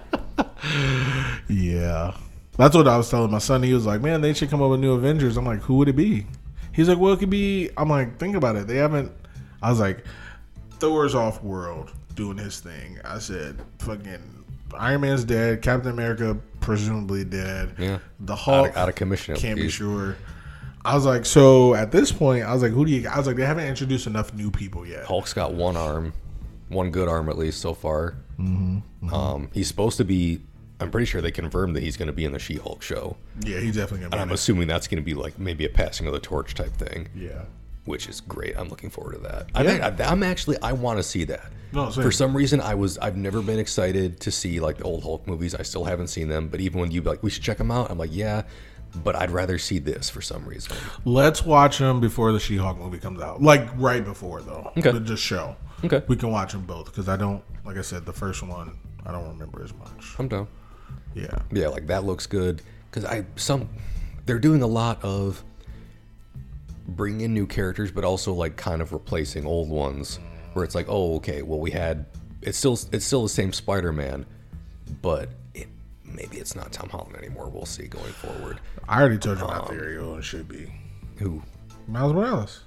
Yeah. That's what I was telling my son. He was like, man, they should come up with new Avengers. I'm like, who would it be? He's like, well, it could be. I'm like, think about it. They haven't. I was like, Thor's off world doing his thing. I said, fucking Iron Man's dead. Captain America presumably dead. Yeah. The Out Hulk of, out of commission. can't be sure. I was like, so at this point, I was like, who do you? I was like, they haven't introduced enough new people yet. Hulk's got one arm, one good arm at least so far. Mm-hmm, Um, he's supposed to be. I'm pretty sure they confirmed that he's going to be in the She-Hulk show, Yeah, he's definitely gonna. and I'm Be in it. assuming that's going to be like maybe a passing of the torch type thing, Yeah. Which is great. I'm looking forward to that. I Yeah. think, I, I'm actually I want to see that. No. For some reason, I was I've never been excited to see like the old Hulk movies. I still haven't seen them, but even when you be like we should check them out, I'm like yeah, but I'd rather see this for some reason. Let's watch them before the She-Hulk movie comes out. Like right before though. Okay. The, the show. Okay. We can watch them both because I don't. Like I said, the first one I don't remember as much. I'm down. Yeah. Yeah, like that looks good because I some they're doing a lot of bringing in new characters, but also like kind of replacing old ones. Where it's like, oh, okay, well we had it's still it's still the same Spider-Man, but it, maybe it's not Tom Holland anymore. We'll see going forward. I already told you Um, my theory. Who it should be Who? Miles Morales.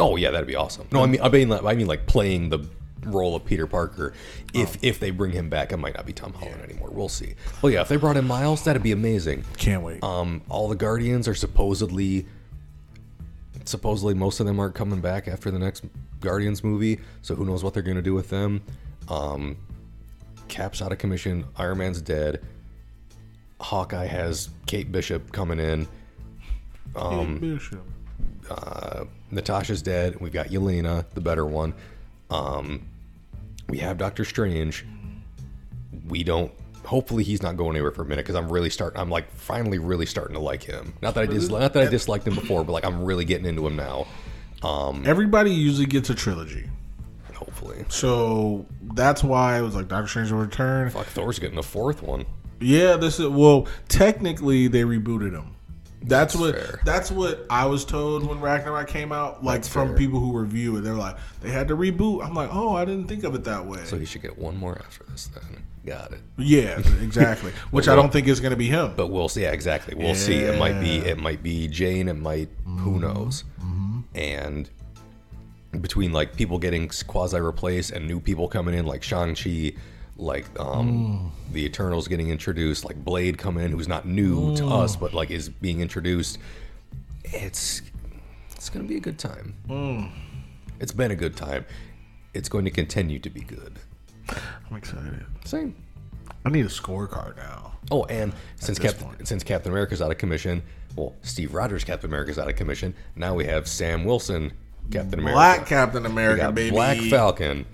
Oh yeah, that'd be awesome. No, I mean I mean like, I mean like playing the role of Peter Parker. If if they bring him back, it might not be Tom Holland anymore. We'll see. Well, yeah, if they brought in Miles, that'd be amazing. Can't wait. Um, all the Guardians are supposedly supposedly most of them aren't coming back after the next Guardians movie, so who knows what they're gonna do with them. Um, Cap's out of commission. Iron Man's dead. Hawkeye has Kate Bishop coming in. Um, Bishop. uh, Natasha's dead. We've got Yelena, the better one. Um, we have Doctor Strange. We don't. Hopefully, he's not going anywhere for a minute because I'm really starting. I'm like finally really starting to like him. Not that I dis- not that I disliked him before, but like I'm really getting into him now. Um, Everybody usually gets a trilogy. hopefully, So that's why it was like Doctor Strange will return. fuck Thor's getting a fourth one. Yeah, this is well. Technically, they rebooted him. That's, what. fair. That's what I was told when Ragnarok came out. Like from fair. people who review it, they're like, they had to reboot. I'm like, oh, I didn't think of it that way. So he should get one more after this. Then got it. yeah, exactly. Which I don't think is going to be him. But we'll see. Yeah, exactly. We'll see. It might be. It might be Jane. It might. Who mm-hmm. knows? Mm-hmm. And between like people getting quasi replaced and new people coming in, like Shang Chi, like um, the Eternals getting introduced, like Blade coming in, who's not new to us, but like is being introduced. It's it's gonna be a good time. It's been a good time. It's going to continue to be good. I'm excited. Same. I need a scorecard now. Oh, and since Captain point. since Captain America's out of commission, well, Steve Rogers Captain America's out of commission. Now we have Sam Wilson Captain America. Black Captain America, baby. Black Falcon,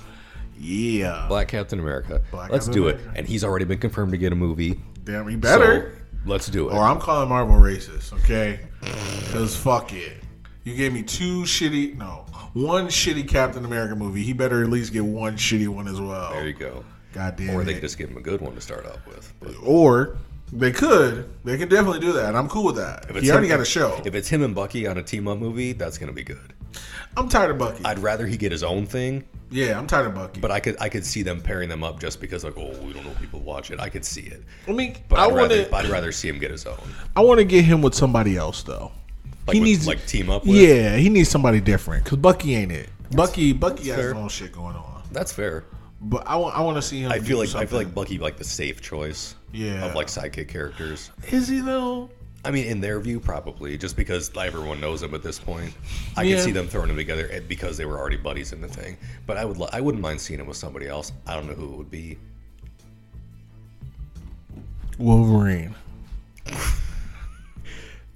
Yeah. Black Captain America. Black let's Captain do America. it. And he's already been confirmed to get a movie. Damn, he better. So let's do it. or I'm calling Marvel racist, okay? Because fuck it. You gave me two shitty, no, one shitty Captain America movie. He better at least get one shitty one as well. there you go. God damn Or they could just give him a good one to start off with. But Or they could. They can definitely do that. I'm cool with that. if He already him- got a show. If it's him and Bucky on a team up movie, that's gonna be good. I'm tired of Bucky. I'd rather he get his own thing, yeah, I'm tired of Bucky. but I could I could see them pairing them up just because like oh we don't know people watch it. I could see it. I mean, But I I'd want rather to. I'd rather see him get his own. I want to get him with somebody else though. Like he with- needs like team up with? Yeah, he needs somebody different because Bucky ain't it. Bucky, Bucky has fair. his own shit going on. That's fair. But I want, I want to see him. I do feel like I feel like Bucky like the safe choice. Yeah. Of like sidekick characters. is he though? I mean, in their view, probably just because everyone knows him at this point. I Yeah. could see them throwing them together eh, because they were already buddies in the thing. But I would, I wouldn't mind seeing him with somebody else. I don't know who it would be. Wolverine.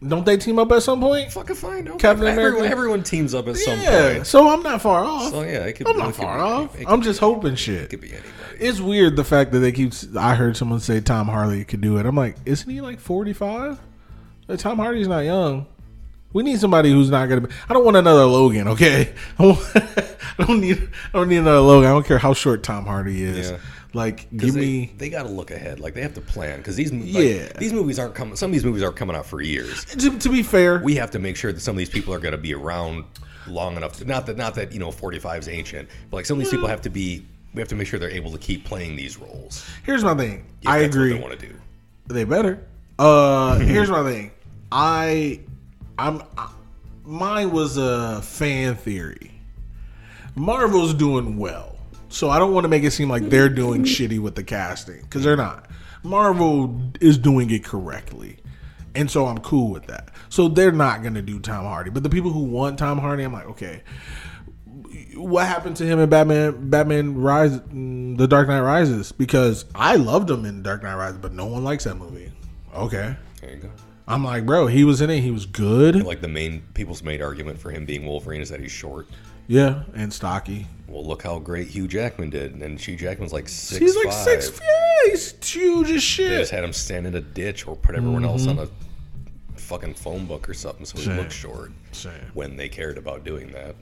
Don't they team up at some point? Fucking fine. Okay. Captain everyone, America? everyone teams up at some Yeah, point. so I'm not far off. So yeah, it could. I'm it not far be, off. It, I'm just hoping it shit. could be anybody. It's weird the fact that they keep. I heard someone say Tom Hardy could do it. I'm like, isn't he like 45? Tom Hardy's not young. We need somebody who's not gonna. be... I don't want another Logan. Okay, I, want, I don't need. I don't need another Logan. I don't care how short Tom Hardy is. Yeah. Like, give they, me. They got to look ahead. Like they have to plan because these like, Yeah. these movies aren't coming. Some of these movies aren't coming out for years. To, to be fair, we have to make sure that some of these people are going to be around long enough. To, not that not that you know 45 is ancient, but like some of these people have to be. We have to make sure they're able to keep playing these roles. here's my thing. I agree. they want to do. They better. Uh, here's my thing. I, I'm, I, mine was a fan theory. Marvel's doing well, so I don't want to make it seem like they're doing shitty with the casting because they're not. Marvel is doing it correctly, and so I'm cool with that. So they're not gonna do Tom Hardy, but the people who want Tom Hardy, I'm like, okay, what happened to him in Batman? Batman Rise, mm, The Dark Knight Rises, because I loved him in Dark Knight Rises, but no one likes that movie. Okay, There you go. I'm like, bro, he was in it. He was good. Like the main people's main argument for him being Wolverine is that he's short. Yeah, and stocky. Well, look how great Hugh Jackman did, and Hugh Jackman's like six. He's like five. six. Yeah, he's huge as shit. They just had him stand in a ditch or put everyone else on mm-hmm. a fucking phone book or something, so he Same. looked short. Same. When they cared about doing that,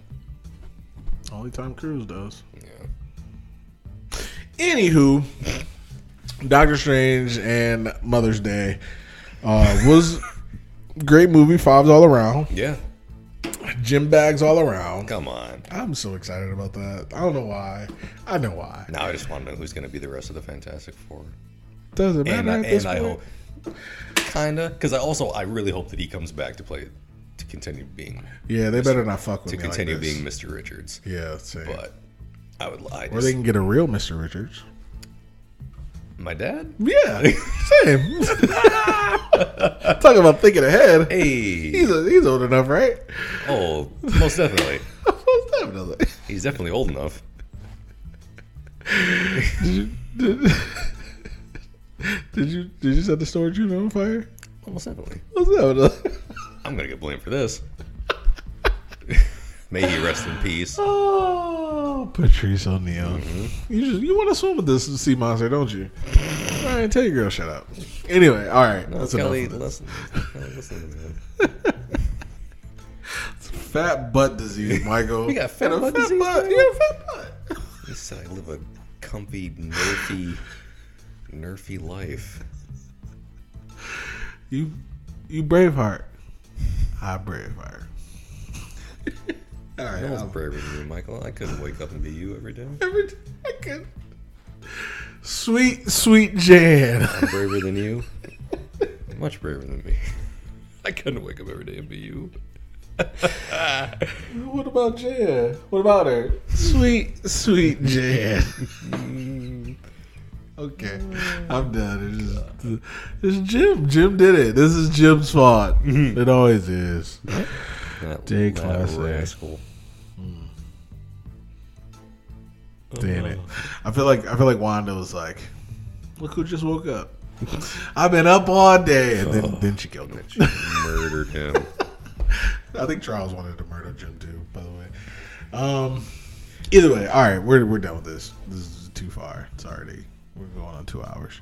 Only Tom Cruise does. yeah. Anywho, Doctor Strange and Mother's Day uh, was great movie. Fives all around. Yeah, Gym bags all around. come on. I'm so excited about that. I don't know why. I know why. Now I just want to know who's going to be the rest of the Fantastic Four. Doesn't matter And, I, and I hope, kinda, because I also I really hope that he comes back to play to continue being Yeah, they better not fuck with to me continue like being Mr. Richards. Yeah, same. But I would lie. or they can get a real Mr. Richards. My dad. Yeah, same. Talking about thinking ahead. Hey, He's he's old enough, right? oh, most definitely. Most definitely. He's definitely old enough. Did, did you did you set the storage unit on fire? Almost definitely. What's that? I'm gonna get blamed for this. May he rest in peace. Oh, Patrice O'Neal. Mm-hmm. You just you want to swim with this sea monster, don't you? All right, tell your girl shut up. Anyway, all right, No, that's Kelly, enough. Listen, Kelly, listen. Fat butt disease, Michael. We got fat butt disease, butt. You got a fat butt. He said I live a comfy, nerfy, nerfy life. You you Braveheart. I Braveheart. All right, was I'll- braver than you, Michael. I couldn't wake up and be you every day. every day I can. Sweet, sweet Jan. I'm braver than you. Much braver than me. I couldn't wake up every day and be you. What about Jan? What about her? Sweet, sweet Jan. okay, I'm done. It's, just, it's Jim. Jim did it. This is Jim's fault. Mm-hmm. It always is. That, that rascal. Damn it. I feel like I feel like Wanda was like, "Look who just woke up. I've been up all day," and then, then she killed him. She murdered him. I think Charles wanted to murder Jim too. By the way, um, either way, all right, we're we're done with this. This is too far. It's already we're going on two hours.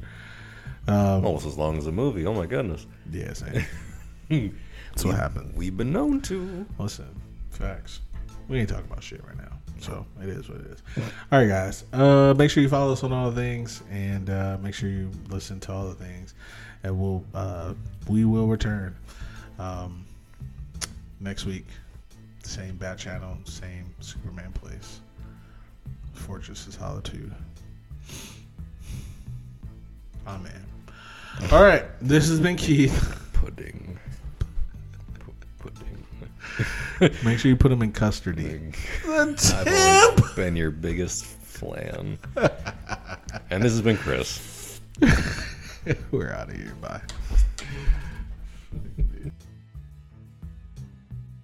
Um, Almost as long as a movie. Oh my goodness. yeah, same. That's what happens. We've been known to. Listen, facts. We ain't talking about shit right now. So it is what it is. All right, guys. Uh, make sure you follow us on all the things, and uh, make sure you listen to all the things, and we'll uh, we will return um, next week. Same bat channel, same Superman place. Fortress of Solitude. Amen. All right, this has been Keith. Pudding. Make sure you put them in custody. The I've tip. been your biggest flan. and this has been Chris. We're out of here. Bye.